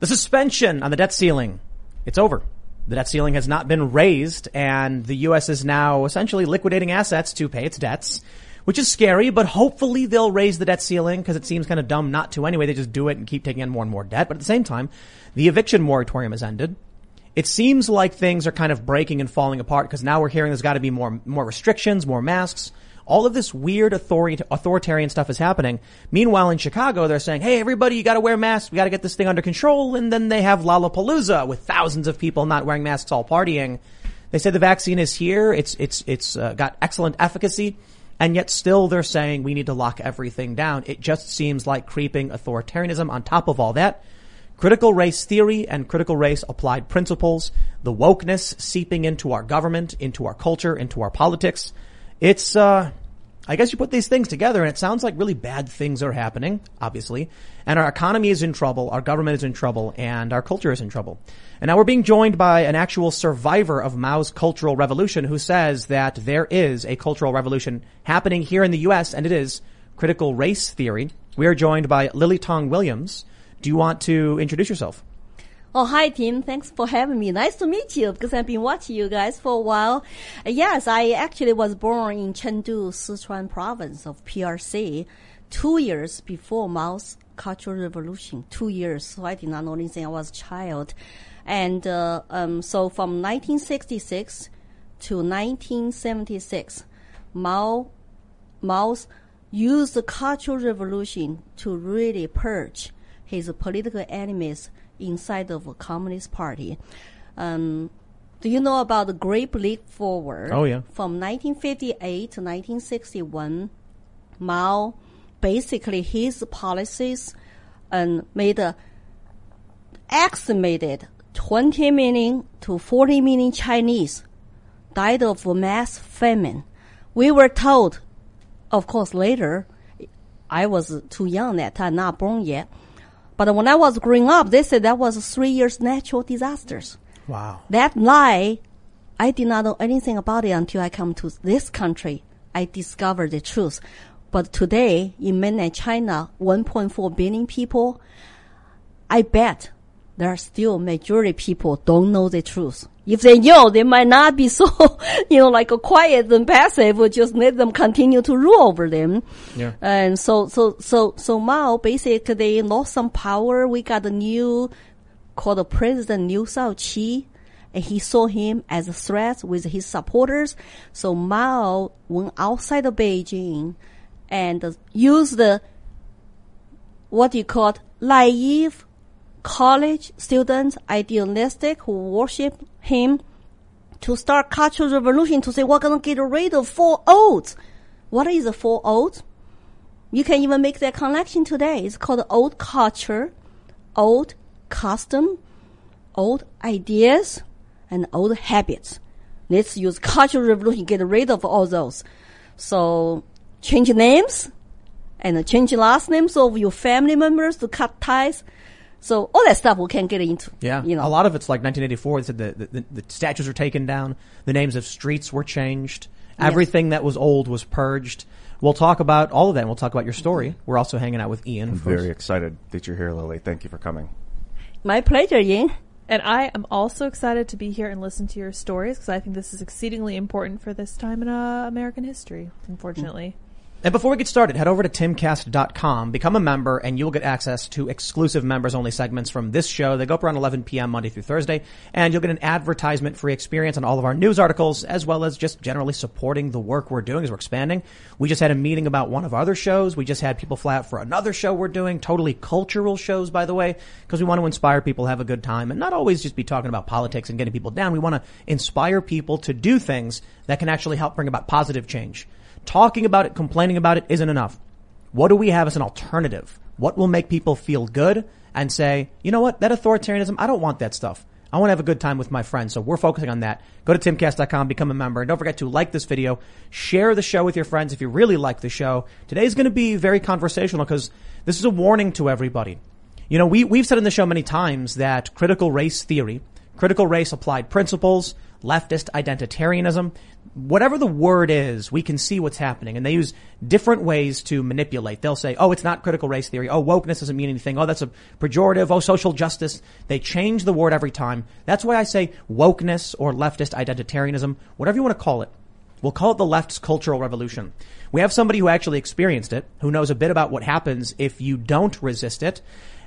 The suspension on the debt ceiling, it's over. The debt ceiling has not been raised and the U.S. is now essentially liquidating assets to pay its debts, which is scary, but hopefully they'll raise the debt ceiling because it seems kind of dumb not to anyway. They just do it and keep taking on more and more debt. But at the same time, the eviction moratorium has ended. It seems like things are kind of breaking and falling apart because now we're hearing there's got to be more, more restrictions, more masks. All of this weird authoritarian stuff is happening. Meanwhile, in Chicago, they're saying, "Hey, everybody, you got to wear masks. We got to get this thing under control." And then they have Lollapalooza with thousands of people not wearing masks, all partying. They say the vaccine is here. It's it's it's uh, got excellent efficacy, and yet still they're saying we need to lock everything down. It just seems like creeping authoritarianism. On top of all that, critical race theory and critical race applied principles, the wokeness seeping into our government, into our culture, into our politics. It's uh, I guess you put these things together and it sounds like really bad things are happening, obviously. And our economy is in trouble, our government is in trouble, and our culture is in trouble. And now we're being joined by an actual survivor of Mao's cultural revolution who says that there is a cultural revolution happening here in the US and it is critical race theory. We are joined by Lily Tang Williams. Do you want to introduce yourself? Oh, hi, Tim. Thanks for having me. Nice to meet you because I've been watching you guys for a while. Uh, yes, I actually was born in Chengdu, Sichuan province of PRC two years before Mao's Cultural Revolution. Two years. So I did not know anything. I was a child. And, uh, um, so from 1966 to 1976, Mao, Mao's used the Cultural Revolution to really purge his political enemies inside of a Communist Party. Um, do you know about the Great Leap Forward? Oh, yeah. From 1958 to 1961, Mao basically his policies and made a estimated 20 million to 40 million Chinese died of mass famine. We were told, of course, later, I was too young at that time, not born yet. But when I was growing up, they said that was three years natural disasters. Wow. That lie, I did not know anything about it until I come to this country. I discovered the truth. But today, in mainland China, 1.4 billion people, I bet there are still majority people don't know the truth. If they know, they might not be so, you know, like a quiet and passive. We'll just let them continue to rule over them. Yeah. And so, so, so, so Mao basically lost some power. We got a new, called the President Liu Shaoqi. And he saw him as a threat with his supporters. So Mao went outside of Beijing and used the, what you call naive college students, idealistic, who worship him to start cultural revolution to say we're gonna get rid of four olds. What is a four olds? You can even make that connection today. It's called old culture, old custom, old ideas, and old habits. Let's use cultural revolution, to get rid of all those. So change names and change last names of your family members to cut ties. So all that stuff we can't get into. Yeah, you know. a lot of it's like 1984. They said the, the, the statues were taken down, the names of streets were changed, everything that was old was purged. We'll talk about all of that. and We'll talk about your story. We're also hanging out with Ian. I'm of very excited that you're here, Lily. Thank you for coming. My pleasure, Yin. And I am also excited to be here and listen to your stories because I think this is exceedingly important for this time in uh, American history, unfortunately. And before we get started, head over to timcast.com, become a member, and you'll get access to exclusive members only segments from this show. They go up around 11 p.m. Monday through Thursday, and you'll get an advertisement free experience on all of our news articles, as well as just generally supporting the work we're doing as we're expanding. We just had a meeting about one of our other shows. We just had people fly out for another show we're doing, totally cultural shows, by the way, because we want to inspire people, have a good time, and not always just be talking about politics and getting people down. We want to inspire people to do things that can actually help bring about positive change. Talking about it, complaining about it isn't enough. What do we have as an alternative? What will make people feel good and say, you know what, that authoritarianism, I don't want that stuff. I want to have a good time with my friends. So we're focusing on that. Go to timcast.com, become a member, and don't forget to like this video, share the show with your friends if you really like the show. Today's going to be very conversational because this is a warning to everybody. You know, we, we've said in the show many times that critical race theory, critical race applied principles, leftist identitarianism, whatever the word is, we can see what's happening. And they use different ways to manipulate. They'll say, oh, it's not critical race theory. Oh, wokeness doesn't mean anything. Oh, that's a pejorative. Oh, social justice. They change the word every time. That's why I say wokeness or leftist identitarianism, whatever you want to call it. We'll call it the left's cultural revolution. We have somebody who actually experienced it, who knows a bit about what happens if you don't resist it,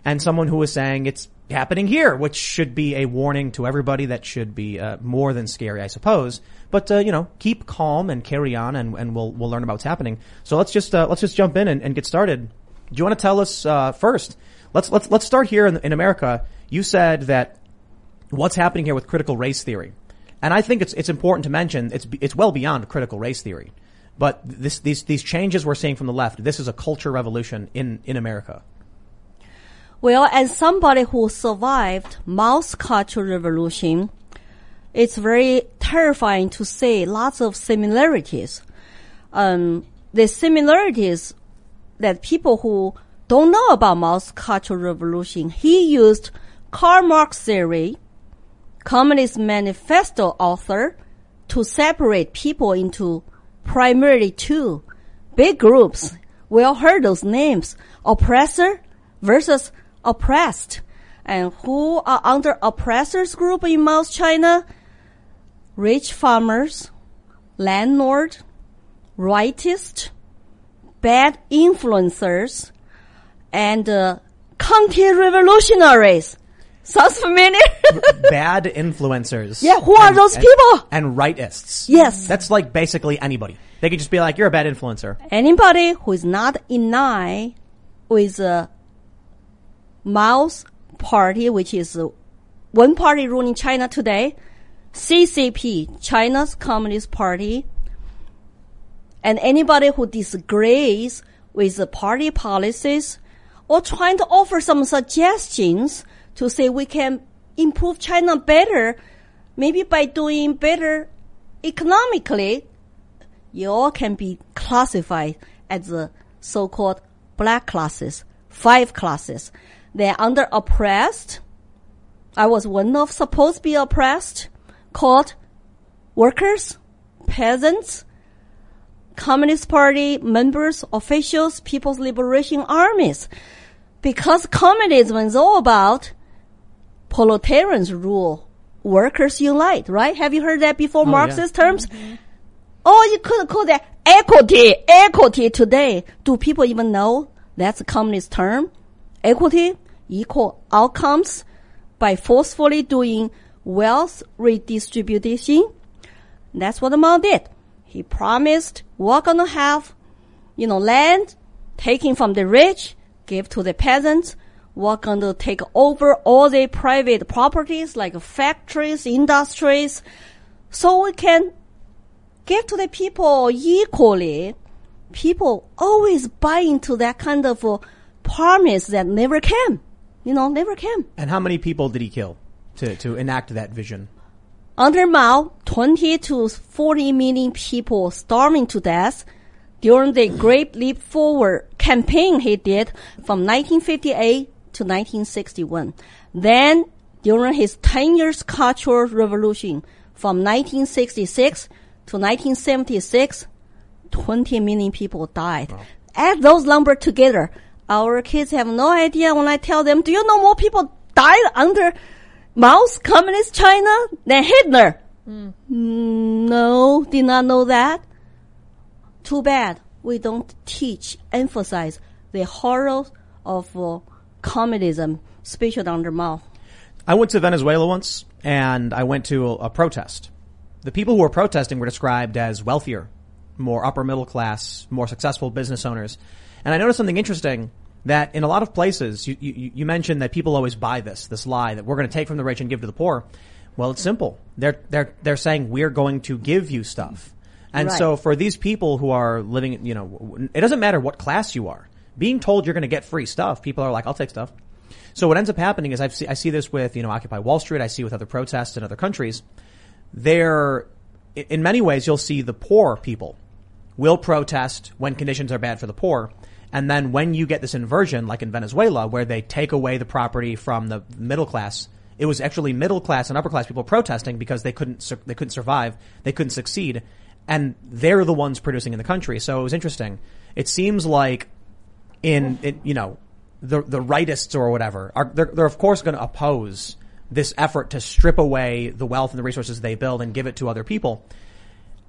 and someone who is saying it's happening here, which should be a warning to everybody that should be uh, more than scary, I suppose. But uh, you know, keep calm and carry on, and, and we'll we'll learn about what's happening. So let's just uh, let's just jump in and, and, get started. Do you want to tell us uh, first? Let's let's let's start here in, in America. You said that what's happening here with critical race theory. And I think it's it's important to mention it's it's well beyond critical race theory, but this these these changes we're seeing from the left. This is a culture revolution in in America. Well, as somebody who survived Mao's cultural revolution, it's very terrifying to see lots of similarities. Um, the similarities that people who don't know about Mao's cultural revolution, he used Karl Marx theory Communist Manifesto author to separate people into primarily two big groups. We all heard those names. Oppressor versus oppressed. And who are under oppressors group in Mao's China? Rich farmers, landlord, rightist, bad influencers, and uh, counter-revolutionaries. Sounds familiar? Bad influencers. Yeah, who are and, those and, people? And rightists. Yes. That's like basically anybody. They could just be like, you're a bad influencer. Anybody who is not in line with uh, Mao's party, which is uh, one party ruling China today, CCP, China's Communist Party, and anybody who disagrees with the party policies or trying to offer some suggestions to say we can improve China better, maybe by doing better economically, you all can be classified as the so-called black classes, five classes. They're under oppressed. I was one of supposed to be oppressed, called workers, peasants, Communist Party members, officials, People's Liberation Armies. Because communism is all about proletarians rule, workers unite, right? Have you heard that before, Oh, Marxist yeah. terms? Or you could call that equity, equity today. Do people even know that's a communist term? Equity, equal outcomes by forcefully doing wealth redistribution. That's what the Mao did. He promised we're gonna have, you know, land taken from the rich, give to the peasants. We're gonna take over all the private properties like factories, industries, so we can give to the people equally. People always buy into that kind of uh, promise that never came. You know, never came. And how many people did he kill to, to enact that vision? Under Mao, 20 to 40 million people starving to death during the Great Leap Forward campaign he did from 1958 to 1961. Then, during his 10 years cultural revolution from 1966 to 1976, 20 million people died. Add those numbers together. Our kids have no idea when I tell them, do you know more people died under Mao's communist China than Hitler? Mm, No, did not know that. Too bad we don't teach, emphasize the horrors of uh, communism, especially under Mao. I went to Venezuela once and I went to a, a protest. The people who were protesting were described as wealthier, more upper middle class, more successful business owners. And I noticed something interesting that in a lot of places, you, you, you mentioned that people always buy this, this lie that we're going to take from the rich and give to the poor. Well, it's simple. They're, they're, they're saying we're going to give you stuff. And Right. so for these people who are living, you know, it doesn't matter what class you are. Being told you're going to get free stuff, people are like, I'll take stuff. So what ends up happening is I've see, I see this with, you know, Occupy Wall Street. I see with other protests in other countries. They're, in many ways, you'll see the poor people will protest when conditions are bad for the poor. And then when you get this inversion, like in Venezuela, where they take away the property from the middle class, it was actually middle class and upper class people protesting because they couldn't, sur- they couldn't survive, they couldn't succeed. and they're the ones producing in the country. So it was interesting. It seems like in, you know, the, the rightists or whatever are, they're, they're of course going to oppose this effort to strip away the wealth and the resources they build and give it to other people.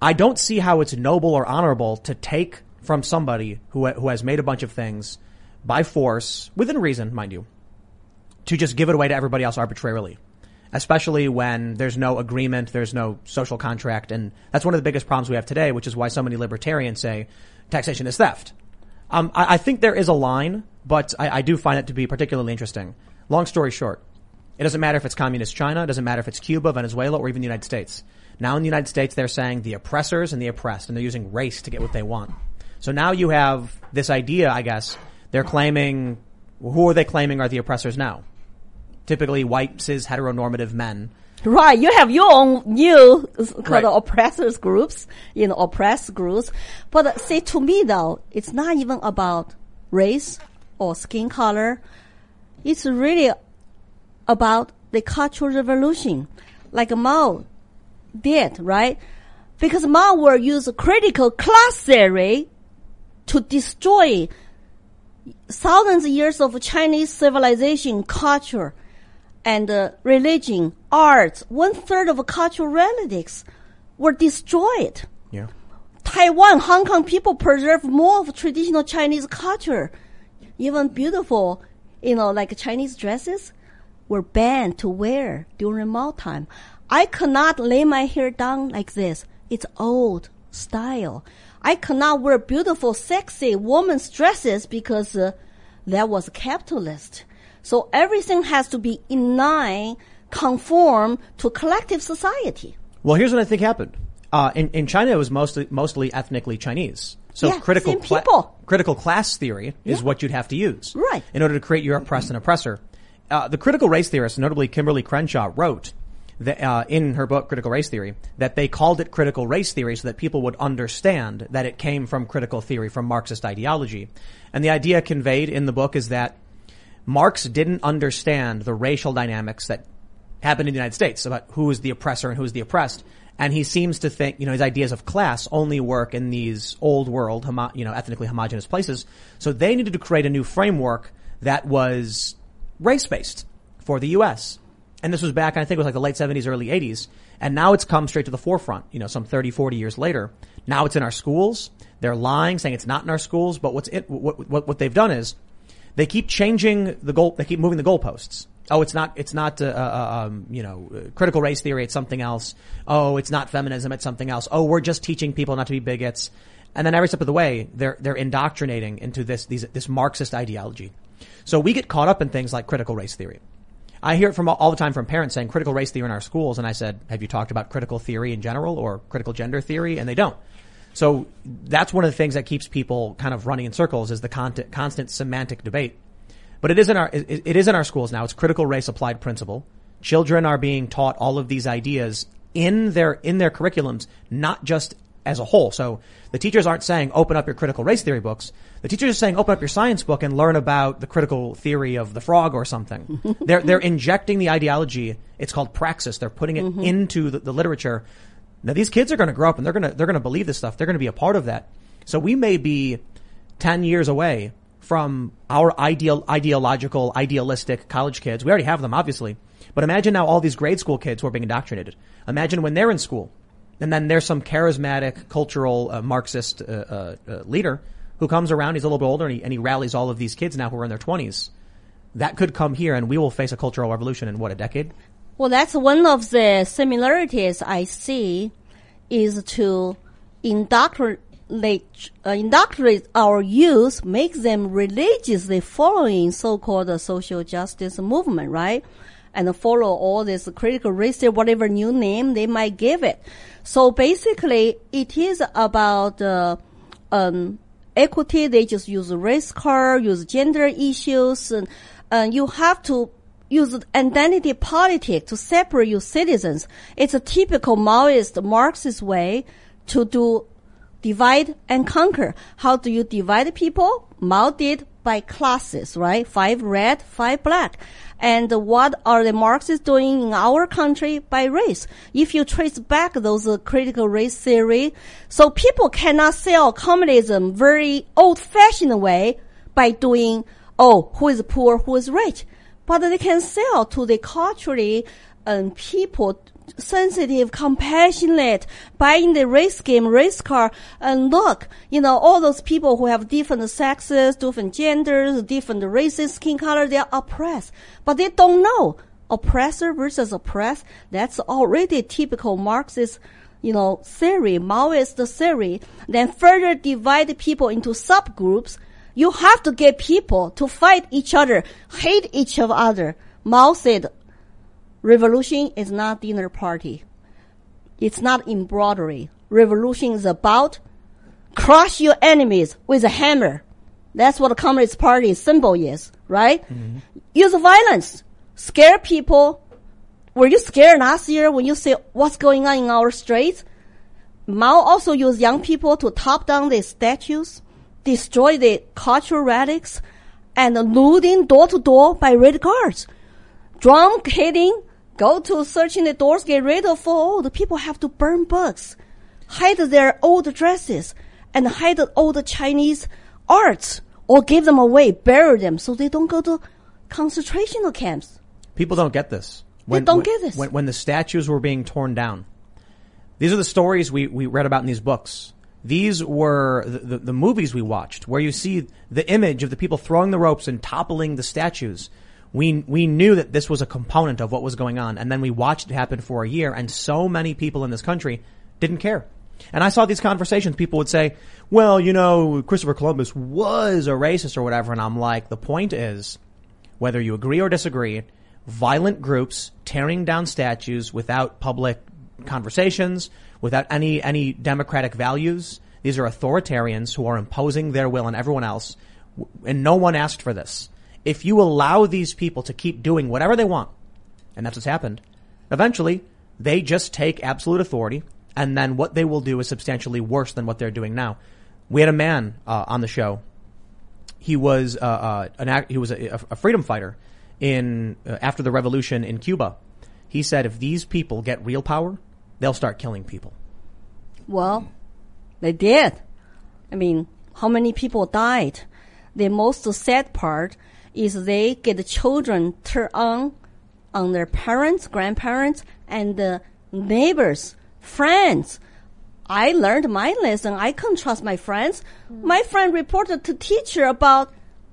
I don't see how it's noble or honorable to take from somebody who, who has made a bunch of things by force, within reason, mind you, to just give it away to everybody else arbitrarily. Especially when there's no agreement, there's no social contract, and that's one of the biggest problems we have today, which is why so many libertarians say taxation is theft. Um, I, I think there is a line, but I, I do find it to be particularly interesting. Long story short, it doesn't matter if it's communist China, it doesn't matter if it's Cuba, Venezuela, or even the United States. Now in the United States, they're saying the oppressors and the oppressed, and they're using race to get what they want. So now you have this idea, I guess, they're claiming, who are they claiming are the oppressors now? Typically white, cis, heteronormative men. Right, you have your own new called Right. oppressors groups, you know, oppressed groups. But uh, see, to me though, it's not even about race or skin color. It's really about the cultural revolution, like Mao did, right? Because Mao will use critical class theory to destroy thousands of years of Chinese civilization, culture, and uh, religion, arts. One third of cultural relics were destroyed. Yeah. Taiwan, Hong Kong people preserve more of traditional Chinese culture. Even beautiful, you know, like Chinese dresses were banned to wear during Mao time. I cannot lay my hair down like this. It's old style. I cannot wear beautiful, sexy woman's dresses because uh, that was capitalist. So everything has to be in line, conform to collective society. Well, here's what I think happened. Uh, in, in China, it was mostly, mostly ethnically Chinese. So Yeah, critical, people. critical class theory is Yeah. what you'd have to use. Right. In order to create your oppressed and oppressor. Uh, the critical race theorist, notably Kimberly Crenshaw, wrote that, uh, in her book, Critical Race Theory, that they called it critical race theory so that people would understand that it came from critical theory, from Marxist ideology. And the idea conveyed in the book is that Marx didn't understand the racial dynamics that happened in the United States about who is the oppressor and who is the oppressed. And he seems to think, you know, his ideas of class only work in these old world, homo- you know, ethnically homogenous places. So they needed to create a new framework that was race based for the U.S. And this was back, I think it was like the late 70s, early 80s. And now it's come straight to the forefront, you know, some 30, 40 years later. Now it's in our schools. They're lying, saying it's not in our schools. But what's it, what, what, what they've done is they keep changing the goal. They keep moving the goalposts. Oh, it's not. It's not. Uh, uh, um, you know, uh, critical race theory. It's something else. Oh, it's not feminism. It's something else. Oh, we're just teaching people not to be bigots. And then every step of the way, they're they're indoctrinating into this these this Marxist ideology. So we get caught up in things like critical race theory. I hear it from all- the time from parents saying critical race theory in our schools, and I said, "Have you talked about critical theory in general or critical gender theory?" And they don't. So that's one of the things that keeps people kind of running in circles is the constant, constant semantic debate. But it is in our it, it is in our schools now. It's critical race applied principle. Children are being taught all of these ideas in their in their curriculums, not just as a whole. So the teachers aren't saying open up your critical race theory books. The teachers are saying open up your science book and learn about the critical theory of the frog or something. they're they're injecting the ideology. It's called praxis. They're putting it mm-hmm. into the, the literature. Now these kids are going to grow up and they're going to they're going to believe this stuff. They're going to be a part of that. So we may be 10 years away from our ideal, ideological, idealistic college kids. We already have them, obviously. But imagine now all these grade school kids who are being indoctrinated. Imagine when they're in school. And then there's some charismatic, cultural, uh, Marxist uh, uh, uh, leader who comes around. He's a little bit older and he, and he rallies all of these kids now who are in their 20s. That could come here and we will face a cultural revolution in what, a decade? Well, that's one of the similarities I see is to indoctrinate, uh, indoctrinate our youth, make them religiously following so-called social justice movement, right? And follow all this critical race whatever new name they might give it. So basically, it is about uh, um, equity. They just use race card, use gender issues, and uh, you have to use identity politics to separate your citizens. It's a typical Maoist Marxist way to do divide and conquer. How do you divide people? Mao did by classes, right? Five red, five black. And what are the Marxists doing in our country by race? If you trace back those uh, critical race theory, so people cannot sell communism very old-fashioned way by doing, oh, who is poor, who is rich. But they can sell to the culturally um, people sensitive, compassionate, buying the race game, race car, and look, you know, all those people who have different sexes, different genders, different races, skin color, they are oppressed. But they don't know. Oppressor versus oppressed, that's already typical Marxist, you know, theory, Maoist theory. Then further divide people into subgroups. You have to get people to fight each other, hate each other. Mao said, Revolution is not dinner party. It's not embroidery. Revolution is about crush your enemies with a hammer. That's what the Communist Party symbol is, right? Mm-hmm. Use violence. Scare people. Were you scared last year when you see what's going on in our streets? Mao also used young people to top down the statues, destroy the cultural relics, and looting door to door by red guards. Drum hitting, go to searching the doors, get rid of all the people have to burn books, hide their old dresses, and hide old Chinese arts, or give them away, bury them so they don't go to concentration camps. People don't get this. They don't get this. When, when the statues were being torn down, these are the stories we, we read about in these books. These were the, the, the movies we watched where you see the image of the people throwing the ropes and toppling the statues. We, we knew that this was a component of what was going on and then we watched it happen for a year and so many people in this country didn't care. And I saw these conversations. People would say, well, you know, Christopher Columbus was a racist or whatever. And I'm like, the point is, whether you agree or disagree, violent groups tearing down statues without public conversations, without any, any democratic values. These are authoritarians who are imposing their will on everyone else. And no one asked for this. If you allow these people to keep doing whatever they want, and that's what's happened, eventually they just take absolute authority and then what they will do is substantially worse than what they're doing now. We had a man uh, on the show. He was uh, uh, an act, he was a, a freedom fighter in uh, after the revolution in Cuba. He said if these people get real power, they'll start killing people. Well, they did. I mean, how many people died? The most sad part is they get children turn on on their parents, grandparents, and neighbors, friends. I learned my lesson. I couldn't trust my friends. My friend reported to teacher about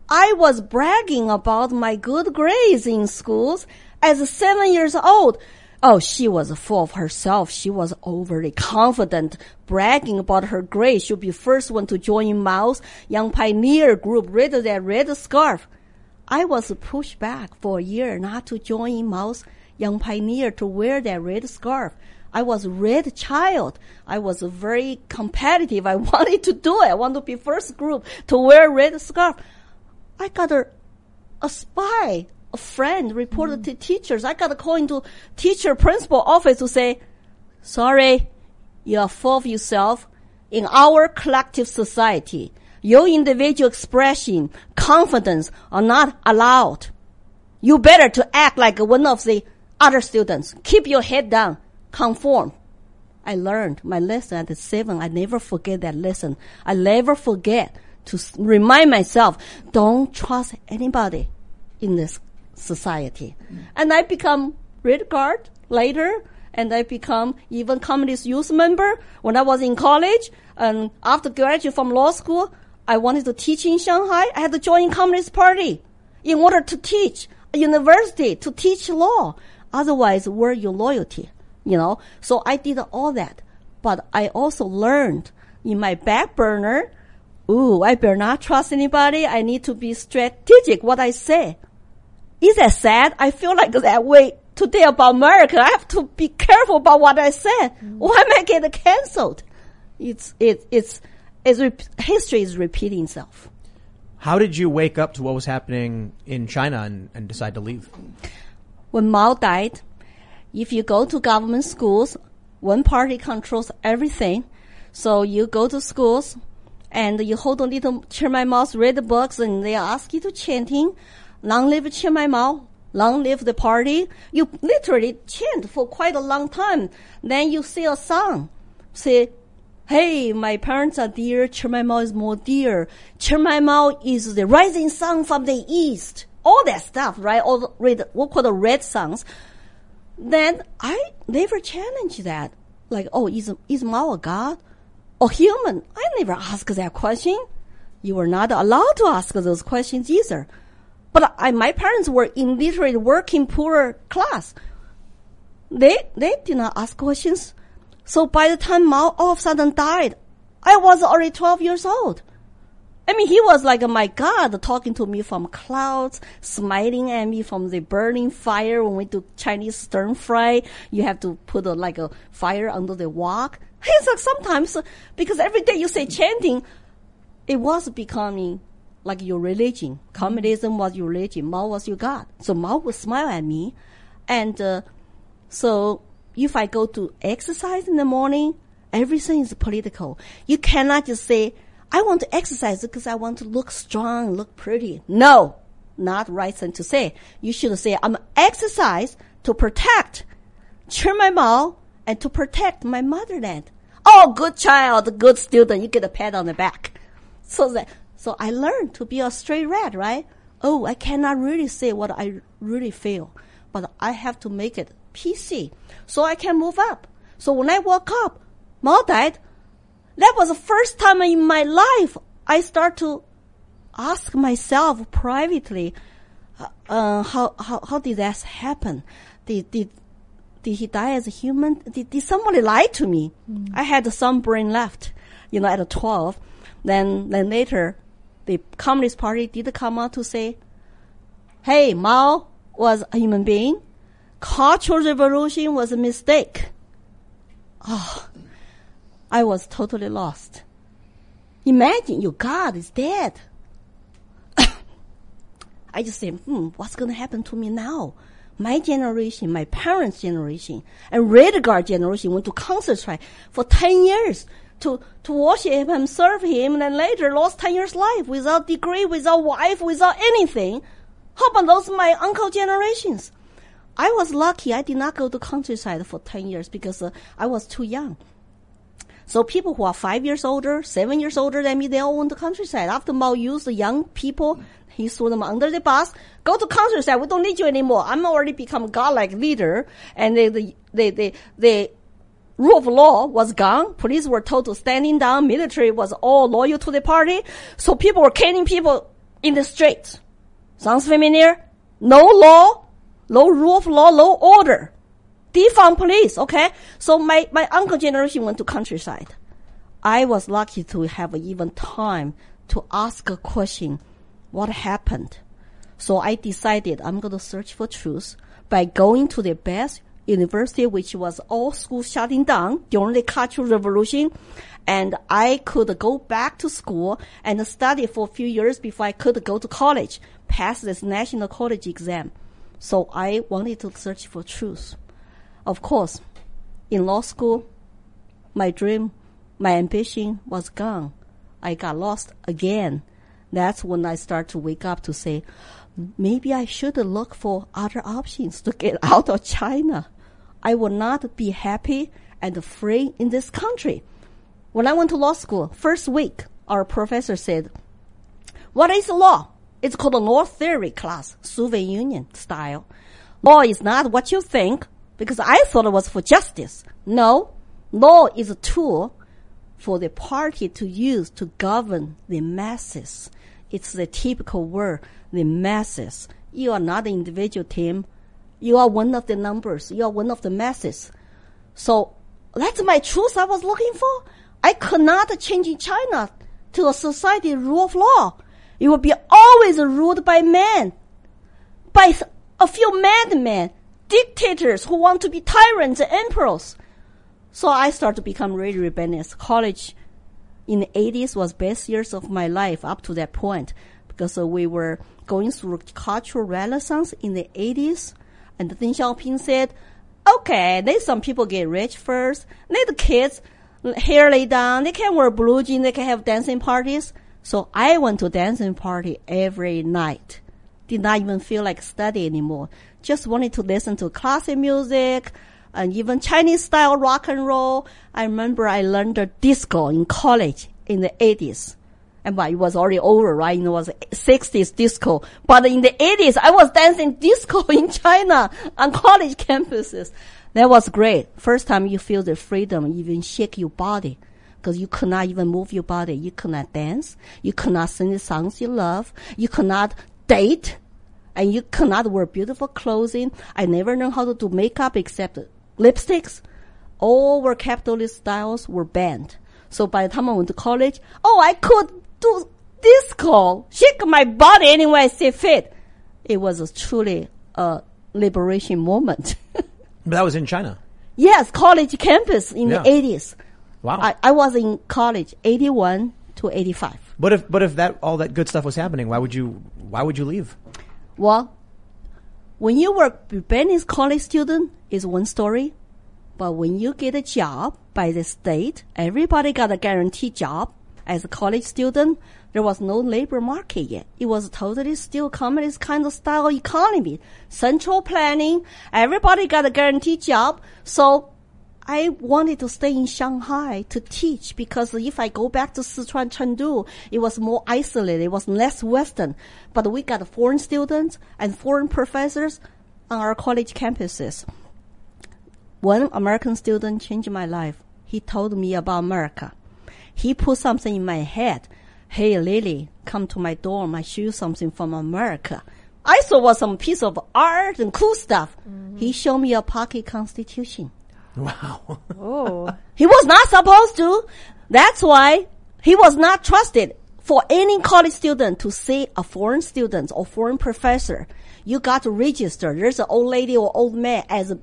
I was bragging about my good grades in schools as seven years old. Oh, she was full of herself. She was overly confident, bragging about her grades. She'll be first one to join Mao's Young Pioneer group, red that red scarf. I was pushed back for a year not to join Mao's Young Pioneer to wear that red scarf. I was a red child. I was very competitive. I wanted to do it. I want to be first group to wear red scarf. I got a, a spy, a friend reported mm-hmm. to teachers. I got a call into teacher principal office to say, sorry, you are full of yourself. In our collective society, your individual expression, confidence are not allowed. You better to act like one of the other students. Keep your head down. Conform. I learned my lesson at seven. I never forget that lesson. I never forget to remind myself, don't trust anybody in this society. And I become red guard later, and I become even communist youth member when I was in college. And after graduate from law school, I wanted to teach in Shanghai. I had to join Communist Party in order to teach a university to teach law. Otherwise, where your loyalty? You know. So I did all that, but I also learned in my back burner. Ooh, I better not trust anybody. I need to be strategic what I say. Is that sad? I feel like that way today about America. I have to be careful about what I said. Mm. Why am I getting cancelled? It's it it's it's rep- history is repeating itself. How did you wake up to what was happening in China and, and decide to leave? When Mao died, if you go to government schools, one party controls everything. So you go to schools and you hold a little Chairman Mao's read books and they ask you to chanting, long live Chairman Mao. long live the party. You literally chant for quite a long time. Then you see a song. Say, Hey, my parents are dear. Chairman Mao is more dear. Chairman Mao is the rising sun from the east. All that stuff, right? All the red, what call the red songs. Then I never challenge that. Like, oh, is, is Mao a god or human? I never ask that question. You were not allowed to ask those questions either. But I, my parents were in literally working poor class. They, they did not ask questions. So by the time Mao all of a sudden died, I was already 12 years old. I mean, he was like, my God, talking to me from clouds, smiling at me from the burning fire when we do Chinese stir fry. You have to put a, like a fire under the wok. He's like, sometimes, because every day you say chanting, it was becoming like your religion. Communism was your religion. Mao was your God. So Mao would smile at me. And, uh, so if I go to exercise in the morning, everything is political. You cannot just say, I want to exercise because I want to look strong, look pretty. No, not right thing to say. You should say, I'm exercise to protect Mao and to protect my motherland. Oh, good child, good student. You get a pat on the back. So that, so I learned to be a straight red, right? Oh, I cannot really say what I really feel, but I have to make it PC so I can move up. So when I woke up, Mao died. That was the first time in my life I start to ask myself privately, uh, uh, how, how, how did that happen? Did, did, did he die as a human? Did, did somebody lie to me? Mm. I had some brain left, you know, at 12. Then, then later, the Communist Party did come out to say, hey, Mao was a human being. Cultural Revolution was a mistake. Oh, I was totally lost. Imagine your God is dead. I just said, hmm, what's going to happen to me now? My generation, my parents' generation, and Red Guard generation went to concentrate for 10 years to, to worship him and serve him, and then later lost 10 years life without degree, without wife, without anything. How about those my uncle generations? I was lucky. I did not go to countryside for 10 years because uh, I was too young. So people who are five years older, seven years older than me, they all went to countryside. After Mao used the young people, he threw them under the bus. Go to countryside. We don't need you anymore. I'm already become a godlike leader. And the, the, the, the, the rule of law was gone. Police were told to standing down. Military was all loyal to the party. So people were killing people in the streets. Sounds familiar? No law, no rule of law, no order defund police, okay? So my, my uncle generation went to countryside. I was lucky to have even time to ask a question, what happened? So I decided I'm going to search for truth by going to the best university, which was all schools shutting down during the Cultural Revolution. And I could go back to school and study for a few years before I could go to college, pass this national college exam. So I wanted to search for truth. Of course, in law school, my dream, my ambition was gone. I got lost again. That's when I start to wake up to say, maybe I should look for other options to get out of China. I will not be happy and free in this country. When I went to law school, first week, our professor said, what is law? It's called a law theory class, Soviet Union style. Law is not what you think, because I thought it was for justice. No, law is a tool for the party to use to govern the masses. It's the typical word, the masses. You are not an individual team. You are one of the numbers. You are one of the masses. So that's my truth I was looking for. I could not change China to a society rule of law. It will be always ruled by men, by a few madmen dictators who want to be tyrants and emperors. So I started to become really rebellious. College in the 80s was best years of my life up to that point because we were going through cultural renaissance in the 80s. And Deng Xiaoping said, okay, let some people get rich first. Let the kids hair lay down. They can wear blue jeans. They can have dancing parties. So I went to dancing party every night did not even feel like study anymore. Just wanted to listen to classic music and even Chinese style rock and roll. I remember I learned the disco in college in the 80s. And but it was already over, right? It was 60s disco. But in the 80s, I was dancing disco in China on college campuses. That was great. First time you feel the freedom, even shake your body. Cause you could not even move your body. You could not dance. You could not sing the songs you love. You could not date. And you could not wear beautiful clothing. I never know how to do makeup except lipsticks. All were capitalist styles were banned. So by the time I went to college, oh, I could do disco, shake my body anyway I see fit. It was a truly a liberation moment. But that was in China. yes, college campus in Yeah. the 80s. Wow. I, I was in college, 81 to 85. but if but if that all that good stuff was happening, why would you why would you leave? Well, when you were Japanese college student is one story, but when you get a job by the state, everybody got a guaranteed job. As a college student, there was no labor market yet. It was totally still communist kind of style economy. Central planning, everybody got a guaranteed job. So I wanted to stay in Shanghai to teach because if I go back to Sichuan Chengdu, it was more isolated. It was less Western. But we got foreign students and foreign professors on our college campuses. One American student changed my life. He told me about America. He put something in my head. Hey, Lily, come to my dorm. I show you something from America. I saw was some piece of art and cool stuff. Mm-hmm. He showed me a pocket constitution. Wow. Oh, He was not supposed to. That's why he was not trusted for any college student to see a foreign student or foreign professor. You got to register. There's an old lady or old man as a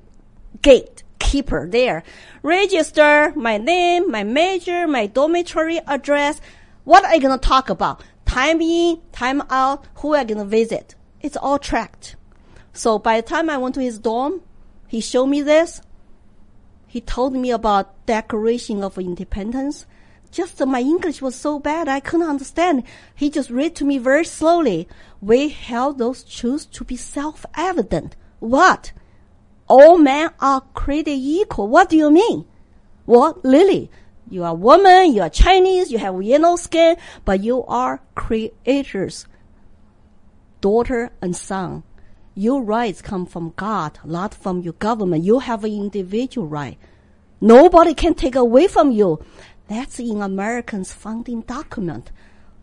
gatekeeper there. Register my name, my major, my dormitory address. What are you going to talk about? Time in, time out, who are you going to visit? It's all tracked. So by the time I went to his dorm, he showed me this. He told me about Declaration of Independence. Just uh, my English was so bad I couldn't understand. He just read to me very slowly. We held those truths to be self-evident. What? All men are created equal. What do you mean? What, Lily, you are woman, you are Chinese, you have yellow skin, but you are creators, daughter and son. Your rights come from God, not from your government. You have an individual right. Nobody can take away from you. That's in Americans' founding document.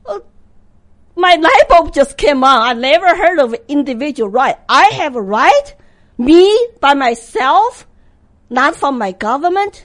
Uh, my light bulb just came on. I never heard of individual right. I have a right? Me by myself? Not from my government?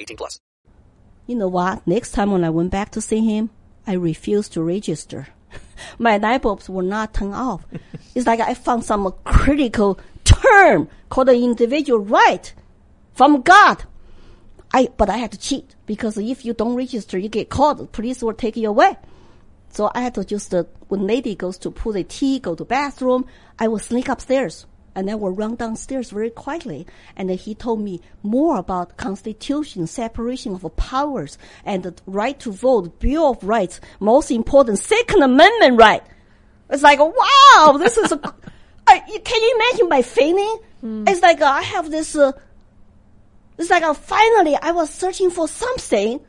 18 plus. You know what? Next time when I went back to see him, I refused to register. My light bulbs were not turned off. it's like I found some critical term called the individual right from God. I, but I had to cheat because if you don't register, you get caught. The police will take you away. So I had to just, uh, when lady goes to pull the tea, go to bathroom, I will sneak upstairs and then will run downstairs very quietly. And then he told me more about constitution, separation of powers, and the right to vote, Bill of Rights, most important, Second Amendment right. It's like, wow, this is a, I, can you imagine my feeling? It's like uh, I have this, uh, it's like uh, finally I was searching for something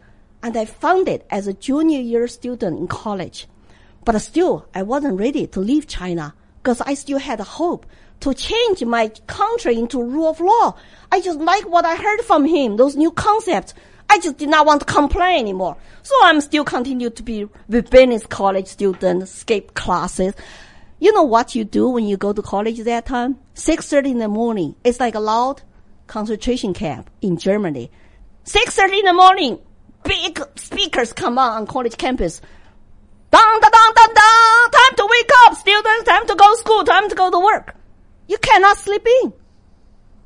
and I found it as a junior year student in college. But still, I wasn't ready to leave China because I still had hope to change my country into rule of law. I just like what I heard from him, those new concepts. I just did not want to complain anymore. So I'm still continue to be business college student, skip classes. You know what you do when you go to college that time? 6.30 in the morning. It's like a loud concentration camp in Germany. 6.30 in the morning, big speakers come on on college campus. Dun, dun, dun, dun, dun, time to wake up, students, time to go to school, time to go to work. You cannot sleep in.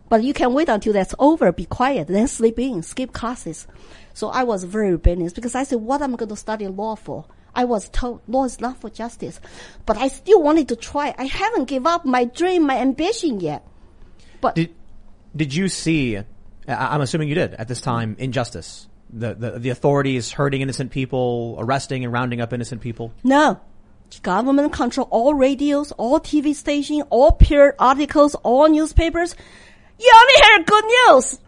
But you can wait until that's over, be quiet, then sleep in, skip classes. So I was very rebellious because I said, what am I going to study law for? I was told law is not for justice. But I still wanted to try. I haven't give up my dream, my ambition yet. But Did did you see? I'm assuming you did at this time injustice. The, the the authorities hurting innocent people, arresting and rounding up innocent people. No. Government control all radios, all TV stations, all peer articles, all newspapers. You only hear good news.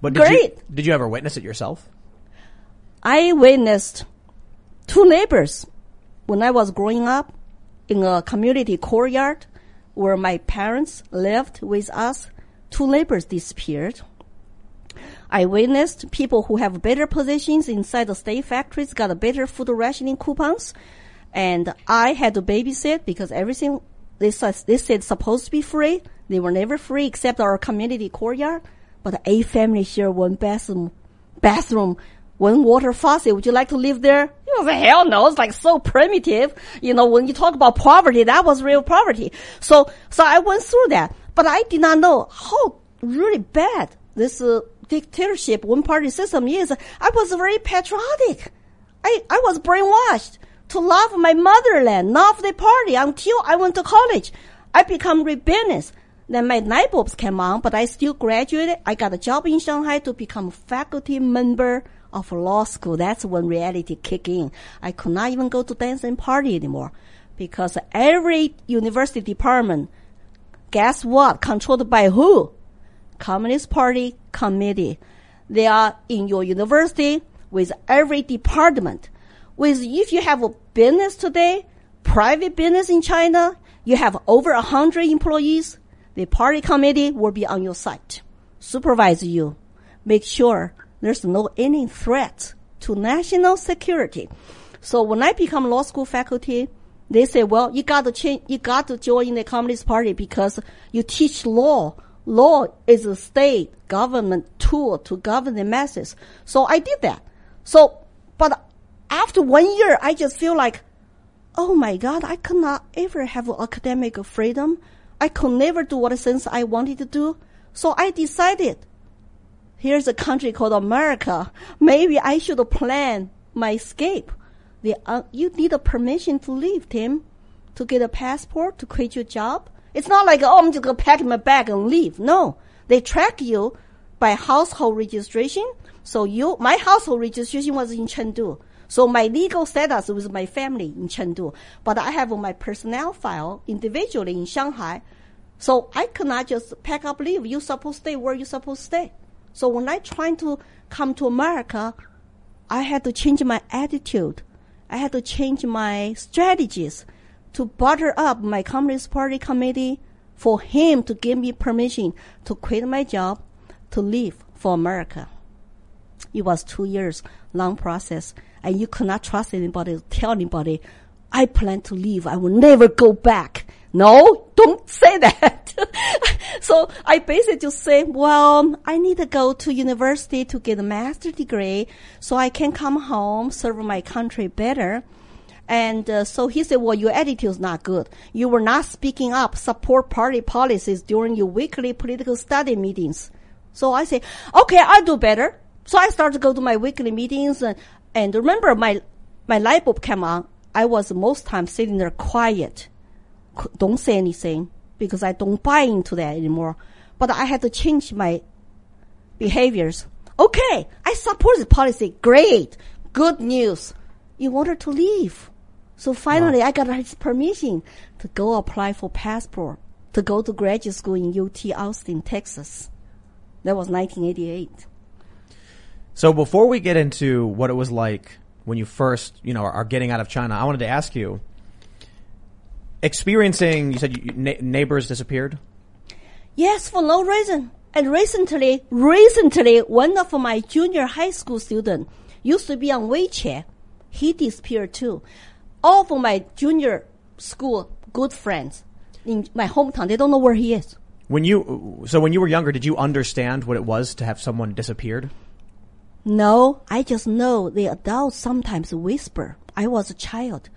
But did you, Great. did you ever witness it yourself? I witnessed two neighbors when I was growing up in a community courtyard where my parents lived with us. Two neighbors disappeared. I witnessed people who have better positions inside the state factories got a better food rationing coupons. And I had to babysit because everything they said, they said supposed to be free. They were never free except our community courtyard. But eight families share one bathroom, bathroom, one water faucet. Would you like to live there? You know, hell no. It's like so primitive. You know, when you talk about poverty, that was real poverty. So, so I went through that, but I did not know how really bad this uh, dictatorship, one party system is. I was very patriotic. I, I was brainwashed to love my motherland, love the party until I went to college. I become rebellious. Then my night bulbs came on, but I still graduated. I got a job in Shanghai to become a faculty member of law school. That's when reality kicked in. I could not even go to dance and party anymore because every university department, guess what? Controlled by who? Communist Party committee. They are in your university with every department. With if you have a business today, private business in China, you have over a hundred employees, the party committee will be on your site, supervise you, make sure there's no any threat to national security. So when I become law school faculty, they say, well, you got to change, you got to join the Communist Party because you teach law. Law is a state government tool to govern the masses. So I did that. So, but after one year, I just feel like, oh my God, I could not ever have academic freedom. I could never do what since I wanted to do. So I decided, here's a country called America. Maybe I should plan my escape. The, uh, you need a permission to leave, Tim, to get a passport, to quit your job. It's not like, oh, I'm just gonna pack my bag and leave. No. They track you by household registration. So you, my household registration was in Chengdu. So my legal status was my family in Chengdu. But I have my personnel file individually in Shanghai. So I cannot just pack up leave. You supposed to stay where you supposed to stay. So when I trying to come to America, I had to change my attitude. I had to change my strategies to butter up my Communist Party committee for him to give me permission to quit my job to leave for America. It was two years long process and you cannot trust anybody, tell anybody, I plan to leave. I will never go back. No, don't say that. so I basically just say, well, I need to go to university to get a master degree so I can come home, serve my country better. And uh, so he said, well, your attitude is not good. You were not speaking up, support party policies during your weekly political study meetings. So I say, okay, I'll do better. So I started to go to my weekly meetings and, and remember my, my light bulb came on. I was most time sitting there quiet. Don't say anything because I don't buy into that anymore. But I had to change my behaviors. Okay, I support the policy. Great. Good news. In order to leave. So finally I got his permission to go apply for passport to go to graduate school in UT Austin, Texas. That was 1988. So before we get into what it was like when you first, you know, are getting out of China, I wanted to ask you, experiencing, you said you, na- neighbors disappeared. Yes, for no reason. And recently, recently, one of my junior high school students used to be on WeChat. He disappeared too. All of my junior school good friends in my hometown, they don't know where he is. When you, so when you were younger, did you understand what it was to have someone disappeared? No, I just know the adults sometimes whisper. I was a child.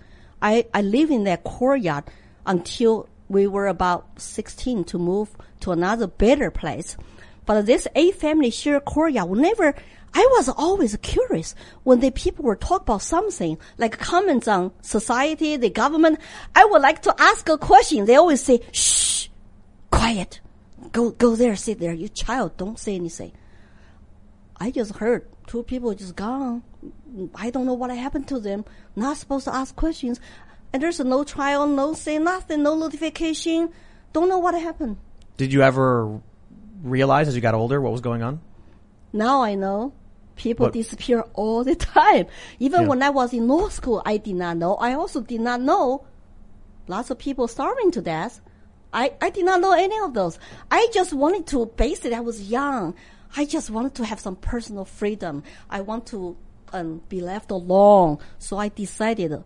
I, I live in that courtyard until we were about 16 to move to another better place. But this eight family share courtyard, whenever I was always curious when the people were talk about something like comments on society, the government. I would like to ask a question. They always say, shh, quiet. Go, go there, sit there. You child, don't say anything. I just heard two people just gone. I don't know what happened to them. Not supposed to ask questions. And there's no trial, no say nothing, no notification. Don't know what happened. Did you ever realize as you got older what was going on? Now I know. People What- disappear all the time. Even Yeah. when I was in law school, I did not know. I also did not know lots of people starving to death. I, I did not know any of those. I just wanted to, basically, I was young. I just wanted to have some personal freedom. I want to um, be left alone. So I decided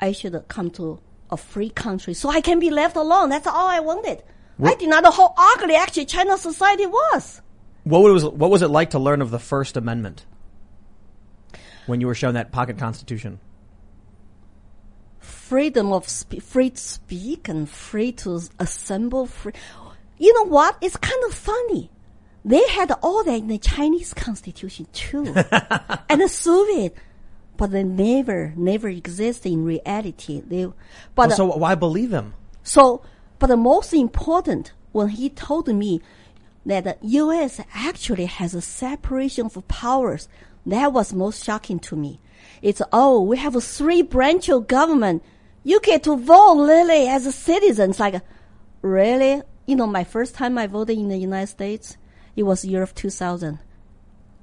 I should come to a free country so I can be left alone. That's all I wanted. I did not know how ugly actually China society was. What was what was it like to learn of the First Amendment when you were shown that pocket constitution? freedom of spe- free to speak and free to assemble. Free. You know what? It's kind of funny. They had all that in the Chinese constitution too, and the Soviet, but they never, never exist in reality. They, but Well, so why believe him? so, but the most important, when he told me that the U.S. actually has a separation of powers, that was most shocking to me. It's, oh, we have a three branch of government. You get to vote, Lily, as a citizen. It's like, really? You know, my first time I voted in the United States, it was year of 2000.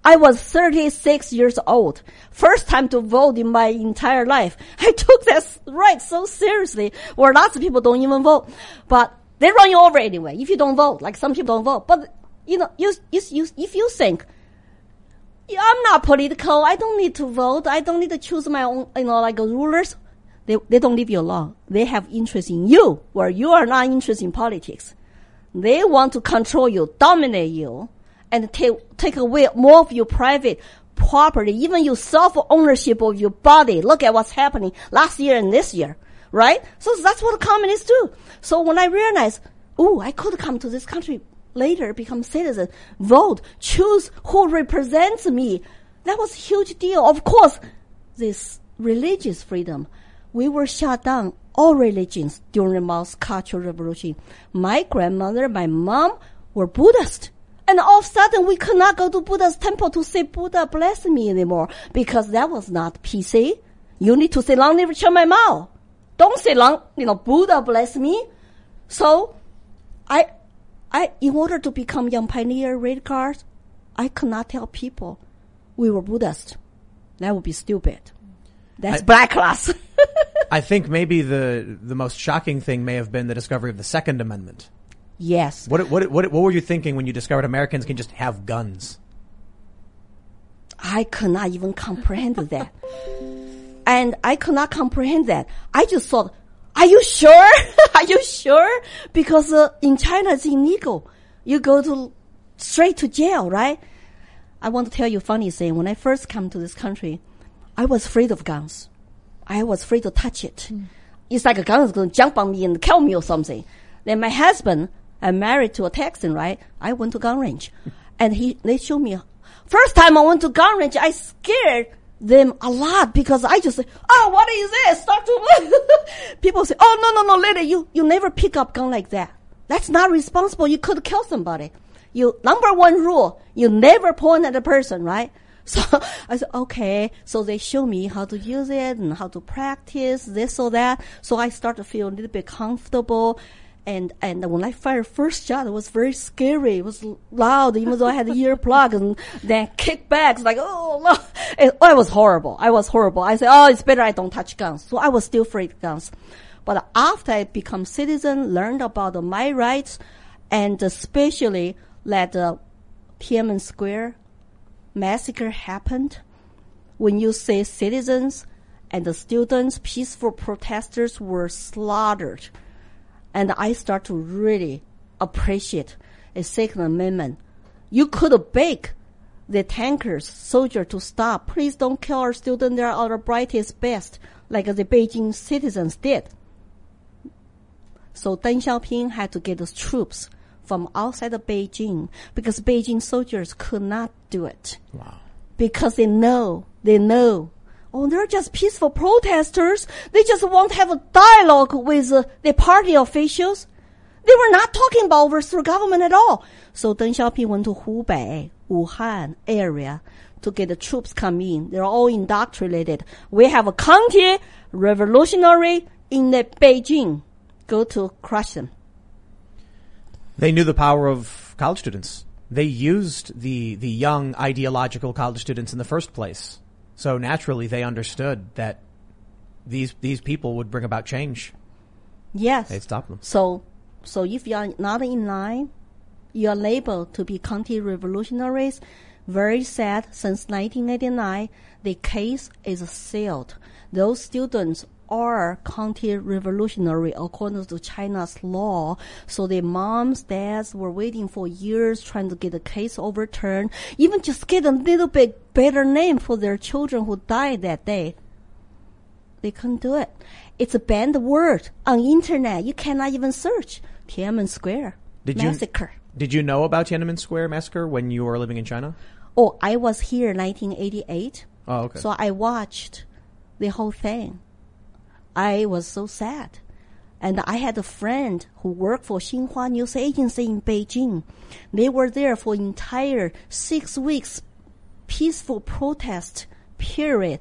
I was 36 years old. First time to vote in my entire life. I took that s- right so seriously, where lots of people don't even vote. But they run you over anyway if you don't vote, like some people don't vote. But, you know, you, you, you, if you think, I'm not political, I don't need to vote, I don't need to choose my own, you know, like rulers, they, they don't leave you alone. They have interest in you, where you are not interested in politics. They want to control you, dominate you, and take take away more of your private property, even your self ownership of your body. Look at what's happening last year and this year, right? So that's what communists do. So when I realized, oh, I could come to this country later, become citizen, vote, choose who represents me, that was a huge deal. Of course, this religious freedom, we were shut down all religions during Mao's Cultural Revolution. My grandmother, my mom were Buddhist. And all of a sudden we could not go to Buddha's temple to say Buddha bless me anymore because that was not PC. You need to say Long live Chairman Mao. Don't say Long, you know, Buddha bless me. So I, I, in order to become young pioneer red card, I could not tell people we were Buddhist. That would be stupid. That's I- black class. I think maybe the the most shocking thing may have been the discovery of the Second Amendment. yes. What what what what were you thinking when you discovered Americans can just have guns? I could not even comprehend that. And I could not comprehend that. I just thought, are you sure? are you sure? Because uh, in China it's illegal. You go to straight to jail, right? I want to tell you a funny thing. When I first come to this country, I was afraid of guns. I was afraid to touch it. Hmm. It's like a gun is going to jump on me and kill me or something. Then my husband, I'm married to a Texan, right? I went to gun range, and he they showed me. First time I went to gun range, I scared them a lot because I just say, "Oh, what is this?" Start to people say, "Oh, no, no, no, lady, you you never pick up gun like that. That's not responsible. You could kill somebody." You number one rule: you never point at a person, right? So I said, okay. So they show me how to use it and how to practice this or that. So I start to feel a little bit comfortable. And, and when I fired first shot, it was very scary. It was loud, even though I had the earplug and then kickbacks, like, oh, no. It, oh, it was horrible. I was horrible. I said, oh, it's better I don't touch guns. So I was still afraid of guns. But after I become citizen, learned about my rights, and especially that uh, Tiananmen Square massacre happened, when you say citizens and the students, peaceful protesters were slaughtered, and I start to really appreciate a Second Amendment. You could beg the tankers, soldier to stop. Please don't kill our students. They are our brightest, best. like the Beijing citizens did. So Deng Xiaoping had to get the troops from outside of Beijing because Beijing soldiers could not do it. Wow. Because they know, they know. Oh, they're just peaceful protesters. They just want to have a dialogue with uh, the party officials. They were not talking about overthrow government at all. So Deng Xiaoping went to Hubei, Wuhan area to get the troops come in. They're all indoctrinated. We have a counter revolutionary in the Beijing. Go to crush them. They knew the power of college students. They used the the young ideological college students in the first place. So naturally they understood that these these people would bring about change. Yes. They'd stop them. So, so if you are not in line, you are labeled to be counter-revolutionaries. Very sad. Since 1989, the case is sealed. Those students are counter-revolutionary according to China's law. So their moms, dads were waiting for years trying to get the case overturned, even just get a little bit better name for their children who died that day. They couldn't do it. It's a banned word on internet. You cannot even search Tiananmen Square Did you- massacre. Did you know about Tiananmen Square massacre when you were living in China? Oh, I was here in 1988, Oh, okay. so I watched the whole thing. I was so sad. And I had a friend who worked for Xinhua News Agency in Beijing. They were there for entire six weeks peaceful protest period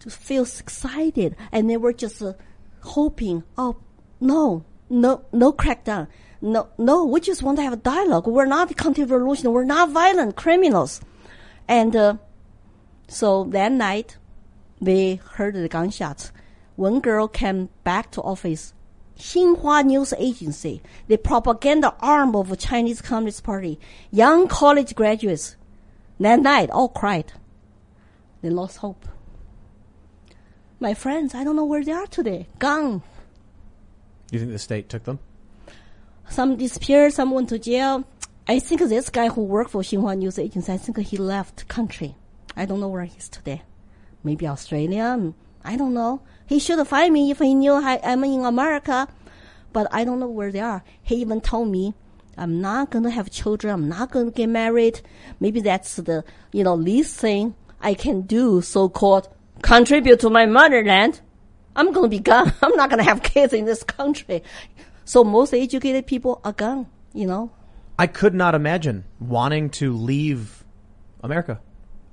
to feel excited. And they were just uh, hoping oh no no no crackdown. No no we just want to have a dialogue. We're not counter-revolution we're not violent criminals. And uh, so that night they heard the gunshots one girl came back to office Xinhua News Agency, the propaganda arm of the Chinese Communist Party, young college graduates, that night all cried. They lost hope. My friends, I don't know where they are today. Gone. you think the state took them? Some disappeared, some went to jail. I think this guy who worked for Xinhua News Agency, I think he left country. I don't know where he's today. Maybe Australia. I don't know. He should find me if he knew I, I'm in America. But I don't know where they are. He even told me, I'm not gonna have children. I'm not gonna get married. Maybe that's the, you know, least thing I can do, so-called contribute to my motherland. I'm gonna be gone. I'm not gonna have kids in this country. So most educated people are gone, you know. I could not imagine wanting to leave America.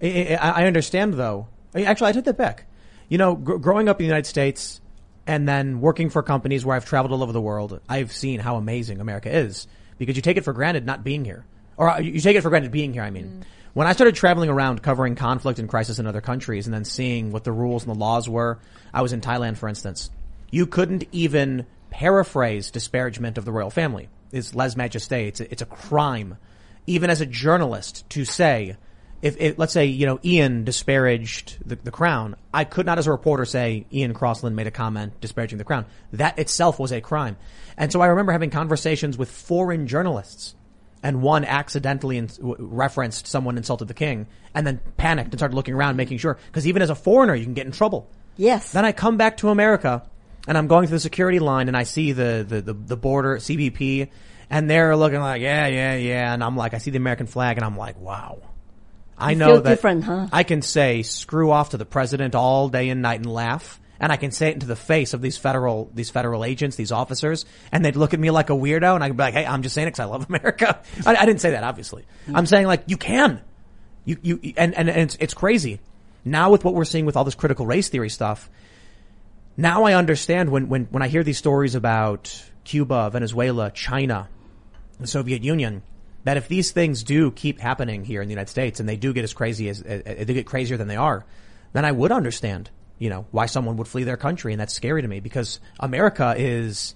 I, I, I understand though. Actually, I take that back. You know, gr- growing up in the United States and then working for companies where I've traveled all over the world, I've seen how amazing America is because you take it for granted not being here. Or uh, you take it for granted being here, I mean. When I started traveling around covering conflict and crisis in other countries and then seeing what the rules and the laws were, I was in Thailand, for instance. You couldn't even paraphrase disparagement of the royal family. It's lèse majesté. It's a, it's a crime, even as a journalist, to say, if, if let's say you know Ian disparaged the, the crown, I could not, as a reporter, say Ian Crossland made a comment disparaging the crown. That itself was a crime, and so I remember having conversations with foreign journalists, and one accidentally in, w- referenced someone insulted the king, and then panicked and started looking around, making sure because even as a foreigner, you can get in trouble. Yes. Then I come back to America and I'm going through the security line and I see the, the, the, the border CBP and they're looking like, yeah, yeah, yeah. And I'm like, I see the American flag and I'm like, wow. I You know that different, huh? I can say screw off to the president all day and night and laugh. And I can say it into the face of these federal, these federal agents, these officers, and they'd look at me like a weirdo and I'd be like, hey, I'm just saying it because I love America. I, I didn't say that, obviously. Mm. I'm saying like, you can. You, you, and, and, and it's, it's crazy. Now with what we're seeing with all this critical race theory stuff, now I understand when, when, when I hear these stories about Cuba, Venezuela, China, the Soviet Union, that if these things do keep happening here in the United States and they do get as crazy as, they get crazier than they are, then I would understand, you know, why someone would flee their country. And that's scary to me because America is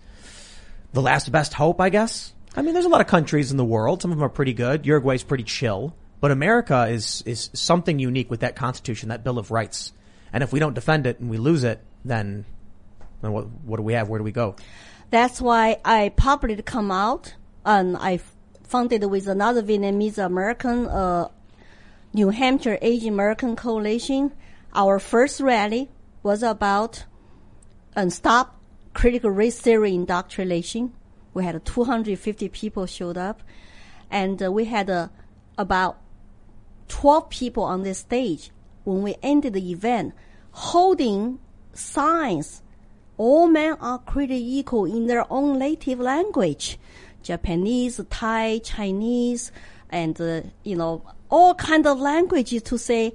the last best hope, I guess. I mean, there's a lot of countries in the world. Some of them are pretty good. Uruguay's pretty chill. But America is, is something unique with that constitution, that Bill of Rights. And if we don't defend it and we lose it, then, then what, what do we have? Where do we go? That's why I publicly come out and I funded with another Vietnamese American, uh, New Hampshire Asian American Coalition. Our first rally was about and stop critical race theory indoctrination. We had 250 people showed up, and uh, we had uh, about 12 people on this stage when we ended the event holding signs. All men are created equal in their own native language. Japanese, Thai, Chinese, and, uh, you know, all kind of languages to say,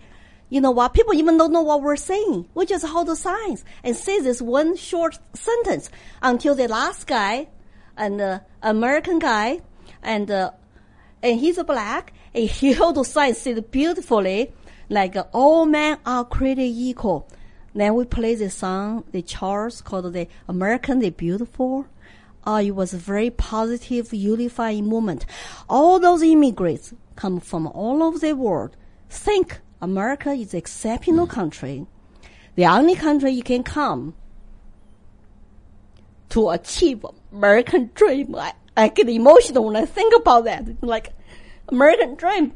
you know what, people even don't know what we're saying. We just hold the signs and say this one short sentence until the last guy, an uh, American guy, and, uh, and he's black, and he held the sign, said beautifully, like, all men are created equal. Then we play the song, the Charles called the American the Beautiful. Uh, it was a very positive, unifying moment. All those immigrants come from all over the world. Think America is exceptional country. The only country you can come to achieve American dream. I, I get emotional when I think about that. Like, American dream.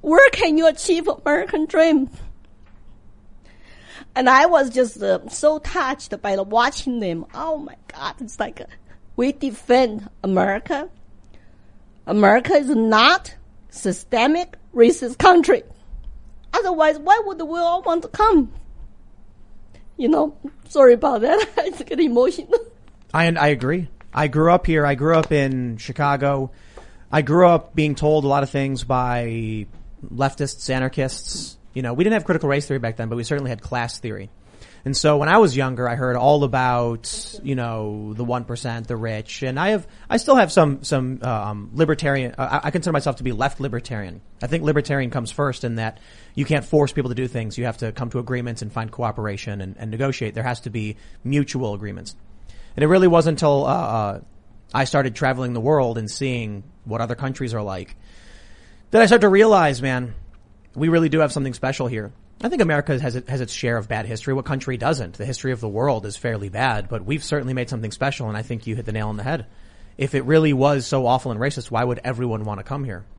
Where can you achieve American dream? And I was just uh, so touched by the watching them. Oh my God. It's like, we defend America. America is not systemic racist country. Otherwise, why would we all want to come? You know, sorry about that. I just get emotional. I I agree. I grew up here. I grew up in Chicago. I grew up being told a lot of things by leftists, anarchists. You know, we didn't have critical race theory back then, but we certainly had class theory. And so when I was younger, I heard all about, you know, the 1%, the rich, and I have, I still have some, some, um, libertarian, uh, I consider myself to be left libertarian. I think libertarian comes first in that you can't force people to do things. You have to come to agreements and find cooperation and, and negotiate. There has to be mutual agreements. And it really wasn't until, uh, uh, I started traveling the world and seeing what other countries are like that I start to realize, man, we really do have something special here. I think America has has its share of bad history. What country doesn't? The history of the world is fairly bad, but we've certainly made something special, and I think you hit the nail on the head. If it really was so awful and racist, why would everyone want to come here?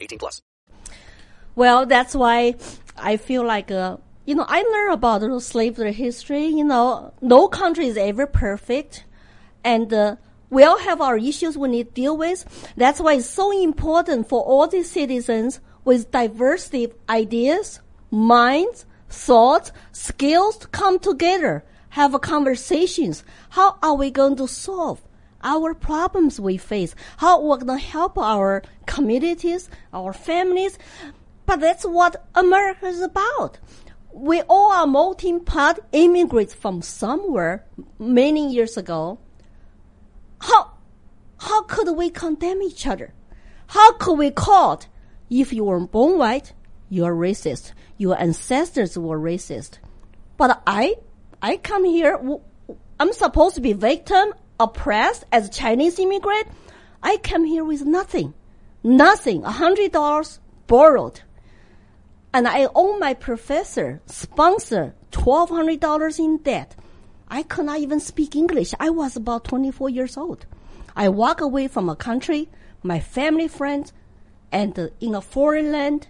18 plus. Well, that's why I feel like, uh, you know, I learn about the slavery history. You know, no country is ever perfect, and uh, we all have our issues we need to deal with. That's why it's so important for all the citizens with diversity ideas, minds, thoughts, skills to come together, have conversations. How are we going to solve? Our problems we face, how we're going to help our communities, our families. But that's what America is about. We all are melting pot immigrants from somewhere many years ago. How, how could we condemn each other? How could we call it, if you were born white, you are racist. Your ancestors were racist. But I, I come here, I'm supposed to be victim oppressed as a Chinese immigrant, I came here with nothing. Nothing. A hundred dollars borrowed. And I owe my professor, sponsor, twelve hundred dollars in debt. I could not even speak English. I was about 24 years old. I walk away from a country, my family, friends, and uh, in a foreign land.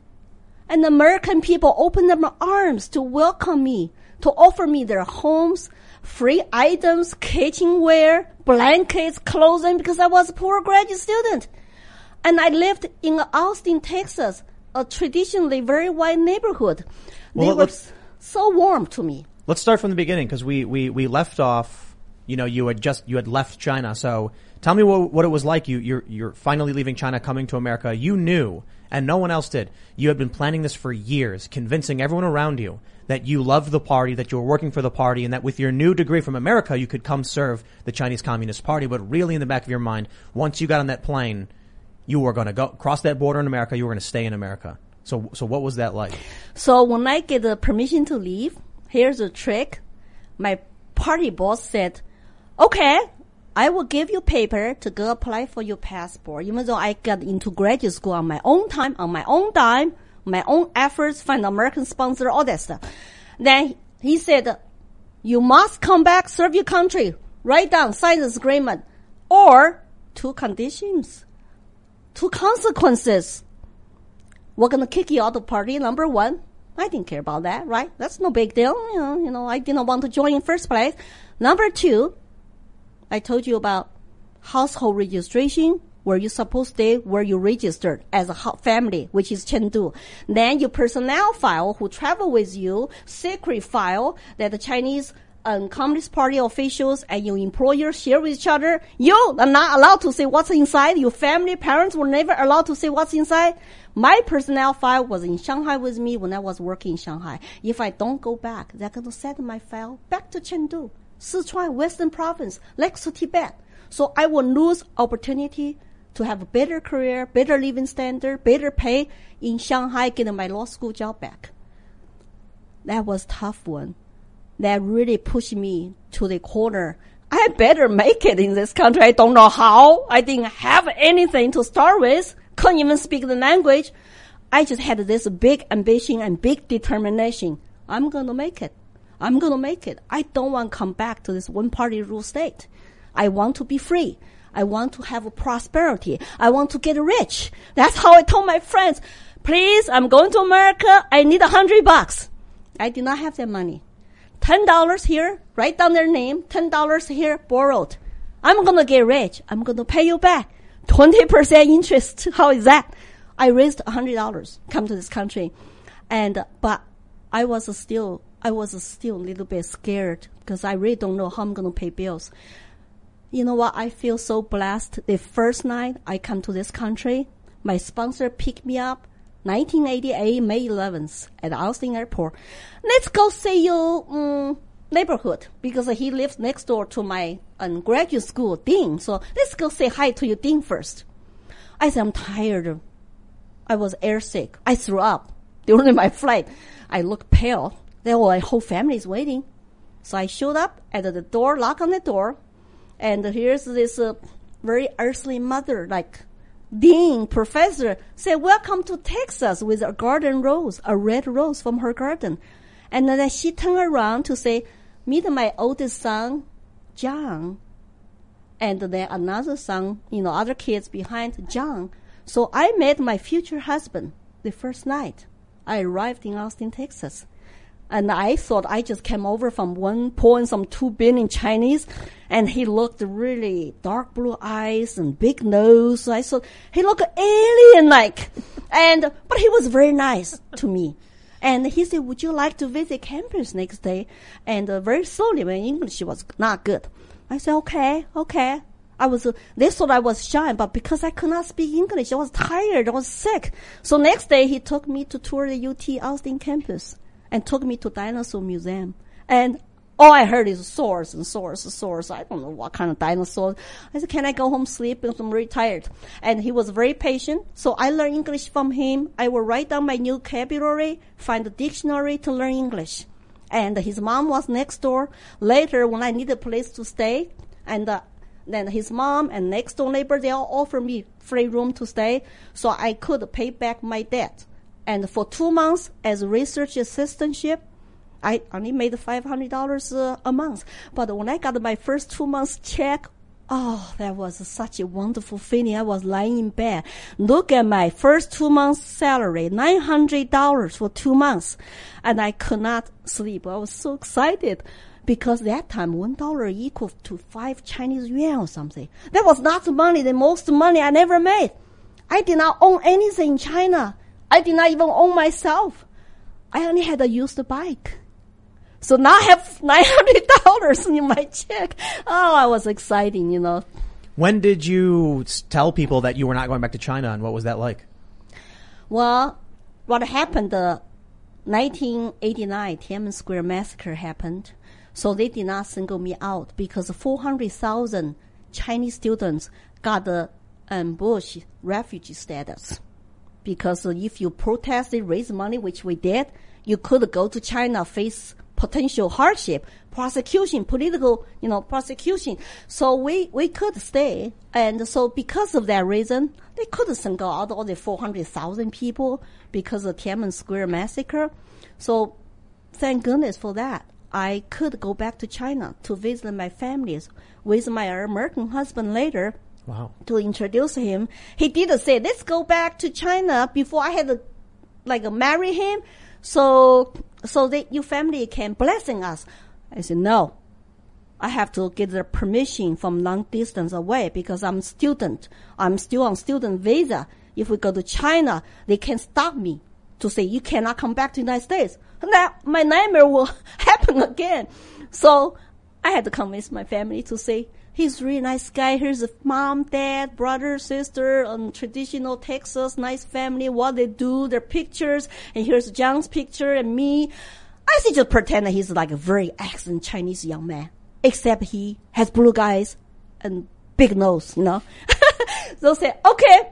And American people opened their arms to welcome me, to offer me their homes, free items, kitchenware, blankets, clothing, because I was a poor graduate student. And I lived in Austin, Texas, a traditionally very white neighborhood. Well, they were so warm to me. Let's start from the beginning because we, we, we left off, you know, you had just, you had left China. So tell me what, what it was like. You, you're, you're finally leaving China, coming to America. You knew and no one else did. You had been planning this for years, convincing everyone around you that you loved the party, that you were working for the party, and that with your new degree from America, you could come serve the Chinese Communist Party. But really in the back of your mind, once you got on that plane, you were going to go cross that border in America. You were going to stay in America. So, so what was that like? So when I get the permission to leave, here's a trick. My party boss said, okay, I will give you paper to go apply for your passport. Even though I got into graduate school on my own time, on my own dime, my own efforts, find American sponsor, all that stuff. Then he said, you must come back, serve your country, write down, sign this agreement, or two conditions, two consequences. We're gonna kick you out of party. Number one, I didn't care about that, right? That's no big deal. You know, you know, I didn't want to join in first place. Number two, I told you about household registration, where you're supposed to stay, where you registered as a family, which is Chengdu. Then your personnel file, who travel with you, secret file that the Chinese um, Communist Party officials and your employer share with each other. You are not allowed to say what's inside. Your family, parents were never allowed to say what's inside. My personnel file was in Shanghai with me when I was working in Shanghai. If I don't go back, they're going to send my file back to Chengdu, Sichuan, Western Province, next to Tibet. So I will lose opportunity to have a better career, better living standard, better pay in Shanghai, getting my law school job back. That was tough one. That really pushed me to the corner. I better make it in this country. I don't know how. I didn't have anything to start with. Couldn't even speak the language. I just had this big ambition and big determination. I'm gonna make it. I'm gonna make it. I don't want to come back to this one party rule state. I want to be free. I want to have prosperity. I want to get rich. That's how I told my friends, please, I'm going to America. I need a hundred bucks. I did not have that money. Ten dollars here, write down their name. Ten dollars here, borrowed. I'm gonna get rich. I'm gonna pay you back. Twenty percent interest. How is that? I raised a hundred dollars. Come to this country, and but I was still I was still a little bit scared because I really don't know how I'm gonna pay bills. You know what? I feel so blessed. The first night I come to this country, my sponsor picked me up 1988, May 11th at Austin Airport. Let's go see your um, neighborhood because he lives next door to my um, graduate school dean. So let's go say hi to your dean first. I said, I'm tired. I was airsick. I threw up during my flight. I looked pale. Then my whole family is waiting. So I showed up at the door, knock on the door, and here's this uh, very earthly mother, like dean, professor, say, welcome to Texas with a garden rose, a red rose from her garden. And then she turned around to say, meet my oldest son, John. And then another son, you know, other kids behind John. So I met my future husband the first night. I arrived in Austin, Texas. And I thought I just came over from one point some two billion Chinese, and he looked really dark blue eyes and big nose. I thought he looked alien like, and but he was very nice to me. And he said, "Would you like to visit campus next day?" And uh, very slowly, my English was not good. I said, "Okay, okay." I was, they thought I was shy, but because I could not speak English, I was tired, I was sick. So next day, he took me to tour the UT Austin campus and took me to dinosaur museum. And all I heard is source and source and. I don't know what kind of dinosaur. I said, can I go home sleep? Because I'm very tired. And he was very patient. So I learned English from him. I will write down my new vocabulary, find a dictionary to learn English. And his mom was next door. Later, when I needed a place to stay, and uh, then his mom and next door neighbor, they all offered me free room to stay. So I could pay back my debt. And for two months as research assistantship, I only made five hundred dollars uh, a month. But when I got my first two months check, oh, that was such a wonderful feeling. I was lying in bed. Look at my first two months salary, nine hundred dollars for two months, and I could not sleep. I was so excited. Because that time one dollar equal to five Chinese yuan or something. That was not the money, the most money I never made. I did not own anything in China. I did not even own myself. I only had a used bike. So now I have nine hundred dollars in my check. Oh, I was exciting, you know. When did you tell people that you were not going back to China, and what was that like? Well, what happened? The 1989 Tiananmen Square massacre happened, so they did not single me out because 400,000 Chinese students got the um, Bush refugee status. Because if you protested, raise money, which we did, you could go to China, face potential hardship, prosecution, political, you know, prosecution. So we, we could stay. And so because of that reason, they couldn't single out all the 400,000 people because of Tiananmen Square massacre. So thank goodness for that. I could go back to China to visit my families with my American husband later Wow. to introduce him. He didn't say, let's go back to China before I had to like marry him. So, so that your family can blessing us. I said, no. I have to get the permission from long distance away because I'm student. I'm still on student visa. If we go to China, they can stop me to say you cannot come back to United States. That my nightmare will happen again. So I had to convince my family to say he's a really nice guy. Here's a mom, dad, brother, sister, um, traditional Texas, nice family, what they do, their pictures, and here's John's picture and me. I see just pretend that he's like a very accent Chinese young man, except he has blue eyes and big nose, you know. so say, okay,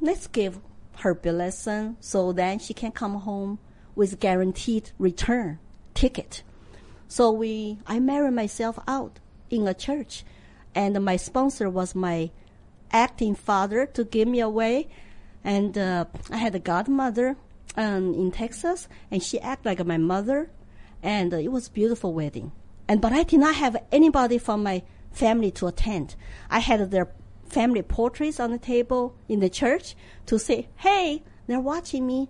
let's give her a lesson so then she can come home with guaranteed return ticket. So we, I married myself out in a church, and my sponsor was my acting father to give me away, and uh, I had a godmother um, in Texas, and she acted like my mother, and uh, it was beautiful wedding. And but I did not have anybody from my family to attend. I had their family portraits on the table in the church to say, "Hey, they're watching me."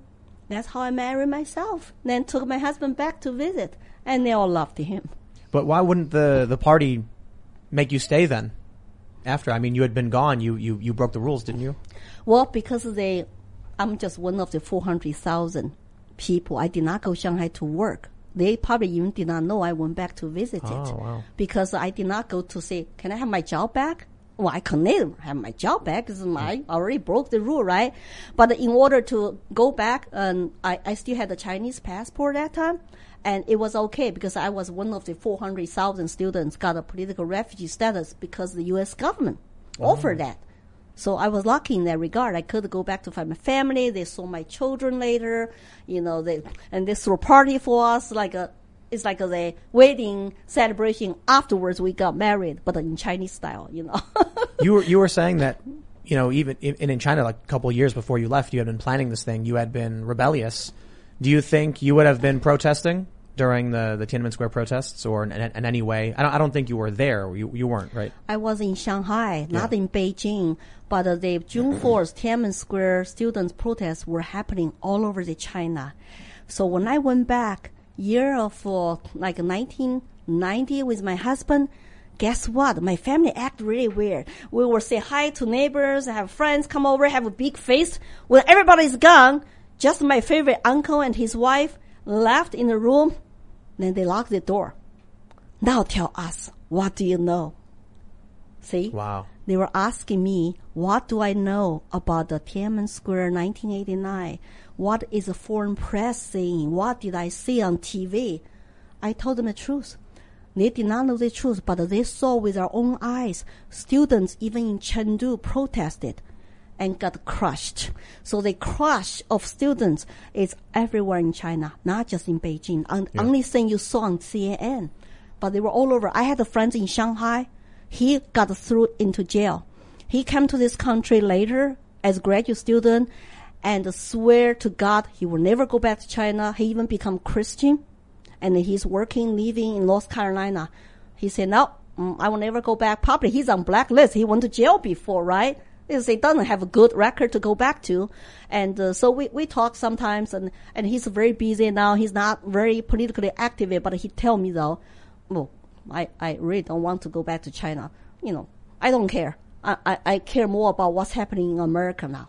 That's how I married myself. Then took my husband back to visit, and they all loved him. But why wouldn't the the party make you stay then? After I mean, you had been gone. You you you broke the rules, didn't you? Well, because they, I'm just one of the 400,000 people. I did not go Shanghai to work. They probably even did not know I went back to visit Oh, it. wow. Because I did not go to say, can I have my job back? Well, I can never have my job back because I already broke the rule, right? But in order to go back, um, I, I still had a Chinese passport that time. And it was okay because I was one of the 400,000 students got a political refugee status because the U.S. government offered that. So I was lucky in that regard. I could go back to find my family. They saw my children later, you know, they, and they threw a party for us, like a, it's like a, wedding celebration. Afterwards, we got married, but in Chinese style, you know. you were you were saying that you know even in, in China like a couple of years before you left you had been planning this thing you had been rebellious do you think you would have been protesting during the the Tiananmen Square protests or in, in, in any way I don't I don't think you were there you you weren't right I was in Shanghai, not in Beijing, but uh, the June 4th Tiananmen Square students' protests were happening all over the China. So when I went back, year of uh, like 1990 with my husband, guess what? My family act really weird. We will say hi to neighbors, have friends come over, have a big feast. When everybody's gone, just my favorite uncle and his wife left in the room. Then they lock the door. Now tell us, what do you know? See? wow They were asking me, what do I know about the Tiananmen Square 1989? What is the foreign press saying? What did I see on TV? I told them the truth. They did not know the truth, but they saw with their own eyes. Students, even in Chengdu, protested and got crushed. So the crush of students is everywhere in China, not just in Beijing. And Only thing you saw on CNN, but they were all over. I had a friend in Shanghai. He got thrown into jail. He came to this country later as a graduate student and swear to God he will never go back to China. He even become Christian and he's working, living in North Carolina. He said, no, mm, I will never go back. Probably he's on blacklist. He went to jail before, right? Because he doesn't have a good record to go back to. And uh, so we, we talk sometimes and, and he's very busy now. He's not very politically active, but he tell me though, well, I, I really don't want to go back to China. You know, I don't care. I, I, I care more about what's happening in America now.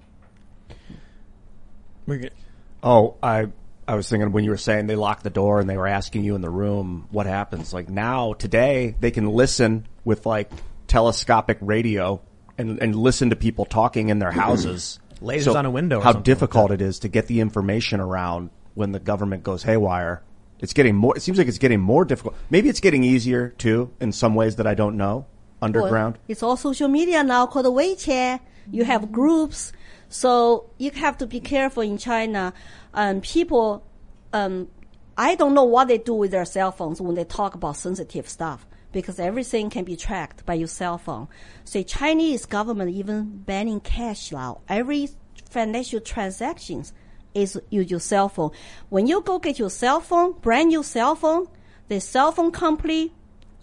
Oh, I I was thinking when you were saying they locked the door and they were asking you in the room what happens. Like now, today, they can listen with like telescopic radio and and listen to people talking in their houses. Lasers on a window or How something like difficult it is to get the information around when the government goes haywire. It's getting more. It seems like it's getting more difficult. Maybe it's getting easier too in some ways that I don't know. Underground. Well, it's all social media now called WeChat. You have groups. So you have to be careful in China. Um, people, um, I don't know what they do with their cell phones when they talk about sensitive stuff because everything can be tracked by your cell phone. So Chinese government even banning cash now. Every financial transactions is use your cell phone. When you go get your cell phone, brand new cell phone, the cell phone company,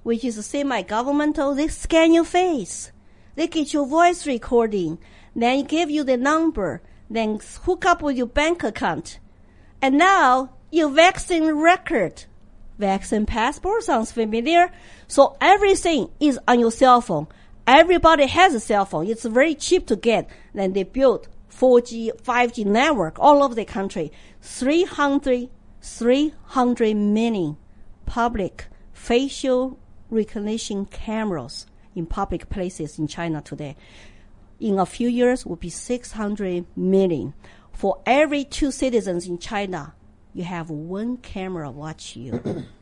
which is semi-governmental, they scan your face. They get your voice recording, then give you the number, then hook up with your bank account. And now your vaccine record, vaccine passport sounds familiar. So everything is on your cell phone. Everybody has a cell phone. It's very cheap to get. Then they built 4G, 5G network all over the country. 300, 300 million public facial recognition cameras in public places in China today. In a few years will be 600 million. For every two citizens in China, you have one camera watch you.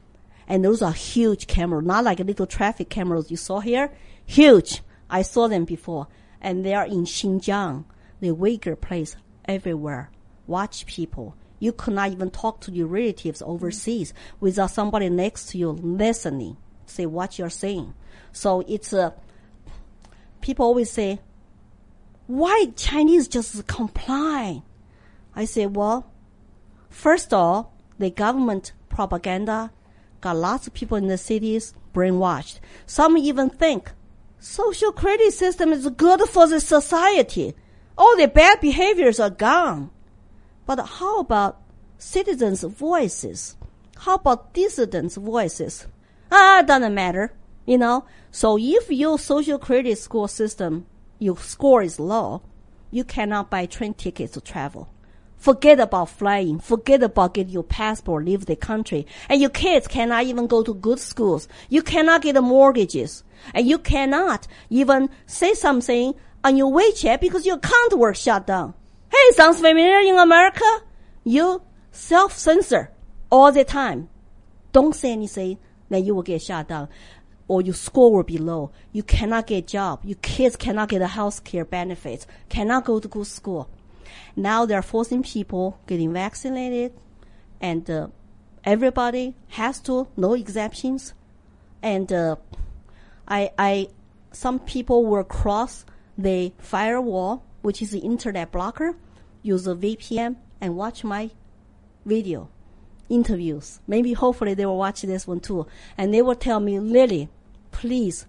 and those are huge cameras, not like little traffic cameras you saw here. Huge. I saw them before. And they are in Xinjiang, the Uyghur place everywhere. Watch people. You could not even talk to your relatives overseas without somebody next to you listening, say what you're saying. So it's a, people always say, why Chinese just comply? I say, well, first of all, the government propaganda got lots of people in the cities brainwashed. Some even think social credit system is good for the society. All the bad behaviors are gone. But how about citizens' voices? How about dissidents' voices? Ah, doesn't matter, you know. So if your social credit score system, your score is low, you cannot buy train tickets to travel. Forget about flying. Forget about getting your passport, leave the country. And your kids cannot even go to good schools. You cannot get mortgages. And you cannot even say something on your WeChat because your account was shut down. Hey, sounds familiar in America? You self-censor all the time. Don't say anything, then you will get shut down. Or your score will be low. You cannot get a job. Your kids cannot get health care benefits. Cannot go to good school. Now they're forcing people getting vaccinated, and uh, everybody has to, no exceptions. And uh, I, I, some people will cross the firewall, which is the internet blocker, use a VPN and watch my video interviews. Maybe hopefully they will watch this one too. And they will tell me, Lily, please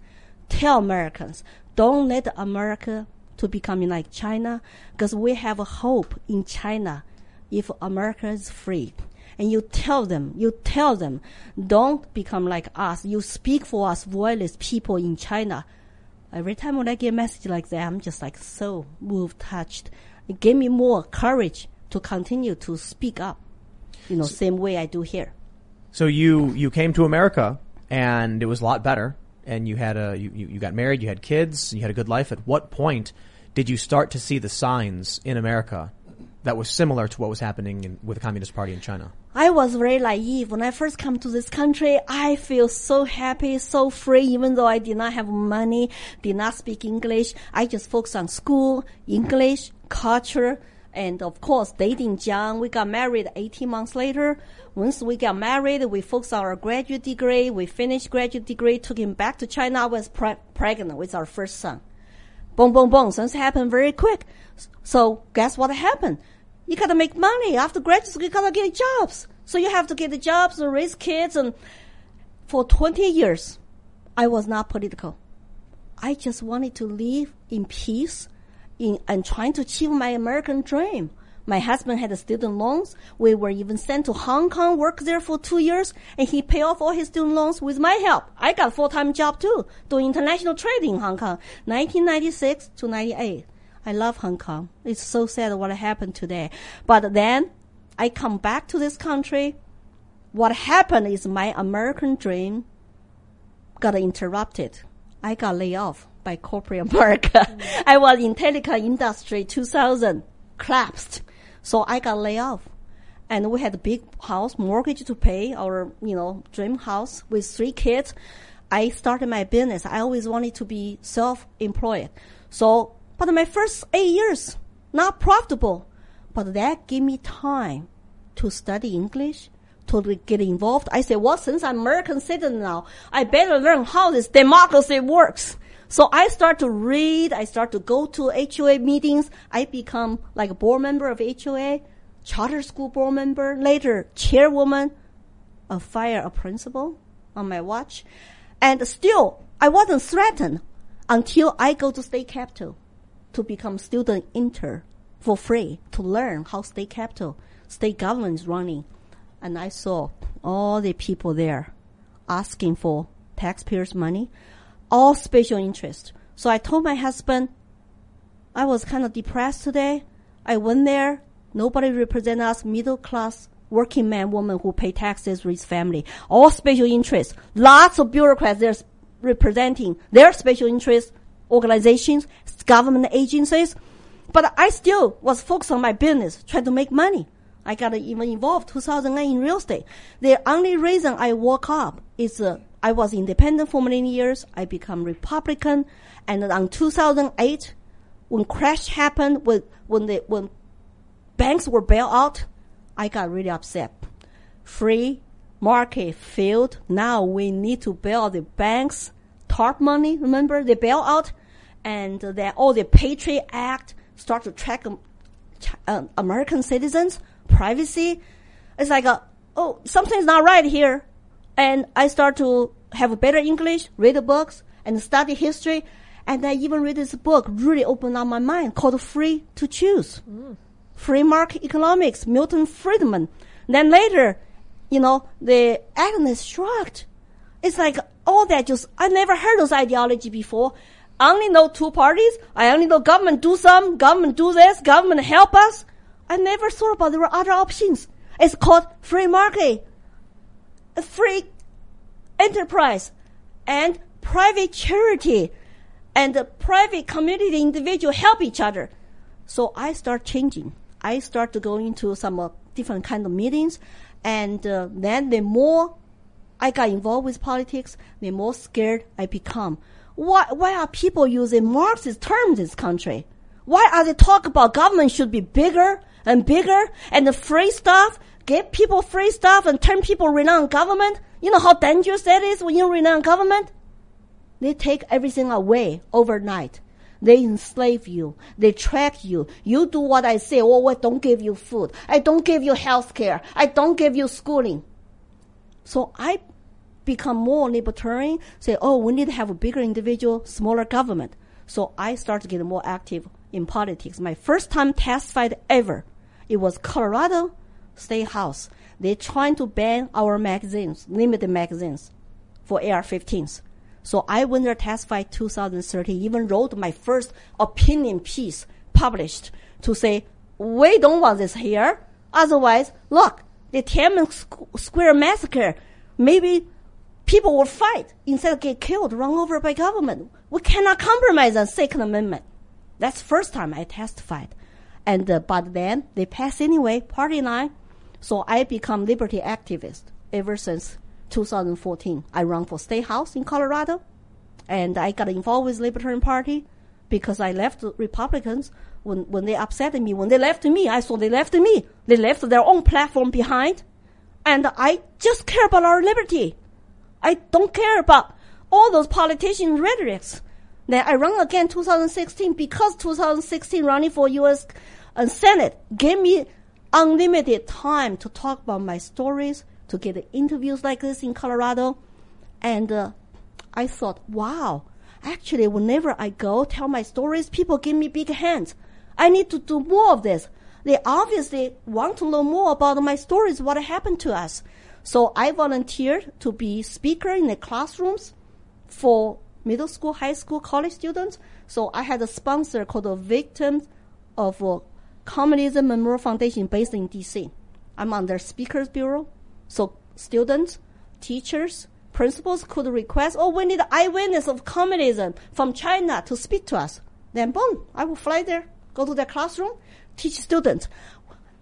tell Americans, don't let America to becoming like China because we have a hope in China if America is free. And you tell them, you tell them, don't become like us. You speak for us voiceless people in China. Every time when I get a message like that, I'm just like so moved, touched. It gave me more courage to continue to speak up, you know, same way I do here. So you you came to America and it was a lot better, and you had a you, you you got married, you had kids, you had a good life. At what point did you start to see the signs in America that was similar to what was happening in, with the Communist Party in China? I was very naive. When I first come to this country, I feel so happy, so free, even though I did not have money, did not speak English. I just focused on school, English, culture, and of course, dating John. We got married 18 months later. Once we got married, we focused on our graduate degree. We finished graduate degree, took him back to China. I was pre- pregnant with our first son. Boom, boom, boom. Things happen very quick. So guess what happened? You gotta make money. After graduate school, you gotta get jobs. So you have to get the jobs and raise kids. And for 20 years, I was not political. I just wanted to live in peace in, and trying to achieve my American dream. My husband had student loans. We were even sent to Hong Kong, work there for two years, and he paid off all his student loans with my help. I got a full-time job too, doing international trading in Hong Kong, 1996 to 98. I love Hong Kong. It's so sad what happened today. But then I come back to this country. What happened is my American dream got interrupted. I got laid off by corporate America. I was in telecom industry 2000 collapsed. So I got laid off. And we had a big house mortgage to pay, our, you know, dream house with three kids. I started my business. I always wanted to be self-employed. So, but my first eight years, not profitable. But that gave me time to study English, to get involved. I said, well, since I'm American citizen now, I better learn how this democracy works. So I start to read. I start to go to HOA meetings. I become like a board member of HOA, charter school board member, later chairwoman, a fire a principal on my watch. And still, I wasn't threatened until I go to state capital to become student intern for free to learn how state capital, state government is running. And I saw all the people there asking for taxpayers' money, all special interest. So I told my husband, I was kind of depressed today. I went there. Nobody represent us, middle class working man, woman who pay taxes with family. All special interests. Lots of bureaucrats there representing their special interest organizations, government agencies. But I still was focused on my business, trying to make money. I got even involved 2008 in real estate. The only reason I woke up is uh, I was independent for many years. I become Republican, and on 2008, when crash happened, when when the when banks were bailed out, I got really upset. Free market failed. Now we need to bail the banks. TARP money, remember they bail out, and then all the Patriot Act start to track uh, American citizens privacy. It's like a, oh something's not right here, and I start to have better English, read the books, and study history. And I even read this book, really opened up my mind, called Free to Choose free market economics, Milton Friedman. Then later, you know, the Atlas Shrugged. It's like all that just, I never heard those ideology before. I only know two parties. I only know government do some, government do this, government help us. I never thought about there were other options. It's called free market, a free enterprise, and private charity, and the private community individual help each other. So I start changing. I start to go into some uh, different kind of meetings, and uh, then the more I got involved with politics, the more scared I become. Why, why are people using Marxist terms in this country? Why are they talk about government should be bigger and bigger and the free stuff? Give people free stuff and turn people on government? You know how dangerous that is when you on government? They take everything away overnight. They enslave you. They track you. You do what I say. Oh, I don't give you food. I don't give you health care. I don't give you schooling. So I become more libertarian, say, oh, we need to have a bigger individual, smaller government. So I start to get more active in politics. My first time testified ever, it was Colorado State House. They're trying to ban our magazines, limited magazines, for AR-15s. So I went there testified 2013, even wrote my first opinion piece published to say, we don't want this here. Otherwise, look, the Tiananmen Square massacre, maybe people will fight instead of get killed, run over by government. We cannot compromise on Second Amendment. That's first time I testified. And, uh, but then they pass anyway, party line. So I become liberty activist ever since 2014. I run for state house in Colorado and I got involved with Libertarian Party because I left Republicans when, when they upset me. When they left me, I saw they left me. They left their own platform behind. And I just care about our liberty. I don't care about all those politician rhetorics. Then I run again 2016 because 2016 running for U.S. and uh, Senate gave me unlimited time to talk about my stories, to get interviews like this in Colorado. And uh, I thought, wow, actually, whenever I go tell my stories, people give me big hands. I need to do more of this. They obviously want to know more about my stories, what happened to us. So I volunteered to be speaker in the classrooms for middle school, high school, college students. So I had a sponsor called the Victims of uh, Communism Memorial Foundation based in DC. I'm on their speakers bureau. So students, teachers, principals could request, oh, we need eyewitness of communism from China to speak to us. Then boom, I will fly there, go to their classroom, teach students.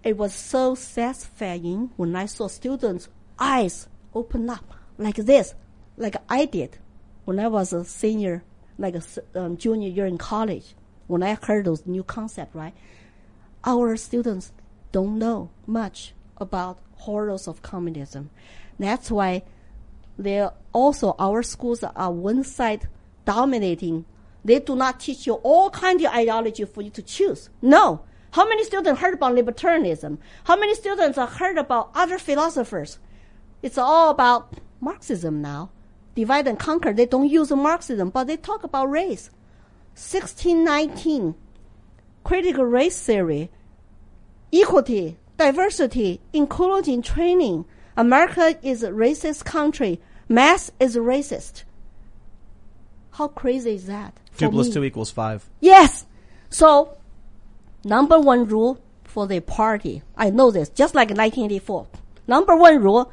It was so satisfying when I saw students' eyes open up like this, like I did when I was a senior, like a um, junior year in college. When I heard those new concepts, right? Our students don't know much about horrors of communism. That's why there also our schools are one side dominating. They do not teach you all kinds of ideology for you to choose. No. How many students heard about libertarianism? How many students have heard about other philosophers? It's all about Marxism now. Divide and conquer. They don't use Marxism, but they talk about race. 1619, critical race theory, equity, diversity, inclusion training. America is a racist country. Mass is racist. How crazy is that? Two plus me? two equals five. Yes. So, number one rule for the party. I know this, just like 1984. Number one rule,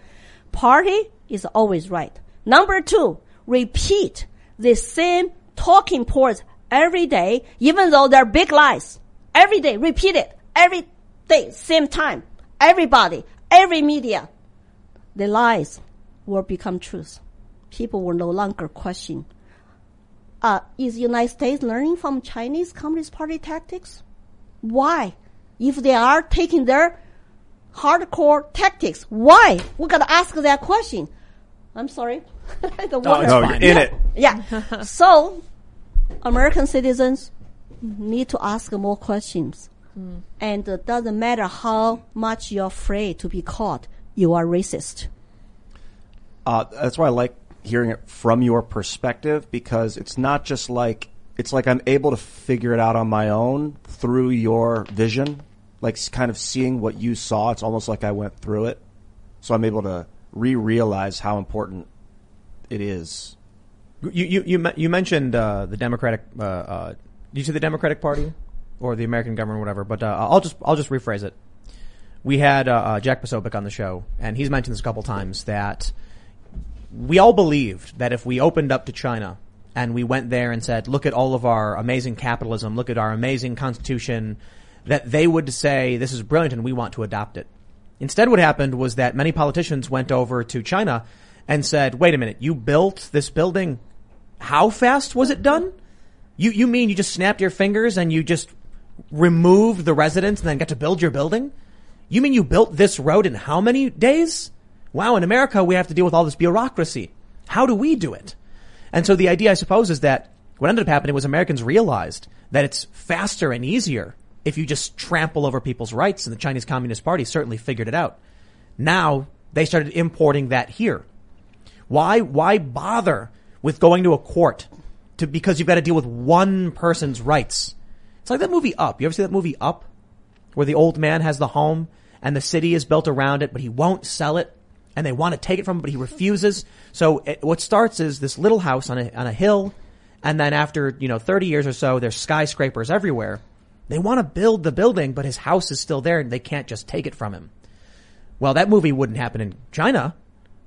party is always right. Number two, repeat the same talking points every day, even though they're big lies. Every day, repeat it. Every day, same time. Everybody, every media. The lies will become truth. People will no longer question uh, is United States learning from Chinese Communist Party tactics? Why? If they are taking their hardcore tactics, why? We gotta ask that question. I'm sorry. the water. No, you're in it. Yeah. so, American citizens need to ask more questions. And it doesn't matter how much you're afraid to be caught, you are racist. Uh, that's why I like hearing it from your perspective because it's not just like it's like I'm able to figure it out on my own through your vision, like kind of seeing what you saw. It's almost like I went through it, so I'm able to re-realize how important it is. You you you, you mentioned uh, the Democratic. Uh, uh, did you say the Democratic Party or the American government, or whatever? But uh, I'll just I'll just rephrase it. We had uh, uh, Jack Posobiec on the show, and he's mentioned this a couple times that we all believed that if we opened up to China and we went there and said, "Look at all of our amazing capitalism, look at our amazing constitution," that they would say, "This is brilliant, and we want to adopt it." Instead, what happened was that many politicians went over to China and said, "Wait a minute, you built this building. How fast was it done? You you mean you just snapped your fingers and you just removed the residents and then got to build your building? You mean you built this road in how many days? Wow, in America we have to deal with all this bureaucracy. How do we do it?" And so the idea, I suppose, is that what ended up happening was Americans realized that it's faster and easier if you just trample over people's rights, and the Chinese Communist Party certainly figured it out. Now they started importing that here. Why, why bother with going to a court to, because you've got to deal with one person's rights? It's like that movie Up. You ever see that movie Up? Where the old man has the home and the city is built around it, but he won't sell it and they want to take it from him, but he refuses. So it, what starts is this little house on a, on a hill. And then after, you know, 30 years or so, there's skyscrapers everywhere. They want to build the building, but his house is still there and they can't just take it from him. Well, that movie wouldn't happen in China.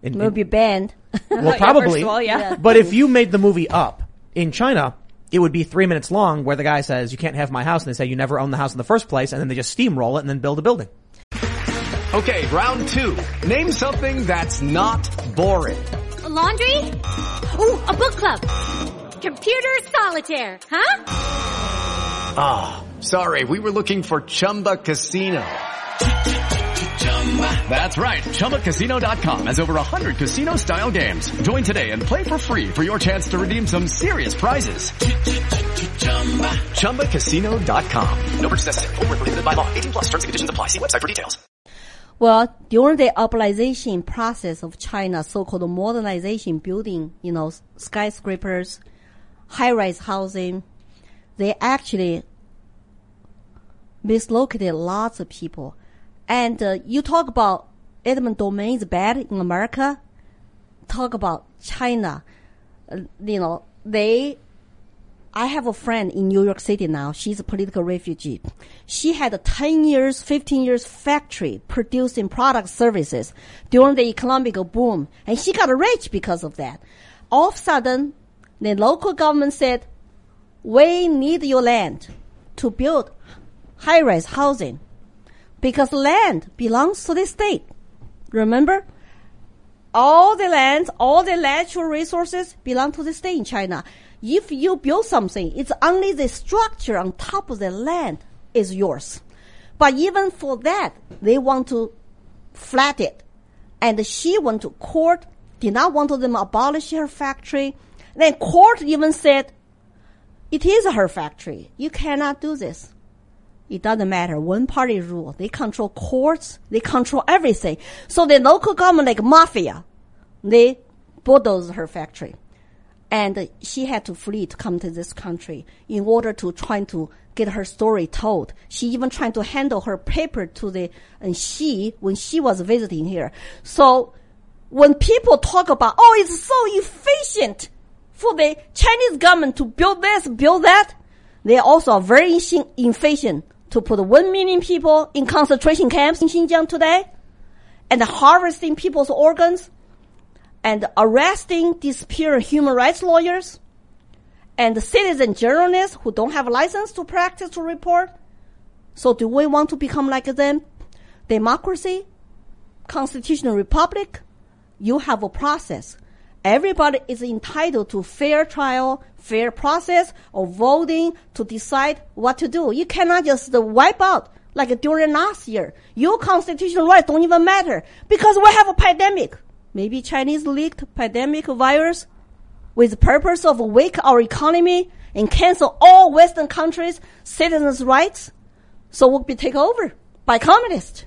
In, It will be banned. well, probably. all. Yeah. But if you made the movie up in China, it would be three minutes long where the guy says, you can't have my house. And they say, you never owned the house in the first place. And then they just steamroll it and then build a building. Okay, round two. Name something that's not boring. A laundry? Ooh, a book club. Computer solitaire, huh? Ah, sorry, we were looking for Chumba Casino. That's right, ChumbaCasino.com has over 100 casino-style games. Join today and play for free for your chance to redeem some serious prizes. ChumbaCasino.com. No purchase necessary. Void where prohibited by law. 18 plus terms and conditions apply. See website for details. Well, during the urbanization process of China, so-called modernization, building, you know, skyscrapers, high-rise housing, they actually mislocated lots of people. And uh, you talk about eminent domain is bad in America. Talk about China. Uh, you know, they I have a friend in New York City now. She's a political refugee. She had a 10 years, 15 years factory producing product services during the economic boom. And she got rich because of that. All of a sudden, the local government said, we need your land to build high-rise housing because land belongs to the state. Remember? all the land, all the natural resources belong to the state in China. If you build something, it's only the structure on top of the land is yours. But even for that, they want to flat it. And she went to court, did not want them to abolish her factory. Then court even said, it is her factory. You cannot do this. It doesn't matter. One party rule. They control courts. They control everything. So the local government, like mafia, they bulldoze her factory. And she had to flee to come to this country in order to try to get her story told. She even tried to handle her paper to the, and she, when she was visiting here. So when people talk about, oh, it's so efficient for the Chinese government to build this, build that, they also are very efficient to put one million people in concentration camps in Xinjiang today and harvesting people's organs and arresting disappearing human rights lawyers and citizen journalists who don't have a license to practice to report. So do we want to become like them? Democracy, constitutional republic, you have a process. Everybody is entitled to fair trial, fair process of voting to decide what to do. You cannot just wipe out like during last year. Your constitutional rights don't even matter because we have a pandemic. Maybe Chinese leaked pandemic virus with the purpose of wake our economy and cancel all Western countries' citizens' rights. So we'll be taken over by communists.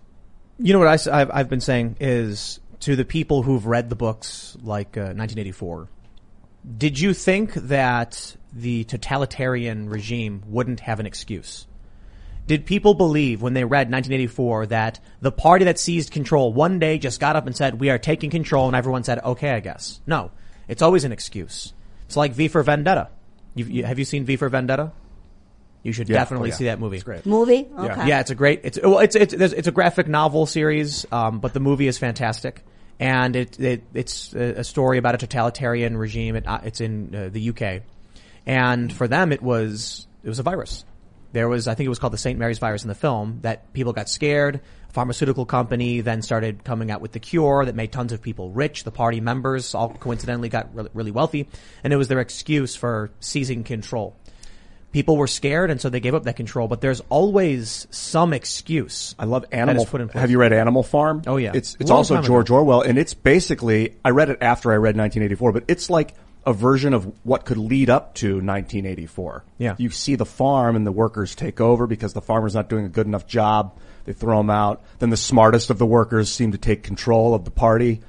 You know what I, have I've been saying is to the people who've read the books like uh, 1984. Did you think that the totalitarian regime wouldn't have an excuse? Did people believe when they read 1984 that the party that seized control one day just got up and said, we are taking control and everyone said, okay, I guess. No. It's always an excuse. It's like V for Vendetta. You've, you, have you seen V for Vendetta? You should Yeah. definitely Oh, yeah. see that movie. It's great. Movie? Okay. Yeah, it's a great. It's well, it's it's it's a graphic novel series, um, but the movie is fantastic, and it, it it's a, story about a totalitarian regime. It, uh, it's in uh, the UK, and for them it was it was a virus. There was I think it was called the St. Mary's virus in the film that people got scared. A pharmaceutical company then started coming out with the cure that made tons of people rich. The party members all coincidentally got really wealthy, and it was their excuse for seizing control people were scared and so they gave up that control but there's always some excuse I love Animal. put in place. Have you read Animal Farm? Oh, yeah. It's it's Long also time ago. George Orwell, and it's basically I read it after I read 1984, but it's like a version of what could lead up to 1984. Yeah. You see the farm and the workers take over because the farmer's not doing a good enough job. They throw him out. Then the smartest of the workers seem to take control of the party,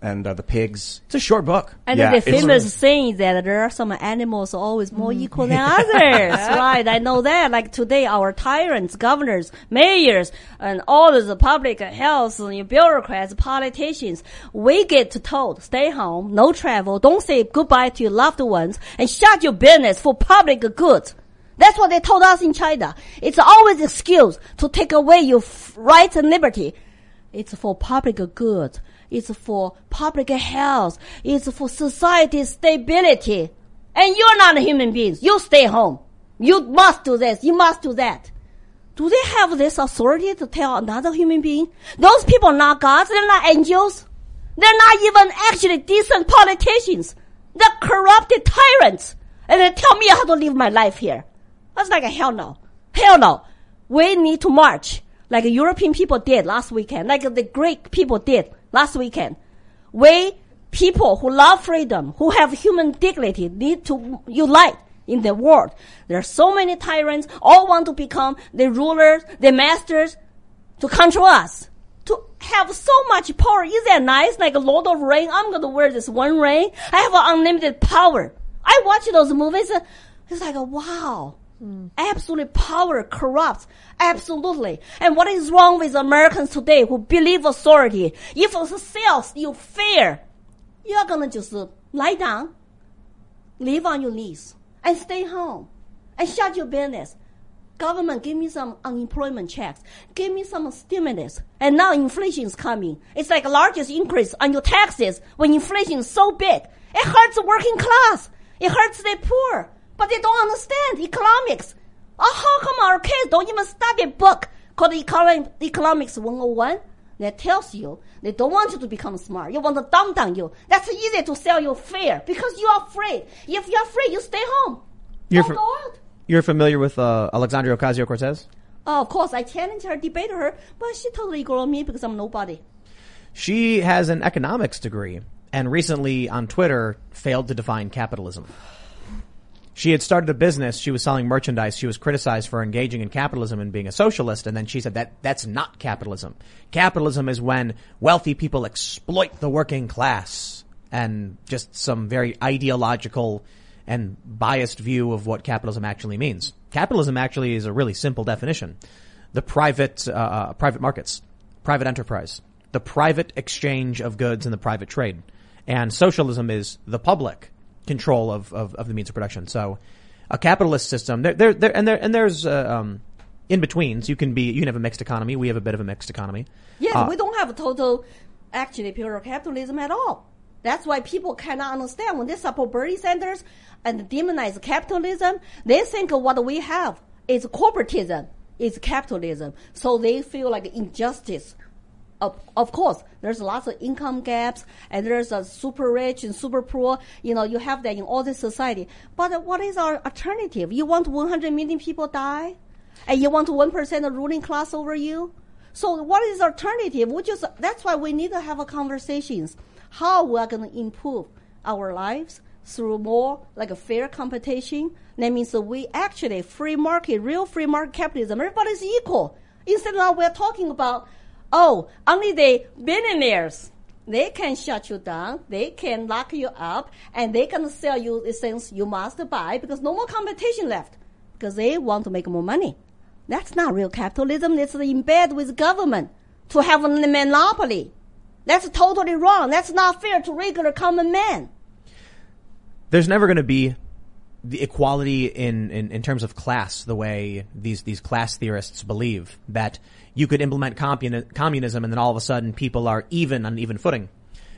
and uh, the pigs. it's a short book And Yeah, the famous saying that there are some animals always more Mm. equal than others, right? I know that. Like today, our tyrants, governors, mayors, and all the public health and bureaucrats, politicians, we get told, stay home, no travel, don't say goodbye to your loved ones, and shut your business for public good. That's what they told us in China. It's always excuse to take away your f- rights and liberty. It's for public good. It's for public health. It's for society stability. And you're not a human being. You stay home. You must do this. You must do that. Do they have this authority to tell another human being? Those people are not gods. They're not angels. They're not even actually decent politicians. They're corrupted tyrants. And they tell me how to live my life here. That's like a hell no. Hell no. We need to march like European people did last weekend, like the Greek people did last weekend. We people who love freedom, who have human dignity, need to unite in the world. There are so many tyrants, all want to become the rulers, the masters, to control us. To have so much power, is that nice? Like a Lord of Ring, I'm gonna wear this one ring. I have unlimited power. I watch those movies, uh, it's like, wow. Absolutely power corrupts. Absolutely. And what is wrong with Americans today who believe authority? If it sales you fear, you're gonna just lie down, live on your knees, and stay home, and shut your business. Government, give me some unemployment checks. Give me some stimulus. And now inflation is coming. It's like the largest increase on your taxes when inflation is so big. It hurts the working class. It hurts the poor. But they don't understand economics. Oh, how come our kids don't even study a book called Economic, Economics 101 that tells you they don't want you to become smart. You want to dumb down you. That's easy to sell you fear because you are afraid. If you're afraid, you stay home. You're don't go out. you're familiar with uh, alexandria ocasio-cortez Oh, of course, I challenged her, debated her, but she totally ignored me because I'm nobody. She has an economics degree and recently on Twitter failed to define capitalism. She had started a business. She was selling merchandise. She was criticized for engaging in capitalism and being a socialist. And then she said that that's not capitalism. Capitalism is when wealthy people exploit the working class and just some very ideological and biased view of what capitalism actually means. Capitalism actually is a really simple definition. The private, uh, private markets, private enterprise, the private exchange of goods and the private trade. And socialism is the public control of, of, of the means of production. So a capitalist system, there, there, there and there, and there's, uh, um, in betweens. You can be, you can have a mixed economy. We have a bit of a mixed economy. Yeah, Uh, we don't have a total, actually, pure capitalism at all. That's why people cannot understand when they support Bernie Sanders and demonize capitalism. They think what we have is corporatism, is capitalism. So they feel like injustice. Of, of course, there's lots of income gaps, and there's a super rich and super poor. You know, you have that in all this society. But what is our alternative? You want 100 million people die, and you want 1% of ruling class over you? So what is alternative? We just, that's why we need to have a conversations. How we are going to improve our lives through more like a fair competition. That means we actually free market, real free market capitalism. Everybody's equal. Instead of now we're talking about, oh, only the billionaires. They can shut you down. They can lock you up and they can sell you the things you must buy because no more competition left because they want to make more money. That's not real capitalism. It's in bed with government to have a monopoly. That's totally wrong. That's not fair to regular common man. there's never going to be the equality in, in, in terms of class the way these, these class theorists believe that you could implement communi- communism and then all of a sudden people are even on even footing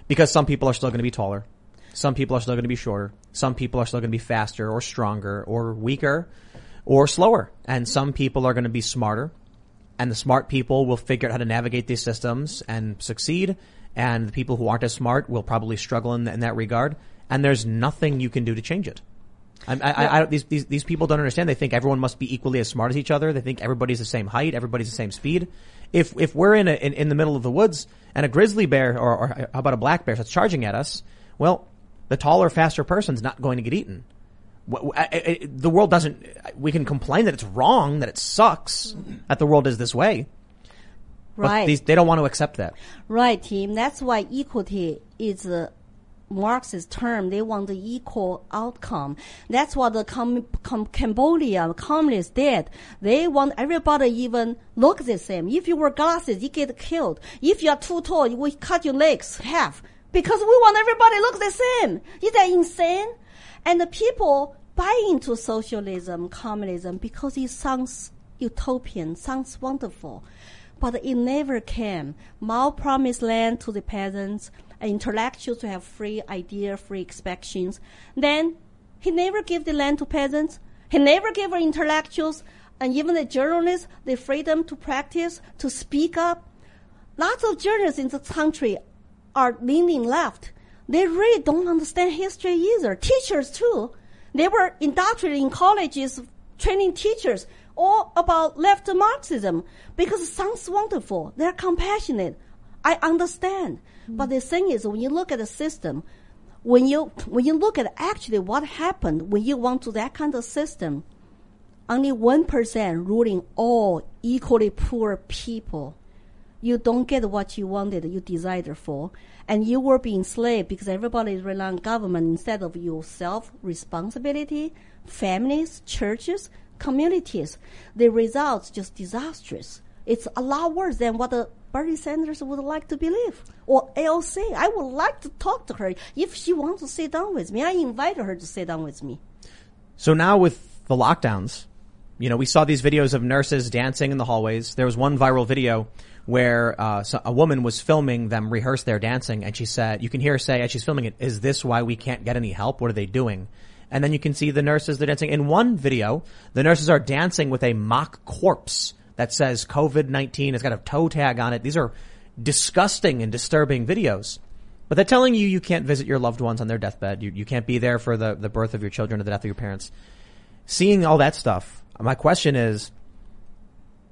because some people are still going to be taller. Some people are still going to be shorter. Some people are still going to be faster or stronger or weaker or slower. And some people are going to be smarter and the smart people will figure out how to navigate these systems and succeed. And the people who aren't as smart will probably struggle in, in that regard. And there's nothing you can do to change it. I, I, I, these, these, these people don't understand. They think everyone must be equally as smart as each other. They think everybody's the same height, everybody's the same speed. If, if we're in, a, in, in the middle of the woods and a grizzly bear or, or how about a black bear starts charging at us, well, the taller, faster person's not going to get eaten. Wh- wh- I- I- The world doesn't, we can complain that it's wrong, that it sucks, that the world is this way. But Right. these, they don't want to accept that. Right, Tim. That's why equity is a Marxist term. They want the equal outcome. That's what the com- com- Cambodia communists did. They want everybody even look the same. If you wear glasses, you get killed. If you are too tall, you will cut your legs half. Because we want everybody look the same. Is that insane? And the people buy into socialism, communism, because it sounds utopian, sounds wonderful. But it never came. Mao promised land to the peasants, Uh, intellectuals to have free idea, free expressions. Then he never gave the land to peasants. He never gave intellectuals and even the journalists the freedom to practice, to speak up. Lots of journalists in this country are leaning left. They really don't understand history either. Teachers too. They were indoctrinated in colleges, training teachers all about left Marxism because it sounds wonderful. They're compassionate. I understand. But the thing is, when you look at the system, when you when you look at actually what happened when you went to that kind of system, only one percent ruling all equally poor people. You don't get what you wanted, you desired for, and you were being enslaved because everybody is relying on government instead of yourself responsibility, families, churches, communities. The results just disastrous. It's a lot worse than what the Bernie Sanders would like to believe. Or AOC. I would like to talk to her if she wants to sit down with me. I invited her to sit down with me. So now with the lockdowns, you know, we saw these videos of nurses dancing in the hallways. There was one viral video where uh, a woman was filming them rehearse their dancing, and she said, "You can hear her say as she's filming it, is this why we can't get any help? What are they doing?" And then you can see the nurses they're dancing. In one video, the nurses are dancing with a mock corpse that says COVID nineteen. It's got a toe tag on it. These are disgusting and disturbing videos. But they're telling you you can't visit your loved ones on their deathbed. You, you can't be there for the, the birth of your children or the death of your parents. Seeing all that stuff, my question is,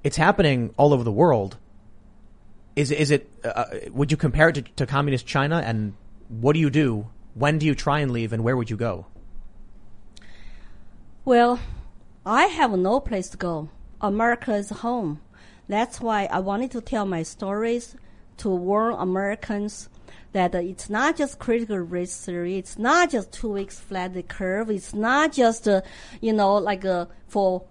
it's happening all over the world. is is it? Uh, would you compare it to, to communist China? And what do you do? When do you try and leave? And where would you go? Well, I have no place to go. America is home. That's why I wanted to tell my stories to warn Americans that uh, it's not just critical race theory. It's not just two weeks flat the curve. It's not just, uh, you know, like uh, for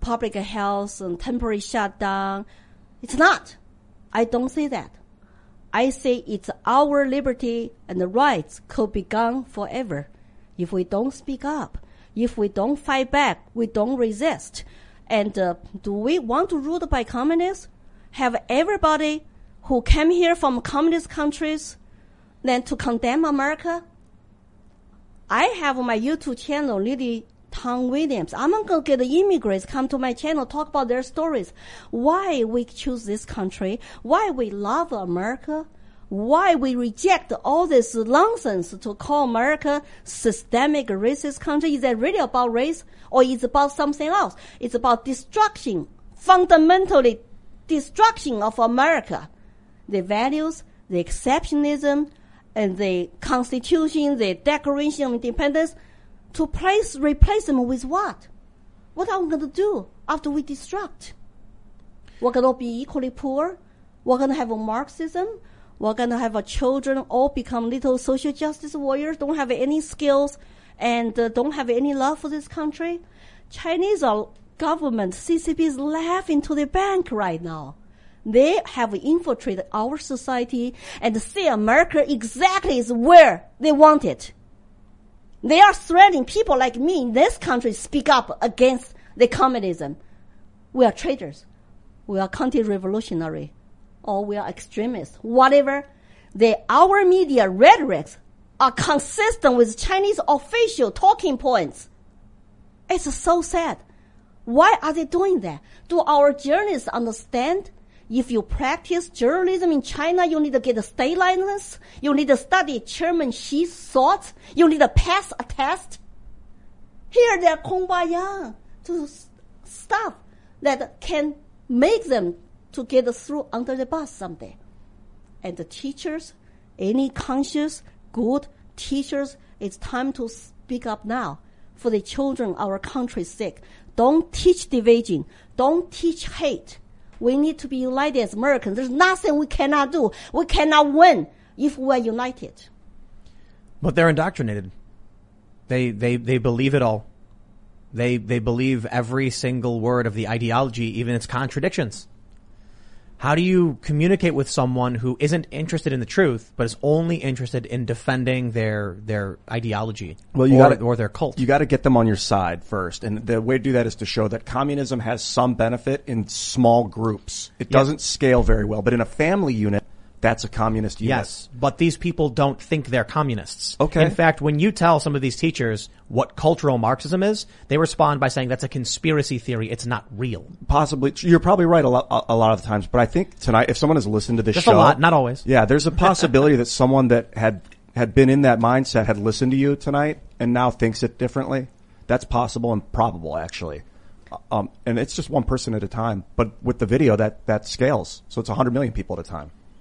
public health and temporary shutdown. It's not. I don't say that. I say it's our liberty and the rights could be gone forever if we don't speak up, if we don't fight back, we don't resist. And uh, do we want to ruled by communists? Have everybody who came here from communist countries then to condemn America? I have my YouTube channel, Lily Tang Williams. I'm gonna get the immigrants come to my channel, talk about their stories. Why we choose this country, why we love America, why we reject all this nonsense to call America systemic racist country. Is that really about race or is it about something else? It's about destruction, fundamentally destruction of America. The values, the exceptionalism, and the Constitution, the Declaration of Independence, to place, replace them with what? What are we going to do after we destruct? We're going to be equally poor. We're going to have a Marxism. We're going to have our children all become little social justice warriors, don't have any skills, and uh, don't have any love for this country. Chinese government, CCP is laughing to the bank right now. They have infiltrated our society and see America exactly is where they want it. They are threatening people like me in this country speak up against the communism. We are traitors. We are counter-revolutionary. Or we are extremists. Whatever. The, our media rhetorics are consistent with Chinese official talking points. It's so sad. Why are they doing that? Do our journalists understand? If you practice journalism in China, you need to get a state license. You need to study Chairman Xi's thoughts. You need to pass a test. Here they're kumbaya to stuff that can make them to get through under the bus someday. And the teachers, any conscious, good teachers, it's time to speak up now for the children, our country's sake. Don't teach division. Don't teach hate. We need to be united as Americans. There's nothing we cannot do. We cannot win if we're united. But they're indoctrinated. They they they believe it all. They they believe every single word of the ideology, even its contradictions. How do you communicate with someone who isn't interested in the truth, but is only interested in defending their their ideology Well, you or, gotta, or their cult? You got to get them on your side first, and the way to do that is to show that communism has some benefit in small groups. It doesn't scale very well, but in a family unit, that's a communist unit. Yes, but these people don't think they're communists. Okay. In fact, when you tell some of these teachers what cultural Marxism is, they respond by saying that's a conspiracy theory. It's not real. Possibly, you're probably right a lot, a lot of the times, but I think tonight, if someone has listened to this Just a show, lot, not always. Yeah, there's a possibility that someone that had had been in that mindset had listened to you tonight and now thinks it differently. That's possible and probable, actually. Um, and it's just one person at a time. But with the video, that that scales. So it's 100 million people at a time,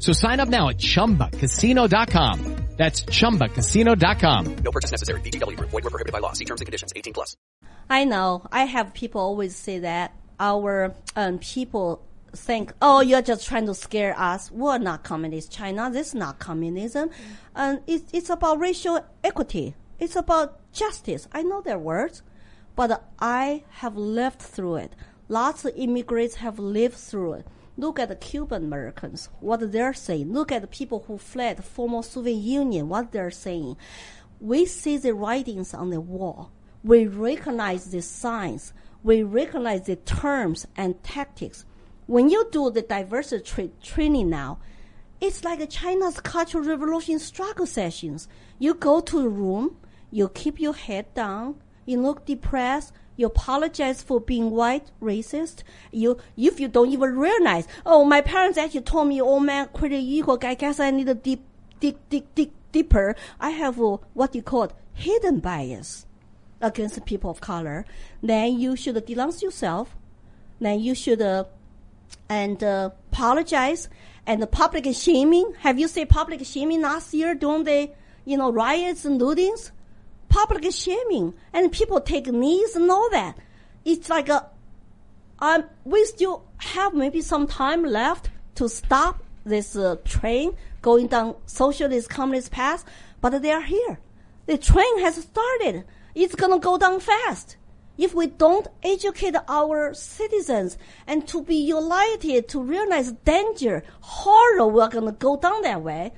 So sign up now at chumbacasino.com. That's chumbacasino.com. No purchase necessary. VGW Group. Void were prohibited by law. See terms and conditions. 18 plus. I know. I have people always say that our um, people think, oh, you're just trying to scare us. We're not communist China. This is not communism. And it, it's about racial equity. It's about justice. I know their words, but I have lived through it. Lots of immigrants have lived through it. Look at the Cuban Americans, what they're saying. Look at the people who fled the former Soviet Union, what they're saying. We see the writings on the wall. We recognize the signs. We recognize the terms and tactics. When you do the diversity tra- training now, It's like China's Cultural Revolution struggle sessions. You go to a room, you keep your head down, you look depressed, you apologize for being white, racist. You, if you don't even realize, oh, my parents actually told me, oh man, pretty equal. I guess I need to deep, dig, dig, dig deeper. I have uh, what you call hidden bias against people of color. Then you should denounce yourself. Then you should uh, and uh, apologize and the public shaming. Have you seen public shaming last year during the you know riots and lootings? Public shaming and people take knees and all that. It's like a um, we still have maybe some time left to stop this uh, train going down socialist communist path, but they are here. The train has started. It's gonna go down fast if we don't educate our citizens and to be united to realize danger, horror, we're gonna go down that way.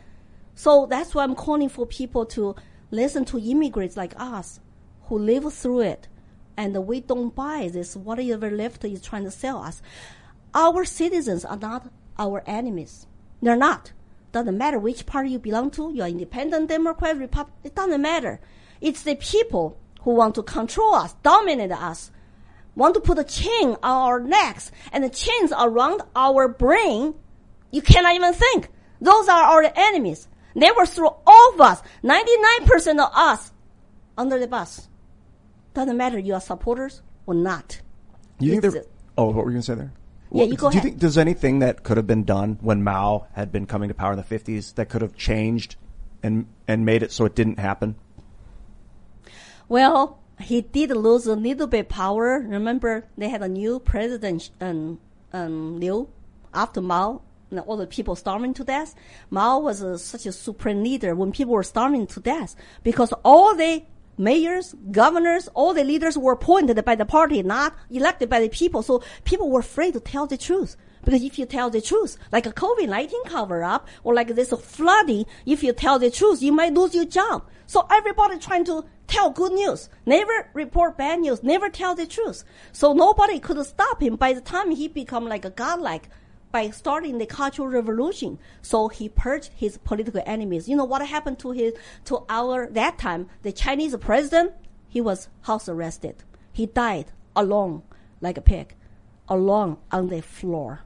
So that's why I'm calling for people to listen to immigrants like us who live through it. And we don't buy this, whatever left is trying to sell us. Our citizens are not our enemies. They're not. Doesn't matter which party you belong to, you're independent, Democrat, Republican, it doesn't matter. It's the people who want to control us, dominate us, want to put a chain on our necks and the chains around our brain. You cannot even think. Those are our enemies. They will throw all of us, 99% of us, under the bus. Doesn't matter you are supporters or not. You think there? Oh, what were you going to say there? Yeah, you go Do you think there's anything that could have been done when Mao had been coming to power in the 50s that could have changed and and made it so it didn't happen? Well, he did lose a little bit power. Remember, they had a new president, um, um, Liu, after Mao. And all the people starving to death. Mao was a, such a supreme leader when people were starving to death because all the mayors, governors, all the leaders were appointed by the party, not elected by the people. So people were afraid to tell the truth. Because if you tell the truth, like a COVID-19 cover up or like this flooding, if you tell the truth, you might lose your job. So everybody trying to tell good news, never report bad news, never tell the truth. So nobody could stop him by the time he become like a godlike by starting the cultural revolution. So he purged his political enemies. You know what happened to his, to our, that time, the Chinese president? He was house arrested. He died alone, like a pig, alone on the floor.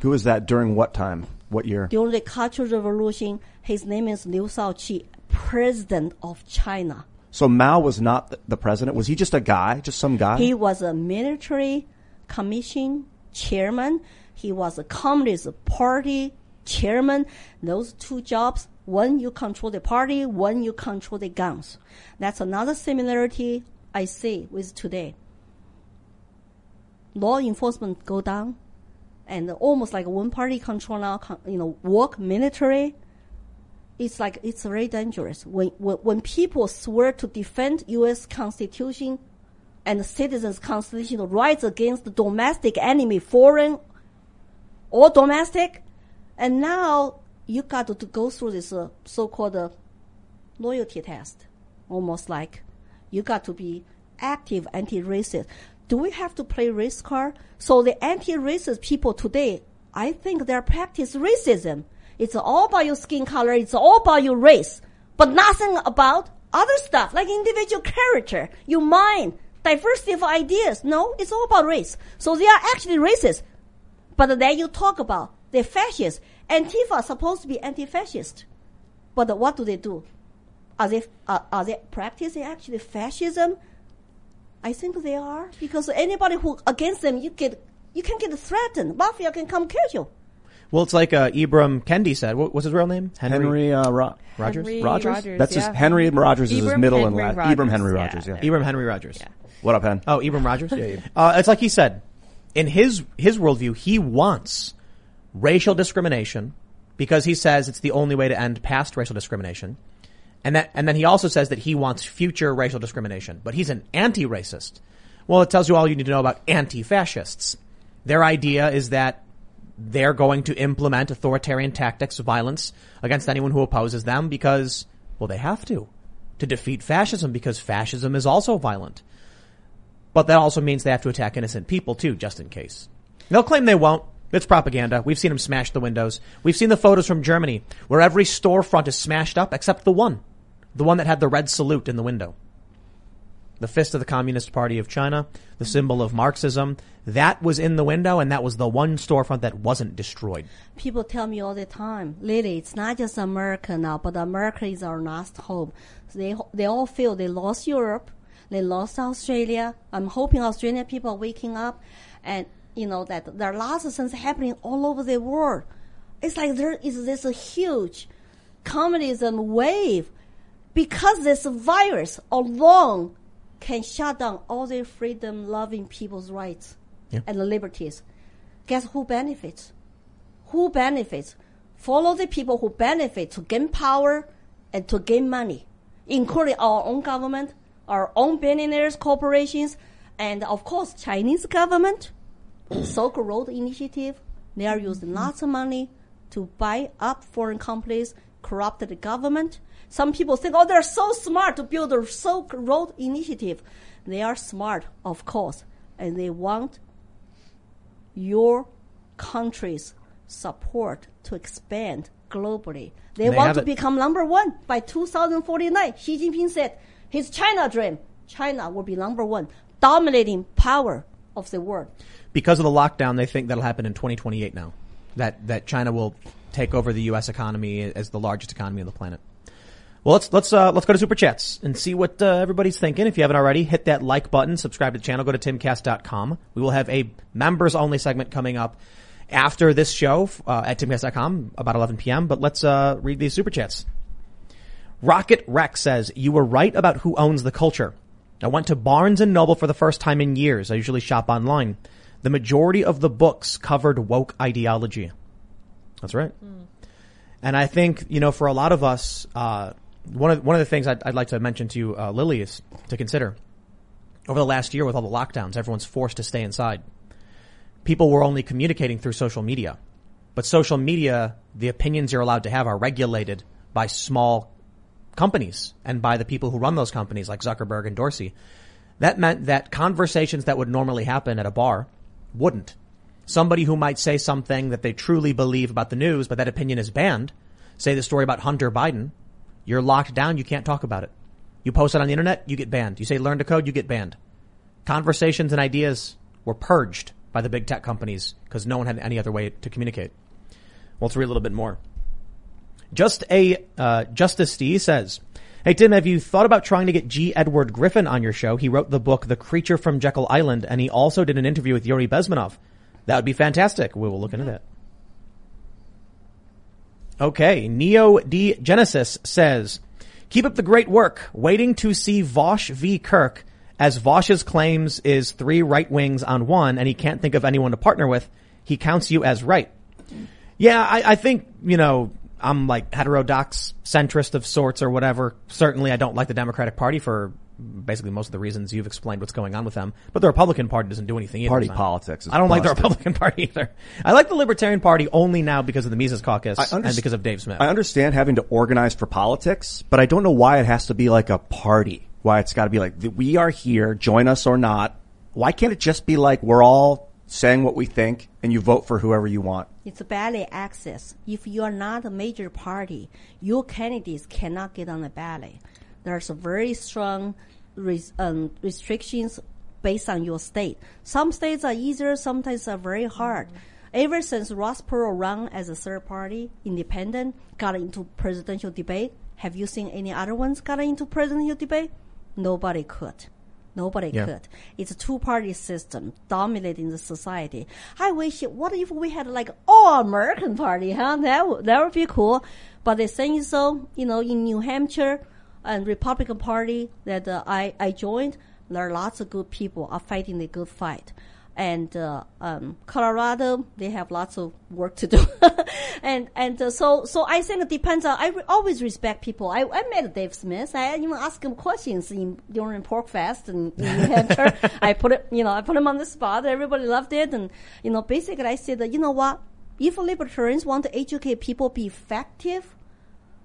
Who was that during what time? What year? During the Cultural Revolution, his name is Liu Shaoqi, president of China. So Mao was not the, the president. Was he just a guy? Just some guy? He was a military commission chairman. He was a Communist Party chairman. Those two jobs, one you control the party, one you control the guns. That's another similarity I see with today. Law enforcement go down, and almost like one party control now, you know, work military. It's like it's very dangerous when when, when people swear to defend U.S. Constitution and citizens' constitutional rights against the domestic enemy, foreign or domestic, and now you got to, to go through this uh, so-called uh, loyalty test, almost like you got to be active anti-racist. Do we have to play race card? So the anti-racist people today, I think they practice racism. It's all about your skin color. It's all about your race, but nothing about other stuff like individual character, your mind, diversity of ideas. No, it's all about race. So they are actually racist. But then you talk about the fascists. Antifa are supposed to be anti-fascist. But what do they do? Are they, are, are they practicing actually fascism? I think they are. Because anybody who against them, you get, you can get threatened. Mafia can come kill you. Well, it's like uh, Ibram Kendi said. What, what's his real name? Henry uh, Ro- Rogers. Henry Rogers? Rogers, That's yeah. his Henry Rogers is his middle Henry and last. Rogers, Ibram Henry. Rogers. Yeah. Ibram Henry Rogers. What up, Hen? Oh, Ibram Rogers. yeah, yeah. Uh, it's like he said. In his his worldview, he wants racial discrimination because he says it's the only way to end past racial discrimination. And that, and then he also says that he wants future racial discrimination, but he's an anti-racist. Well, it tells you all you need to know about anti-fascists. Their idea is that they're going to implement authoritarian tactics of violence against anyone who opposes them because, well, they have to. To defeat fascism because fascism is also violent. But that also means they have to attack innocent people too, just in case. They'll claim they won't, It's propaganda. We've seen them smash the windows. We've seen the photos from Germany where every storefront is smashed up except the one. The one that had the red salute in the window. The fist of the Communist Party of China, the symbol of Marxism, that was in the window and that was the one storefront that wasn't destroyed. People tell me all the time, Lily, it's not just America now, but America is our last hope. They they all feel they lost Europe, they lost Australia. I'm hoping Australian people are waking up, and you know that there are lots of things happening all over the world. It's like there is this huge communism wave because this virus alone can shut down all the freedom loving people's rights Yeah. and liberties. Guess who benefits? Who benefits? Follow the people who benefit to gain power and to gain money, including our own government, our own billionaires, corporations, and of course Chinese government. Silk Road Initiative, they are using lots of money to buy up foreign companies, corrupt the government. Some people think, oh, they're so smart to build a Silk Road Initiative. They are smart, of course, and they want your country's support to expand globally. They, They want to become number one by 2049. Xi Jinping said his China dream, China will be number one, dominating power of the world. Because of the lockdown, they think that'll happen in 2028 now. That, that China will take over the U.S. economy as the largest economy on the planet. Well, let's let's uh, let's go to super chats and see what uh, everybody's thinking. If you haven't already, hit that like button, subscribe to the channel, go to timcast.com. We will have a members only segment coming up after this show uh, at timcast.com about 11 p.m. But let's uh, read these super chats. Rocket Rex says, you were right about who owns the culture. I went to Barnes and Noble for the first time in years. I usually shop online. The majority of the books covered woke ideology. That's right. And I think, you know, for a lot of us, uh, one of, one of the things I'd, I'd like to mention to you, uh, Lily is to consider over the last year with all the lockdowns, everyone's forced to stay inside. People were only communicating through social media, but social media, the opinions you're allowed to have are regulated by small companies and by the people who run those companies like Zuckerberg and Dorsey. That meant that conversations that would normally happen at a bar wouldn't. Somebody who might say something that they truly believe about the news, but that opinion is banned, say the story about Hunter Biden, you're locked down, you can't talk about it. You post it on the internet, you get banned. You say learn to code, you get banned. Conversations and ideas were purged by the big tech companies because no one had any other way to communicate. Well, let's read a little bit more. Just a uh, Justice D says, "Hey Tim, have you thought about trying to get G. Edward Griffin on your show? He wrote the book The Creature from Jekyll Island, and he also did an interview with Yuri Bezmenov. That would be fantastic. We will look into that." Okay, Neo D Genesis says, "Keep up the great work. Waiting to see Vosh v. Kirk." As Vosh's claims is three right wings on one, and he can't think of anyone to partner with, he counts you as right. Yeah, I, I think, you know, I'm like heterodox centrist of sorts or whatever. Certainly I don't like the Democratic Party for basically most of the reasons you've explained what's going on with them. But the Republican Party doesn't do anything either. Party not- politics is I don't like the. Republican Party either. I like the Libertarian Party only now because of the Mises Caucus I and because of Dave Smith. I understand having to organize for politics, but I don't know why it has to be like a party. Why it's got to be like we are here, join us or not. Why can't it just be like we're all saying what we think and you vote for whoever you want? It's a ballot access. If you are not a major party, your candidates cannot get on the ballot. There's a very strong res- um, restrictions based on your state. Some states are easier, sometimes are very hard. Ever since Ross Perot ran as a third party, independent, got into presidential debate, have you seen any other ones got into presidential debate? Nobody could. Nobody Yeah. could. It's a two-party system dominating the society. I wish. What if we had like all American party? Huh? That would that would be cool. But the thing is, so you know, in New Hampshire and Republican Party that uh, I I joined, there are lots of good people are fighting the good fight. And uh, um, Colorado, they have lots of work to do, and and uh, so so I think it depends on. I re- always respect people. I, I met Dave Smith. I even asked him questions in, during PorcFest in, in New Hampshire. I put it, you know, I put him on the spot. Everybody loved it, and you know, basically, I said, that, you know what? If libertarians want to educate people be effective,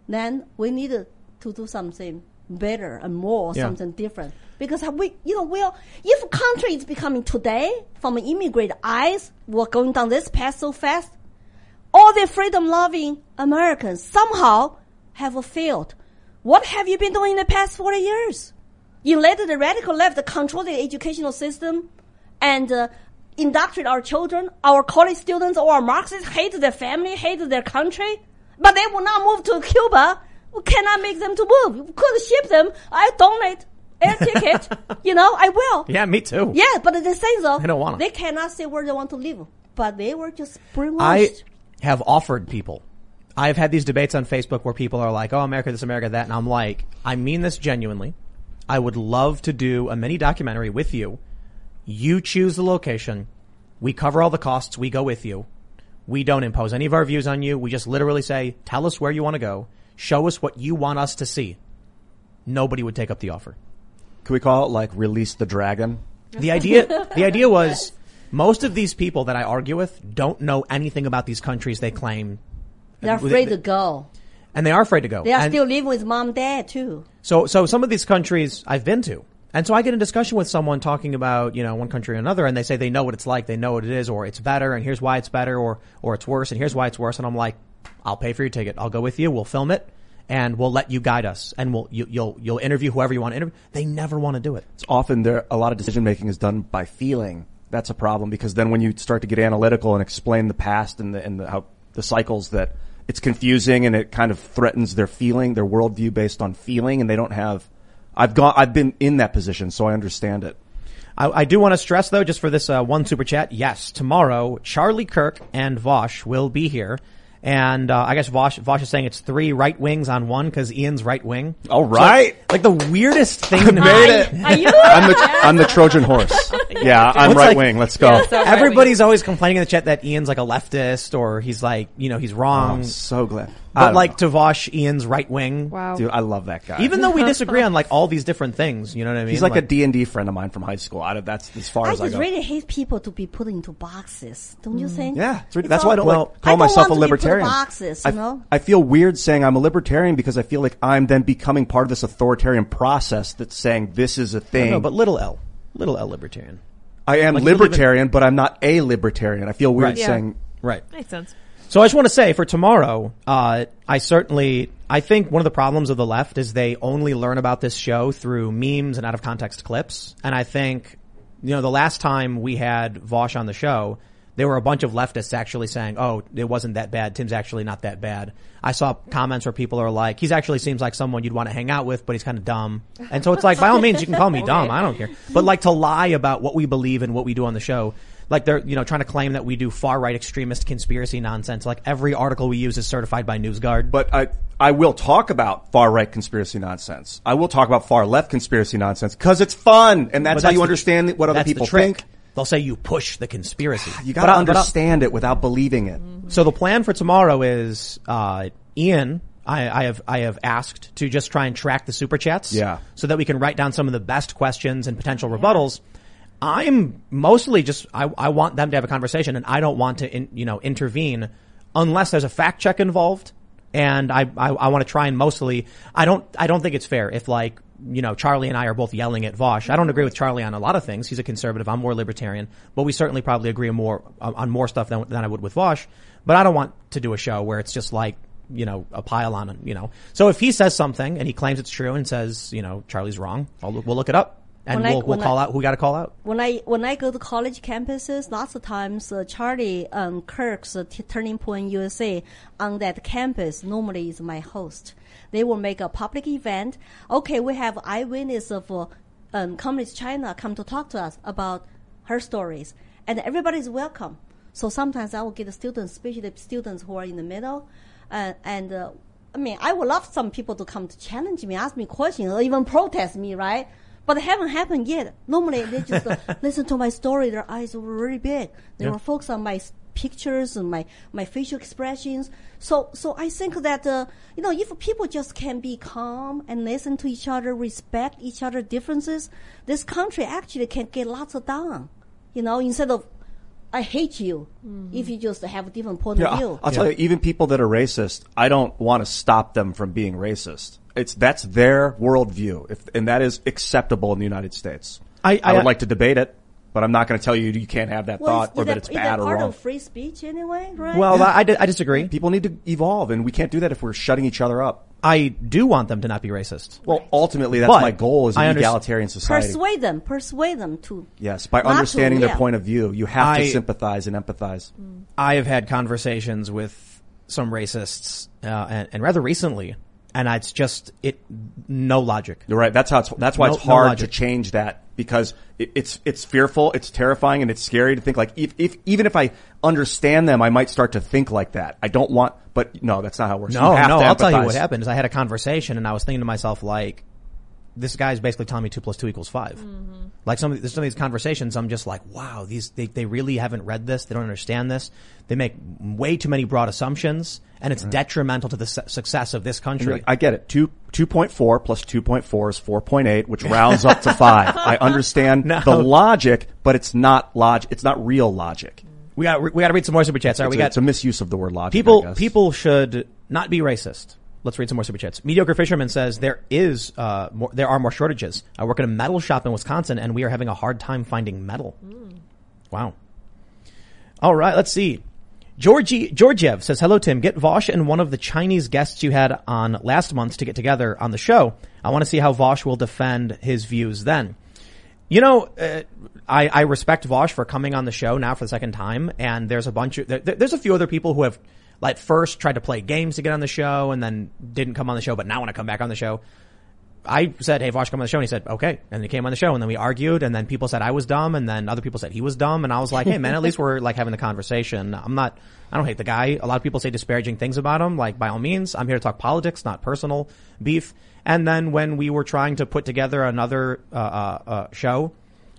then we need to do something better and more, Yeah. something different. Because we, you know, well, if a country is becoming today, from an immigrant eyes, we're going down this path so fast, all the freedom-loving Americans somehow have failed. What have you been doing in the past 40 years? You let the radical left control the educational system and uh, indoctrinate our children, our college students, or our Marxists hate their family, hate their country, but they will not move to Cuba. We cannot make them to move. We could ship them. I donate air ticket. you know, I will. Yeah, me too. Yeah, but they say so. They don't wanna. They cannot say where they want to live. But they were just brainwashed. I have offered people. I've had these debates on Facebook where people are like, "Oh, America this, America that," and I'm like, I mean this genuinely. I would love to do a mini documentary with you. You choose the location. We cover all the costs. We go with you. We don't impose any of our views on you. We just literally say, "Tell us where you want to go. Show us what you want us to see." Nobody would take up the offer. Can we call it like release the dragon? The idea, the idea was most of these people that I argue with don't know anything about these countries they claim. They're afraid to go. And they are afraid to go. They are And still living with mom and dad too. so, so some of these countries I've been to. And so I get in discussion with someone talking about, you know, one country or another and they say they know what it's like, they know what it is, or it's better and here's why it's better, or, or it's worse and here's why it's worse. And I'm like, I'll pay for your ticket. I'll go with you. We'll film it and we'll let you guide us and we'll, you, you'll, you'll interview whoever you want to interview. They never want to do it. It's often there, a lot of decision making is done by feeling. That's a problem because then when you start to get analytical and explain the past and the, and the, how the cycles that it's confusing and it kind of threatens their feeling, their worldview based on feeling and they don't have, I've gone, I've been in that position so I understand it. I, I do want to stress though, just for this uh, one super chat, yes, tomorrow Charlie Kirk and Vosh will be here. And uh, I guess Vosh, Vosh is saying it's three right wings on one because Ian's right wing. All right. Like the weirdest thing. to me. Made it. Are you? I'm the, I'm the Trojan horse. Yeah, I'm It's right like- wing. Let's go. So right Everybody's always complaining in the chat that Ian's like a leftist or he's like, you know, he's wrong. I'm so glad. I but like know. to Vosh, Ian's right wing. Wow. dude, I love that guy. Even though we disagree on like all these different things, you know what I mean? he's like, a D and D friend of mine from high school. I, that's as far I as I just go. really hate people to be put into boxes. Don't you mm. think? Yeah, it's really, that's all- why I don't Well, like call I don't myself a want to be put in libertarian. boxes, I, you know? I feel weird saying I'm a libertarian because I feel like I'm then becoming part of this authoritarian process that's saying this is a thing. no, but little L, little L libertarian. I am like you believe in- libertarian, but I'm not a libertarian. I feel weird Right. Yeah. saying Right. Makes sense. So I just want to say for tomorrow, uh, I certainly, I think one of the problems of the left is they only learn about this show through memes and out of context clips. And I think, you know, the last time we had Vosh on the show, there were a bunch of leftists actually saying, oh, it wasn't that bad. Tim's actually not that bad. I saw comments where people are like, he's actually seems like someone you'd want to hang out with, but he's kind of dumb. And so it's like, by all means, you can call me dumb. I don't care. But like to lie about what we believe and what we do on the show, like they're, you know, trying to claim that we do far right extremist conspiracy nonsense. Like every article we use is certified by NewsGuard. But I, I will talk about far right conspiracy nonsense. I will talk about far left conspiracy nonsense because it's fun and that's, But how you the- understand what other people think. They'll say you push the conspiracy. You gotta understand it without believing it. So the plan for tomorrow is, uh, Ian, I, I have, I have asked to just try and track the super chats. Yeah. So that we can write down some of the best questions and potential rebuttals. I'm mostly just, I, I want them to have a conversation and I don't want to, in, you know, intervene unless there's a fact check involved. And I, I, I want to try and mostly, I don't, I don't think it's fair if like, you know, Charlie and I are both yelling at Vosh. I don't agree with Charlie on a lot of things. He's a conservative. I'm more libertarian, but we certainly probably agree more on more stuff than, than I would with Vosh. But I don't want to do a show where it's just like, you know, a pile on, you know. So if he says something and he claims it's true and says, you know, Charlie's wrong, I'll, we'll look it up and When I- we'll, we'll call I- out who got to call out. when I when I go to college campuses, lots of times uh, Charlie um, Kirk's uh, T- Turning Point USA on that campus normally is my host. They will make a public event. Okay, we have eyewitness of uh, um, Communist China come to talk to us about her stories, and everybody is welcome. So sometimes I will get the students, especially the students who are in the middle, uh, and. Uh, I mean, I would love some people to come to challenge me, ask me questions, or even protest me, right? But it haven't happened yet. Normally, they just uh, listen to my story. Their eyes were really big. They were focused on my pictures and my, my facial expressions. So, so I think that, uh, you know, if people just can be calm and listen to each other, respect each other's differences, this country actually can get lots of done. You know, instead of I hate you mm-hmm. if you just have a different point Yeah, of view. I'll tell you, even people that are racist, I don't want to stop them from being racist. It's that's their worldview, if, and that is acceptable in the United States. I- I- would like to debate it, but I'm not going to tell you you can't have that well, thought or that that- it's is bad that or part wrong. of free speech anyway, right? Well, I, I, I disagree. People need to evolve, and we can't do that if we're shutting each other up. I do want them to not be racist. Well, ultimately, that's But my goal: is I an understand- egalitarian society. persuade them, persuade them to. yes, by not to, understanding their yeah. point of view, you have to sympathize and empathize. I have had conversations with some racists, uh, and, and rather recently, and it's just it no logic. You're right. That's how it's. That's why No- it's no hard to change that because it, it's it's fearful, it's terrifying, and it's scary to think like if, if even if I understand them, I might start to think like that. I don't want, but no, that's not how it works. No, no, I'll tell you what happened is I had a conversation and I was thinking to myself like, this guy's basically telling me two plus two equals 5 mm-hmm. Like some of, these- some of these conversations, I'm just like, wow, these, they, they really haven't read this. They don't understand this. They make way too many broad assumptions and it's detrimental to the su- success of this country. like, I get it. Two two point four plus two point four is four point eight, which rounds up to five. I understand No. the logic, but it's not log. It's not real logic. we got, we got to read some more super chats. All right, It's, we a, got it's a misuse of the word logic. I people guess. people should not be racist. Let's read some more super chats. Mediocre fisherman says there is uh, more, there are more shortages. I work at a metal shop in Wisconsin, and we are having a hard time finding metal. Wow. All right, let's see. Georgie Georgiev says hello Tim. Get Vosh and one of the Chinese guests you had on last month to get together on the show. I want to see how Vosh will defend his views then. You know, uh, I, I respect Vosh for coming on the show now for the second time, and there's a bunch of there- there's a few other people who have like first tried to play games to get on the show and then didn't come on the show, but now want to come back on the show. I said, "Hey, Vosh, come on the show," and he said, "Okay," and he came on the show, and then we argued, and then people said I was dumb, and then other people said he was dumb, and I was like, "Hey, man, at least we're like having the conversation." I'm not, I don't hate the guy. A lot of people say disparaging things about him. Like, by all means, I'm here to talk politics, not personal beef. And then when we were trying to put together another uh, uh, uh, show,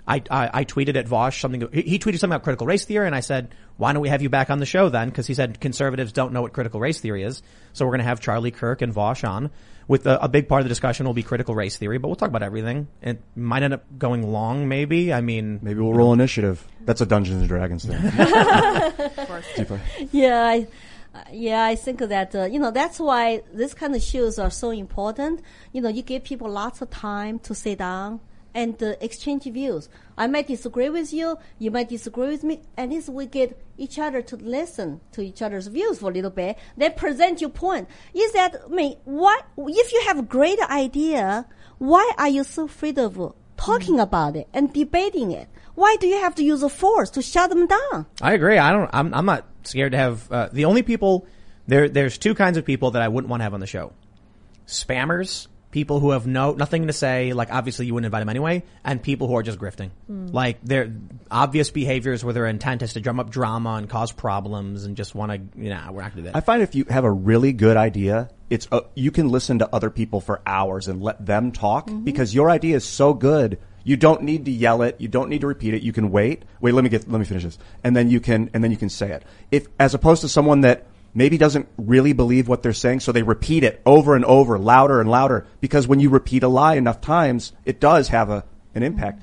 I, I, I tweeted at Vosh something. He he tweeted something about critical race theory, and I said, "Why don't we have you back on the show then?" Because he said conservatives don't know what critical race theory is, so we're going to have Charlie Kirk and Vosh on. With a, a big part of the discussion will be critical race theory, but we'll talk about everything. It might end up going long, maybe. I mean, maybe we'll roll initiative. That's a Dungeons and Dragons thing. Deeper. Yeah, I, uh, yeah, I think that uh, you know that's why this kind of shows are so important. You know, you give people lots of time to sit down and uh, exchange views. I might disagree with you, you might disagree with me. At least we get each other to listen to each other's views for a little bit. Then present your point. Is that I mean, why? If you have a great idea, why are you so afraid of talking about it and debating it? Why do you have to use a force to shut them down? I agree. I don't. I'm. I'm not scared to have uh, the only people. There. There's two kinds of people that I wouldn't want to have on the show: spammers, people who have no nothing to say. Like obviously you wouldn't invite them anyway, and people who are just grifting. Like they're obvious behaviors where their intent is to drum up drama and cause problems and just want to. You know, we're not gonna do that. I find if you have a really good idea, it's uh, you can listen to other people for hours and let them talk because your idea is so good. You don't need to yell it. You don't need to repeat it. You can wait. Wait, let me get let me finish this, and then you can and then you can say it. If as opposed to someone that maybe doesn't really believe what they're saying, so they repeat it over and over, louder and louder, because when you repeat a lie enough times, it does have a an impact.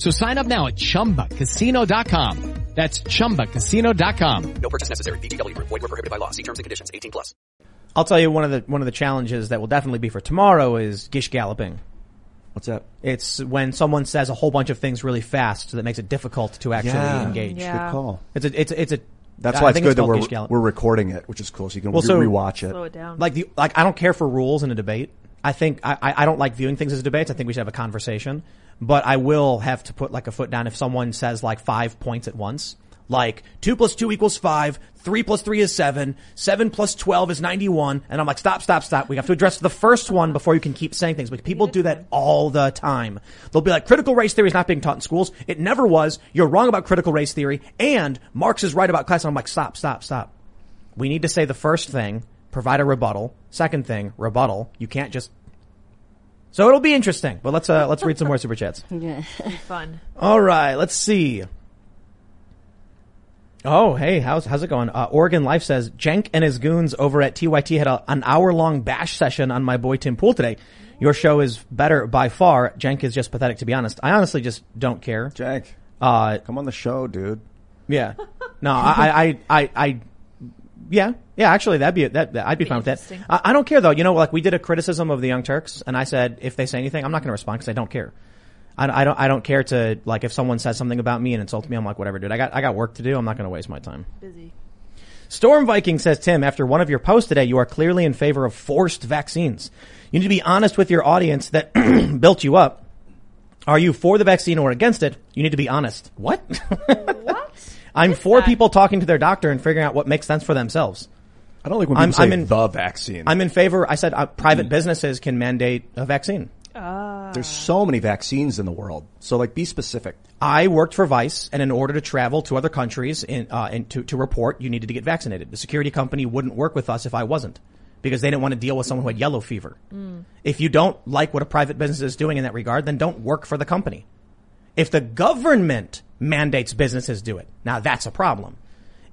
So sign up now at ChumbaCasino.com. That's ChumbaCasino.com. No purchase necessary. VGW Group. Void were prohibited by law. See terms and conditions. 18 plus. I'll tell you one of the one of the challenges that will definitely be for tomorrow is gish galloping. What's that? It's when someone says a whole bunch of things really fast so that makes it difficult to actually Yeah. engage. Yeah. Good call. It's a it's a, it's a That's I why it's think good that called we're gish gallop. we're recording it, which is cool. So you can Well, re- so- rewatch it. Slow it down. like the like I don't care for rules in a debate. I think I, I I don't like viewing things as debates. I think we should have a conversation. But I will have to put like a foot down if someone says like five points at once. Like two plus two equals five, three plus three is seven, seven plus twelve is ninety-one, and I'm like, stop, stop, stop. We have to address the first one before you can keep saying things. But people do that all the time. They'll be like, critical race theory is not being taught in schools. It never was. You're wrong about critical race theory, and Marx is right about class. And I'm like, stop, stop, stop. We need to say the first thing, provide a rebuttal. Second thing, rebuttal. You can't just So it'll be interesting. But let's uh, let's read some more super chats. Yeah. Fun. All right, let's see. Oh, hey, how's how's it going? Uh, Oregon Life says Cenk and his goons over at TYT had a, an hour long bash session on my boy Tim Pool today. Your show is better by far. Cenk is just pathetic, to be honest. I honestly just don't care. Cenk, Uh, come on the show, dude. yeah, no, I, I, I, I, yeah, yeah. Actually, that'd be that. that- I'd be, Be fine with that. I, I don't care though. You know, like we did a criticism of the Young Turks, and I said if they say anything, I'm not going to respond because I don't care. I, I don't. I don't care to like if someone says something about me and insults me. I'm like, whatever, dude. I got I got work to do. I'm not going to waste my time. Busy. Storm Viking says, Tim, after one of your posts today, you are clearly in favor of forced vaccines. You need to be honest with your audience that built you up. Are you for the vaccine or against it? You need to be honest. What? What? I'm for that? people talking to their doctor and figuring out what makes sense for themselves. I don't like when I'm- people say I'm in- the vaccine. I'm in favor. I said uh, private businesses can mandate a vaccine. There's so many vaccines in the world. So like, be specific. I worked for Vice, and in order to travel to other countries in, uh, and to, to report, you needed to get vaccinated. The security company wouldn't work with us if I wasn't, because they didn't want to deal with someone who had yellow fever. If you don't like what a private business is doing in that regard, then don't work for the company. If the government mandates businesses do it, now that's a problem.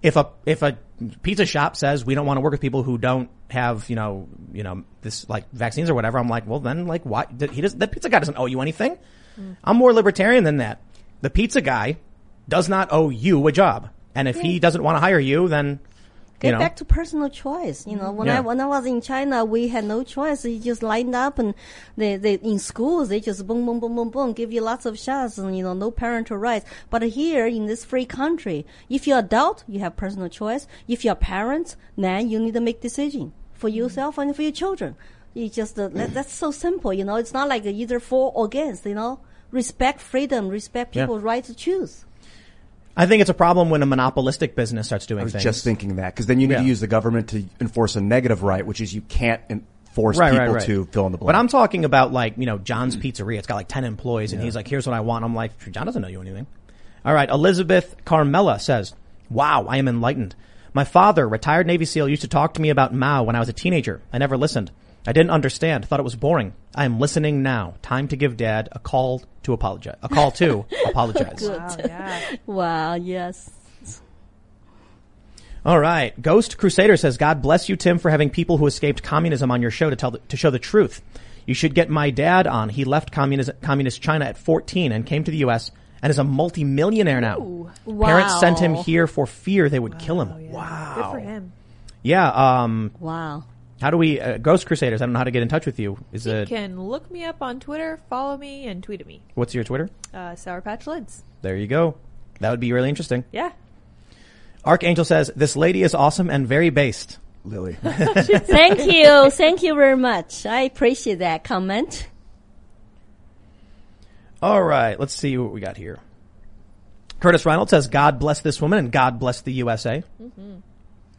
If a if a pizza shop says we don't want to work with people who don't have you know you know this like vaccines or whatever, I'm like, well then like why he does the pizza guy doesn't owe you anything. Mm. I'm more libertarian than that. The pizza guy does not owe you a job, and if he doesn't want to hire you, then Get you know back to personal choice. You know, when Yeah. I when I was in China, we had no choice. You just lined up, and they, they in schools they just boom boom boom boom boom give you lots of shots, and you know no parental rights. But here in this free country, if you're adult, you have personal choice. If you're parents, then you need to make decision for yourself and for your children. You just uh, that, that's so simple. You know, it's not like either for or against. You know, respect freedom, respect Yeah. people's right to choose. I think it's a problem when a monopolistic business starts doing I was things. just thinking that because then you need Yeah. to use the government to enforce a negative right, which is you can't enforce right, people right, to fill in the blank. But I'm talking about like, you know, John's mm. Pizzeria. It's got like 10 employees and he's like, here's what I want. I'm like, John doesn't know you anything. All right. Elizabeth Carmella says, wow, I am enlightened. My father, retired Navy SEAL, used to talk to me about Mao when I was a teenager. I never listened. I didn't understand. Thought it was boring. I am listening now. Time to give dad a call to apologize. A call to apologize. Wow, yeah. Wow. Yes. All right. Ghost Crusader says, God bless you, Tim, for having people who escaped communism on your show to tell the, to show the truth. You should get my dad on. He left communist, communist China at 14 and came to the U.S. and is a multimillionaire now. Wow. Parents sent him here for fear they would kill him. Wow. Good for him. Yeah. Um, Wow. How do we, uh, Ghost Crusaders, I don't know how to get in touch with you. Is You it, can look me up on Twitter, follow me, and tweet at me. what's your Twitter? Uh, Sour Patch Lids. There you go. That would be really interesting. Yeah. Archangel says, this lady is awesome and very based. Lily. Thank you. Thank you very much. I appreciate that comment. All right, let's see what we got here. Curtis Reynolds says, "God bless this woman and God bless the USA."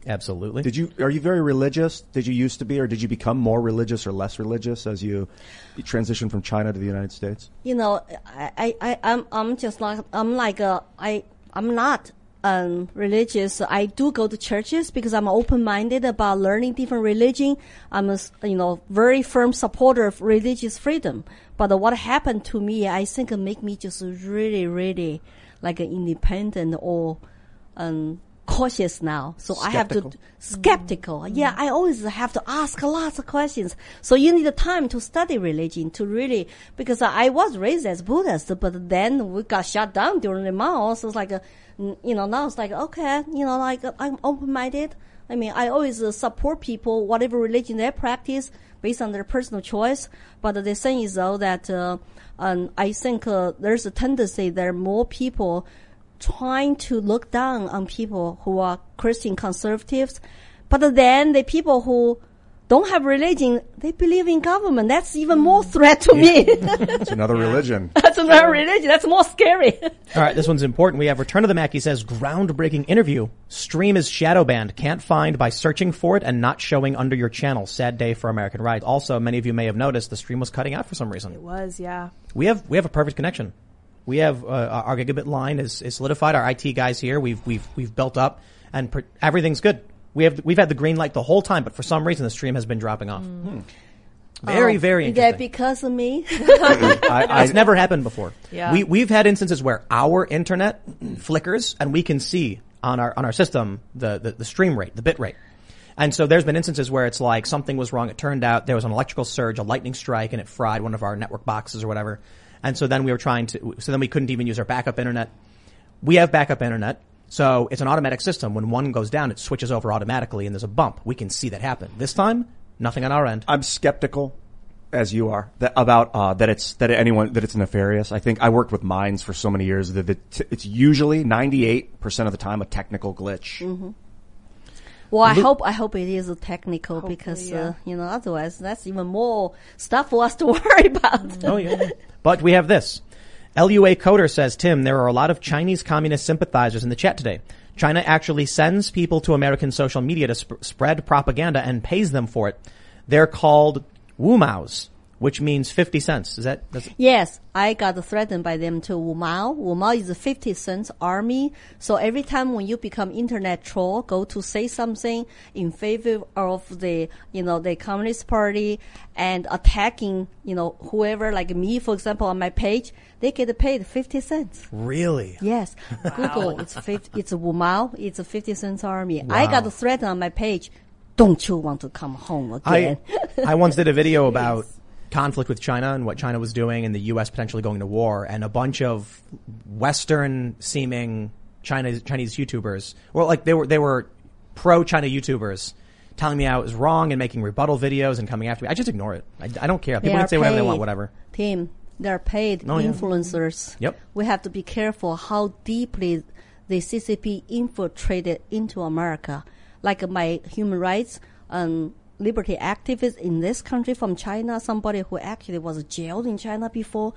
Absolutely. Did you are you very religious? Did you used to be, or did you become more religious or less religious as you, you transitioned from China to the United States? You know, I, I, I I'm, I'm just like, I'm like, a, I, I'm not, um, religious. I do go to churches because I'm open-minded about learning different religion. I'm a, s- you know, very firm supporter of religious freedom. But what happened to me, I think it make me just really, really like an independent or, um, cautious now. So I have to Skeptical. skeptical. Yeah, I always have to ask lots of questions. So you need the time to study religion to really because I was raised as Buddhist, but then we got shut down during the Mao. So it's like, a, you know, now it's like okay, you know, like I'm open minded. I mean, I always uh, support people whatever religion they practice based on their personal choice. But the thing is though that uh, um, I think uh, there's a tendency there are more people trying to look down on people who are Christian conservatives, but then the people who don't have religion, they believe in government. That's even more mm. threat to me. It's another religion. That's another religion. That's more scary. All right, this one's important. We have Return of the Mac. He says, groundbreaking interview. Stream is shadow banned. Can't find by searching for it and not showing under your channel. Sad day for American rights. Also, many of you may have noticed the stream was cutting out for some reason. It was, yeah. We have we have a perfect connection. We have uh, our gigabit line is, is solidified. Our IT guys here, we've we've we've built up, and pr- everything's good. We have we've had the green light the whole time, but for some reason the stream has been dropping off. Very, Oh, very Is that because of me? I, I, It's never happened before. Yeah. We we've had instances where our internet flickers and we can see on our on our system the, the, the stream rate, the bit rate. And so there's been instances where it's like something was wrong. It turned out there was an electrical surge, a lightning strike, and it fried one of our network boxes or whatever. And so then we were trying to, so then we couldn't even use our backup internet. We have backup internet. So it's an automatic system. When one goes down, it switches over automatically and there's a bump. We can see that happen. This time, nothing on our end. I'm skeptical, as you are, that about uh, that it's that anyone that it's nefarious. I think I worked with Minds for so many years that it's usually 98 percent of the time a technical glitch. Well, I hope I hope it is technical because yeah. uh, you know otherwise that's even more stuff for us to worry about. Oh yeah. but we have this. LUA Coder says, Tim, there are a lot of Chinese communist sympathizers in the chat today. China actually sends people to American social media to sp- spread propaganda and pays them for it. They're called Wumaos, which means 50 cents. Is that, does, Yes, I got threatened by them to Wu Mao. Wu Mao is a 50 cents army. So every time when you become internet troll, go to say something in favor of the, you know, the Communist Party and attacking, you know, whoever, like me, for example, on my page, they get paid 50 cents. really? Yes, Google, it's 50, it's Wu Mao, it's a 50 cents army. I got threatened on my page. Don't you want to come home again? I, I once did a video about conflict with China and what China was doing and the U.S. potentially going to war and a bunch of Western seeming China, Chinese YouTubers, well, like they were, they were pro China YouTubers telling me I was wrong and making rebuttal videos and coming after me. I just ignore it. I, I don't care. People can say whatever they want, whatever. Team, they're paid Oh, yeah. influencers. Yep. We have to be careful how deeply the CCP infiltrated into America. Like my human rights and liberty activists in this country from China, somebody who actually was jailed in China before,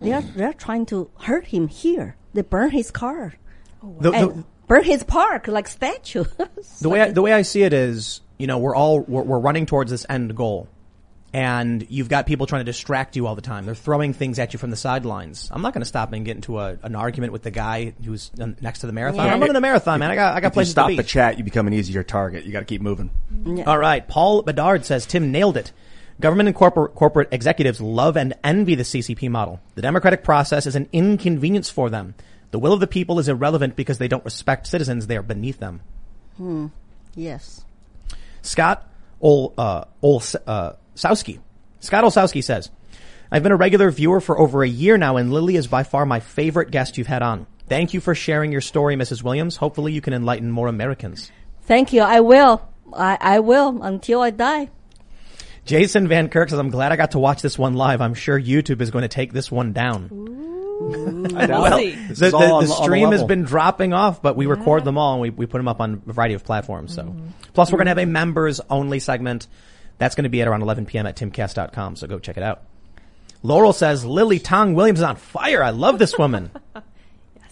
they are they're trying to hurt him here. They burn his car oh, The, and the, burn his park like statue. the way I, the way I see it is, you know, we're all we're, we're running towards this end goal, and you've got people trying to distract you all the time. They're throwing things at you from the sidelines. I'm not going to stop and get into a, an argument with the guy who's uh, next to the marathon. Yeah. I'm running a marathon, man. I got I got If you places stop to be. the chat, you become an easier target. You got to keep moving. All right. Paul Bedard says Tim nailed it. Government and corporate, corporate executives love and envy the CCP model. The democratic process is an inconvenience for them. The will of the people is irrelevant because they don't respect citizens. They are beneath them. yes. Scott Ol, uh, Ol, uh, Sowski. Scott Olsowski says, I've been a regular viewer for over a year now and Lily is by far my favorite guest you've had on. Thank you for sharing your story, Mrs. Williams. Hopefully you can enlighten more Americans. Thank you. I will. I, I will until I die. Jason Van Kirk says, I'm glad I got to watch this one live. I'm sure YouTube is going to take this one down. I doubt see. The, the- all on- the stream has been dropping off, but we record them all and we, we put them up on a variety of platforms. So, mm-hmm. plus we're going to have a mm-hmm. members only segment. That's going to be at around 11 p.m. at timcast.com. So go check it out. Laurel says, Lily Tang Williams is on fire. I love this woman.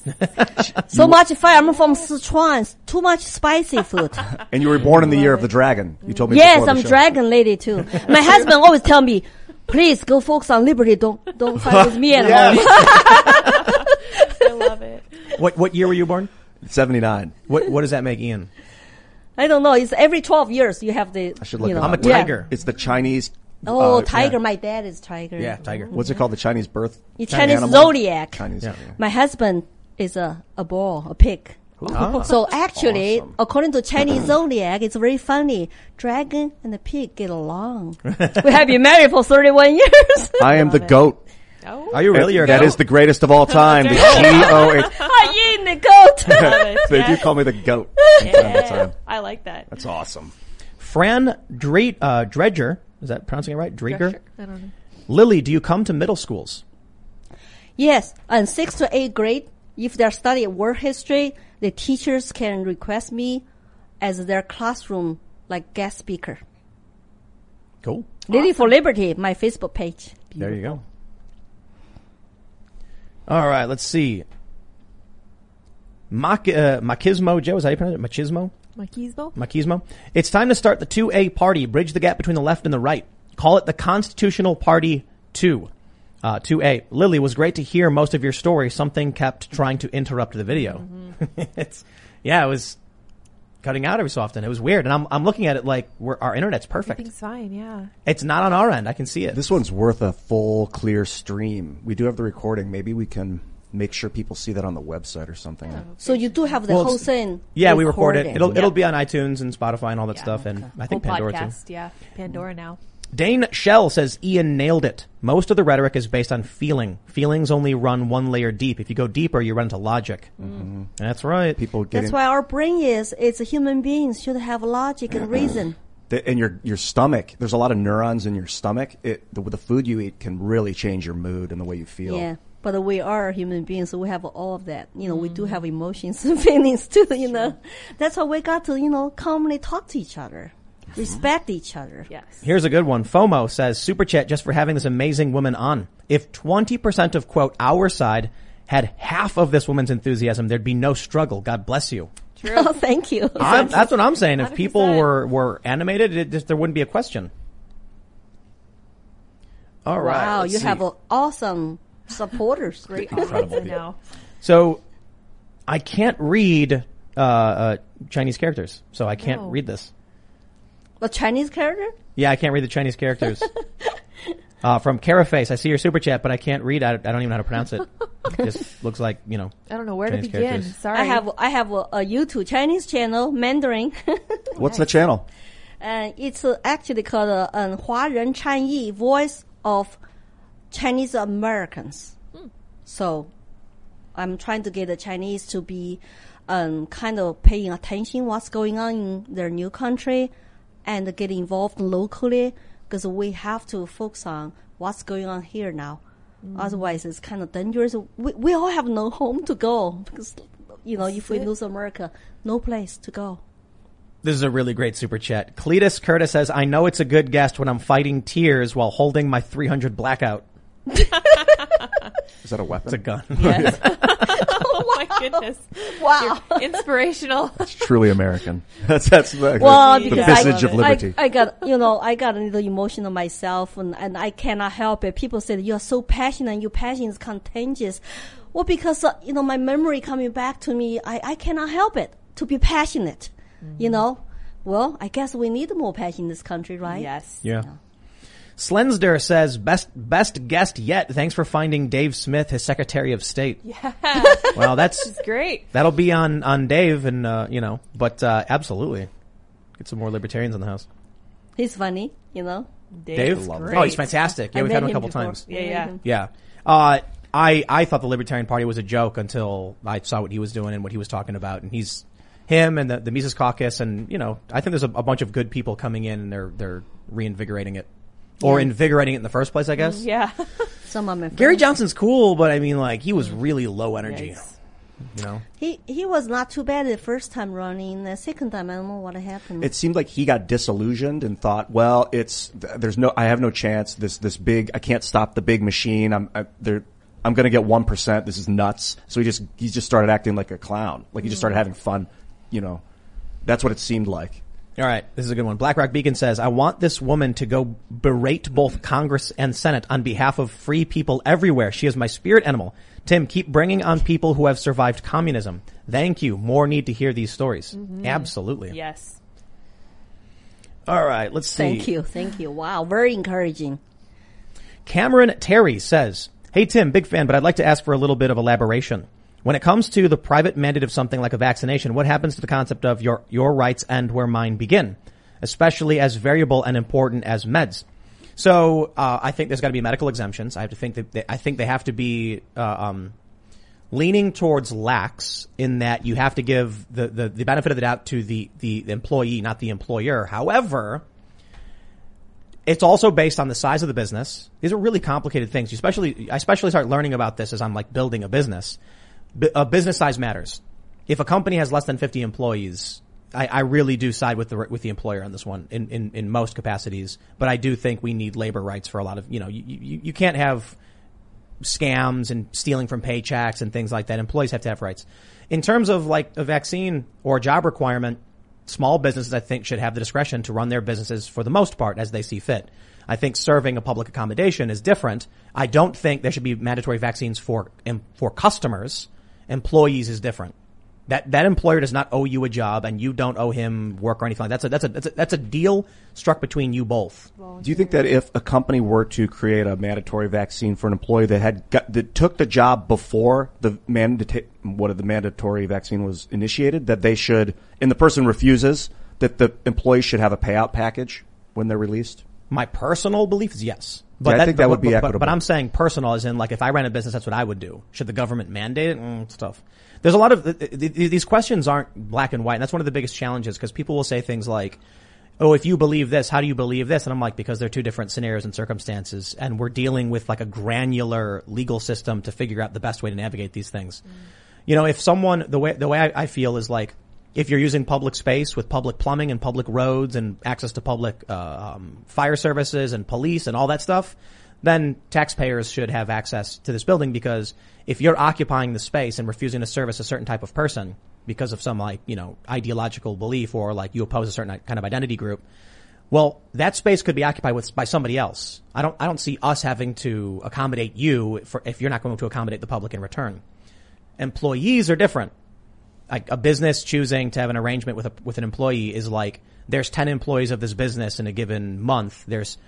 So much fire. I'm from Sichuan. Too much spicy food. And you were born in the year of the dragon. You told me. yes, I'm dragon lady too. My husband always tell me, please go focus on liberty. Don't don't fight with me at home. I love it. what, what year were you born? Seventy nine. What, what does that make Ian? I don't know. It's every 12 years you have the. I should look you it know. I'm a yeah. tiger. It's the Chinese. Oh, uh, tiger. yeah. My dad is tiger. Yeah, tiger. What's it called? The Chinese birth. It's Chinese Chinese animal? zodiac. Chinese. Yeah. My husband is a a bull, a pig. Ah. So actually, awesome. according to Chinese zodiac, it's very funny. Dragon and the pig get along. we have been married for 31 years. I am the it. goat. Oh, Are you really? You're a That goat? is the greatest of all time. The G O H. I in the goat. love it. They do call me the goat. from time to Yeah. time. I like that. That's awesome. Fran Dre, uh, Dredger. Is that pronouncing it right? Dreger? I don't know. Lily, do you come to middle schools? yes, and sixth to eighth grade, if they're studying world history, the teachers can request me as their classroom like guest speaker. Cool. Lily for Liberty, my Facebook page. There you go. All right, let's see. Mach, uh, Machismo Joe, is that how you pronounce it? Machismo? Machismo? Machismo? It's time to start the 2A party, bridge the gap between the left and the right. Call it the Constitutional Party 2. Uh, 2A. Lily, it was great to hear most of your story. Something kept trying to interrupt the video. it's, yeah, it was, cutting out every so often. It was weird, and I'm I'm looking at it like we're, our internet's perfect. Everything's fine. Yeah. It's not on our end. I can see it. This one's worth a full, clear stream. We do have the recording. Maybe we can make sure people see that on the website or something. Oh, so you do have the Well, whole thing. yeah, we record it. It'll Yeah. it'll be on iTunes and Spotify and all that Yeah. stuff, and I think Whole Pandora too. Yeah. Pandora now. Dane Shell says Ian nailed it. Most of the rhetoric is based on feeling. Feelings only run one layer deep. If you go deeper, you run into logic. Mm. That's right. People getting That's why our brain is. It's a human beings should have logic and reason. and your your stomach. There's a lot of neurons in your stomach. It the, the food you eat can really change your mood and the way you feel. Yeah. But we are human beings, so we have all of that. You know, we do have emotions and feelings too, you know. That's why we got to, you know, calmly talk to each other. Respect each other. Yes. Here's a good one. FOMO says super chat just for having this amazing woman on. If 20% of quote our side had half of this woman's enthusiasm, there'd be no struggle. God bless you. Oh, thank you. I'm, that's what I'm saying. If people 100%. were, were animated, it just, there wouldn't be a question. All right. wow, you see. have a awesome supporters. Great audience now. So I can't read uh, uh, Chinese characters, so I can't No. read this. A Chinese character? Yeah, I can't read the Chinese characters. uh, from Caraface, I see your super chat, but I can't read. I, I don't even know how to pronounce it. it just looks like you know. I don't know where Chinese to begin. characters. Sorry. I have I have a, a YouTube Chinese channel, Mandarin. What's the channel? and it's uh, actually called uh, um, 华人参议 Voice of Chinese Americans. So I'm trying to get the Chinese to be um, kind of paying attention what's going on in their new country and get involved locally because we have to focus on what's going on here now. Otherwise, it's kind of dangerous. We, we all have no home to go because, you know, if we lose America, no place to go. This is a really great super chat. Cletus Curtis says, "I know it's a good guest when I'm fighting tears while holding my 300 blackout. Is that a weapon? It's a gun." Yes. oh my goodness. wow. Inspirational. It's truly American. That's that's the, Well, the because message I, of liberty. I, I got, you know, I got a little emotional myself and, and I cannot help it. People said, you're so passionate, your passion is contagious. Well, because, uh, you know, my memory coming back to me, I, I cannot help it to be passionate, you know? Well, I guess we need more passion in this country, right? Yes. Yeah. Slensder says, "Best best guest yet. Thanks for finding Dave Smith, his Secretary of State." Yeah. Well, that's Great. that'll be on on Dave, and uh, you know, but uh, absolutely, get some more libertarians in the house. He's funny, you know? Dave, is oh, he's fantastic. Yeah, I we've had him a couple before. times. Yeah, yeah. Yeah. Uh, I, I thought the Libertarian Party was a joke until I saw what he was doing and what he was talking about. And he's, him and the, the Mises Caucus and, you know, I think there's a, a bunch of good people coming in and they're, they're reinvigorating it. Or Yeah. invigorating it in the first place, I guess. Mm, yeah. Some of my friends. Gary Johnson's cool, but I mean, like, he was mm. really low energy. Yikes. You know? He, he was not too bad the first time running. The second time, I don't know what happened. it seemed like he got disillusioned and thought, well, it's there's no, I have no chance. This this big, I can't stop the big machine. I'm I, there. I'm going to get one percent. This is nuts. So he just he just started acting like a clown. Like he just mm. started having fun. You know, that's what it seemed like. All right, this is a good one. BlackRock Beacon says, I want this woman to go berate both Congress and Senate on behalf of free people everywhere. She is my spirit animal. Tim, keep bringing on people who have survived communism. Thank you. More need to hear these stories. Mm-hmm. Absolutely. Yes. All right, let's see. Thank you, thank you. Wow, very encouraging. Cameron Terry says, Hey Tim, big fan, but I'd like to ask for a little bit of elaboration. When it comes to the private mandate of something like a vaccination, what happens to the concept of your, your rights end where mine begin? Especially as variable and important as meds. So, uh, I think there's gotta be medical exemptions. I have to think that, they, I think they have to be, uh, um, leaning towards lax in that you have to give the, the, the benefit of the doubt to the, the employee, not the employer. However, it's also based on the size of the business. These are really complicated things. You especially, I especially start learning about this as I'm like building a business. Uh, business size matters. If a company has less than 50 employees, I, I really do side with the with the employer on this one in, in, in most capacities. But I do think we need labor rights for a lot of you know you, you, you can't have scams and stealing from paychecks and things like that. Employees have to have rights. In terms of like a vaccine or a job requirement, small businesses I think should have the discretion to run their businesses for the most part as they see fit. I think serving a public accommodation is different. I don't think there should be mandatory vaccines for for customers. Employees is different. That that employer does not owe you a job, and you don't owe him work or anything. Like that. That's a that's a that's a, that's a deal struck between you both. Do you think that if a company were to create a mandatory vaccine for an employee that had got, that took the job before the mandatory what the mandatory vaccine was initiated, that they should, and the person refuses, that the employee should have a payout package when they're released? My personal belief is yes. Yeah, I think that would be but, but- equitable. But I'm saying personal as in like if I ran a business, that's what I would do. Should the government mandate it? Mm, it's tough. There's a lot of, th- th- th- these questions aren't black and white. And that's one of the biggest challenges because people will say things like, oh, if you believe this, how do you believe this? And I'm like, because they're two different scenarios and circumstances. And we're dealing with like a granular legal system to figure out the best way to navigate these things. You know, if someone, the way, the way I, I feel is like, if you're using public space with public plumbing and public roads and access to public uh, um, fire services and police and all that stuff, then taxpayers should have access to this building because if you're occupying the space and refusing to service a certain type of person because of some like, you know, ideological belief or like you oppose a certain kind of identity group, well, that space could be occupied with by somebody else. I don't I don't see us having to accommodate you for if you're not going to accommodate the public in return. Employees are different like a business choosing to have an arrangement with a, with an employee is like there's 10 employees of this business in a given month. There's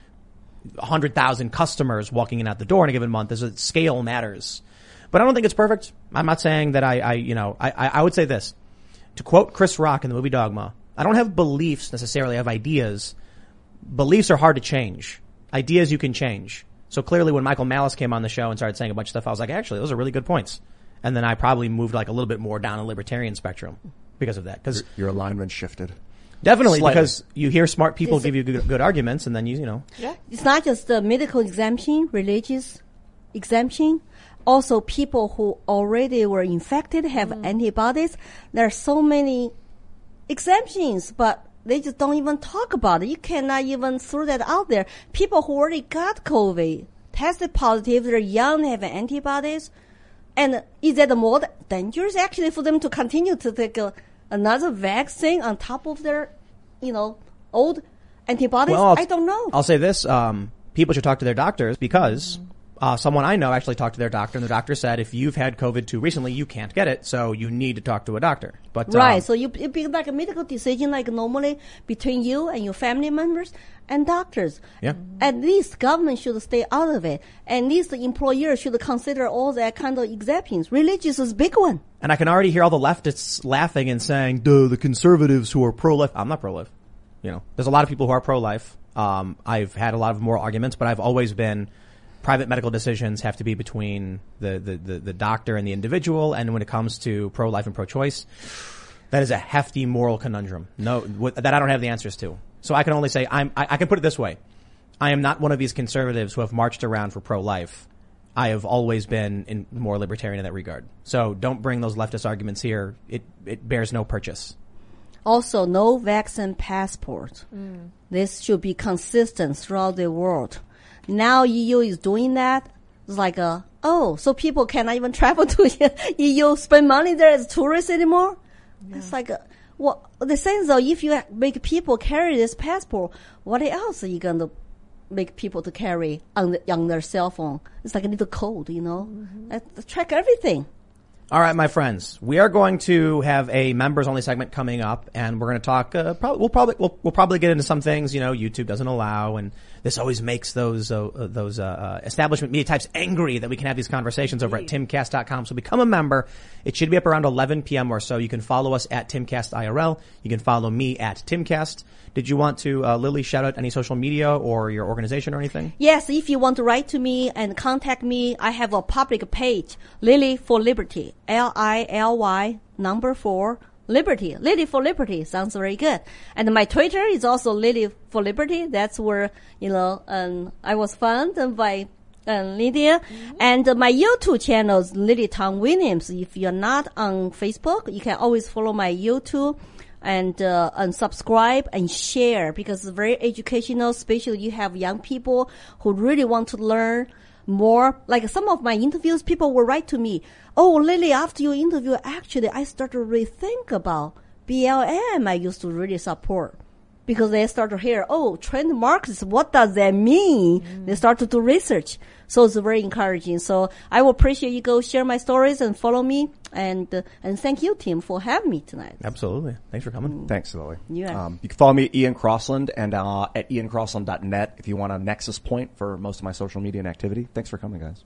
100,000 customers walking in out the door in a given month. There's a scale matters. But I don't think it's perfect. I'm not saying that I, I you know, I I would say this. To quote Chris Rock in the movie Dogma, I don't have beliefs necessarily, I have ideas. Beliefs are hard to change. Ideas you can change. So clearly when Michael Malice came on the show and started saying a bunch of stuff, I was like, actually, those are really good points. And then I probably moved like a little bit more down a libertarian spectrum because of that. Because Your alignment shifted. definitely Slightly. because you hear smart people Is it- give you good, good arguments and then you, you know, Yeah. It's not just the medical exemption, religious exemption. Also, people who already were infected have mm. antibodies. There are so many exemptions, but they just don't even talk about it. You cannot even throw that out there. People who already got COVID, tested positive, they're young, they have antibodies. And is that more dangerous actually for them to continue to take a, another vaccine on top of their, you know, old antibodies? Well, I'll- don't know. I'll say this: um, people should talk to their doctors because uh, someone I know actually talked to their doctor, and the doctor said if you've had COVID too recently, you can't get it, so you need to talk to a doctor. But um, Right. So you it be like a medical decision, like normally between you and your family members and doctors. Yeah. At least government should stay out of it. And at least the employer should consider all that kind of exemptions. Religious is a big one. And I can already hear all the leftists laughing and saying, "Duh, the conservatives who are pro-life." I'm not pro-life. You know, there's a lot of people who are pro-life. Um, I've had a lot of moral arguments, but I've always been private medical decisions have to be between the, the, the, the doctor and the individual. And when it comes to pro-life and pro-choice, that is a hefty moral conundrum. No, that I don't have the answers to. So I can only say I'm, I, I can put it this way. I am not one of these conservatives who have marched around for pro-life. I have always been in more libertarian in that regard. So don't bring those leftist arguments here. It, it bears no purchase. Also, no vaccine passport. Mm. This should be consistent throughout the world. Now EU is doing that. It's like a, oh, so people cannot even travel to EU, spend money there as tourists anymore? It's like, a, well, the thing though, if you make people carry this passport, what else are you going to make people to carry on, the, on their cell phone? It's like a little code, you know? That- track everything. All right, my friends, we are going to have a members only segment coming up, and we're going to talk. Uh, probably, we'll probably we'll, we'll probably get into some things you know YouTube doesn't allow, and this always makes those uh, uh, those uh, uh, establishment media types angry that we can have these conversations over at timcast.com. So become a member. It should be up around 11 p.m. or so. You can follow us at timcastirl. You can follow me at timcast. Did you want to, uh, Lily, shout out any social media or your organization or anything? Yes, if you want to write to me and contact me, I have a public page, Lily for Liberty, L-I-L-Y number four, Liberty. Lily for Liberty sounds very good. And my Twitter is also Lily for Liberty. That's where, you know, um, I was found by um, Lydia. And uh, my YouTube channel is Lily Tang Williams. If you're not on Facebook, you can always follow my YouTube and uh, and subscribe and share because it's very educational. Especially you have young people who really want to learn more. Like some of my interviews, people will write to me, "Oh, Lily, after your interview, actually, I started to rethink about BLM. I used to really support." because they start to hear, oh, trained Marxists, what does that mean? Mm. They start to do research. So it's very encouraging. So I will appreciate you go share my stories and follow me. And, uh, and thank you, Tim, for having me tonight. Absolutely. Thanks for coming. Thanks, Lily. Yeah. Um, you can follow me at Ian Crossland and uh, at iancrossland.net if you want a nexus point for most of my social media and activity. Thanks for coming, guys.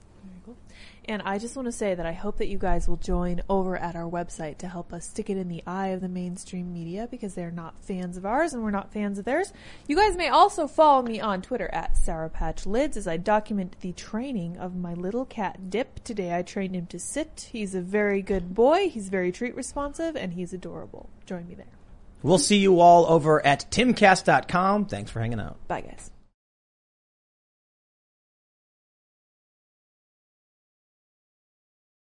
And I just want to say that I hope that you guys will join over at our website to help us stick it in the eye of the mainstream media because they're not fans of ours and we're not fans of theirs. You guys may also follow me on Twitter at Sour Patch Lyds as I document the training of my little cat Dip. Today I trained him to sit. He's a very good boy. He's very treat responsive and he's adorable. Join me there. We'll see you all over at timcast.com. Thanks for hanging out. Bye guys.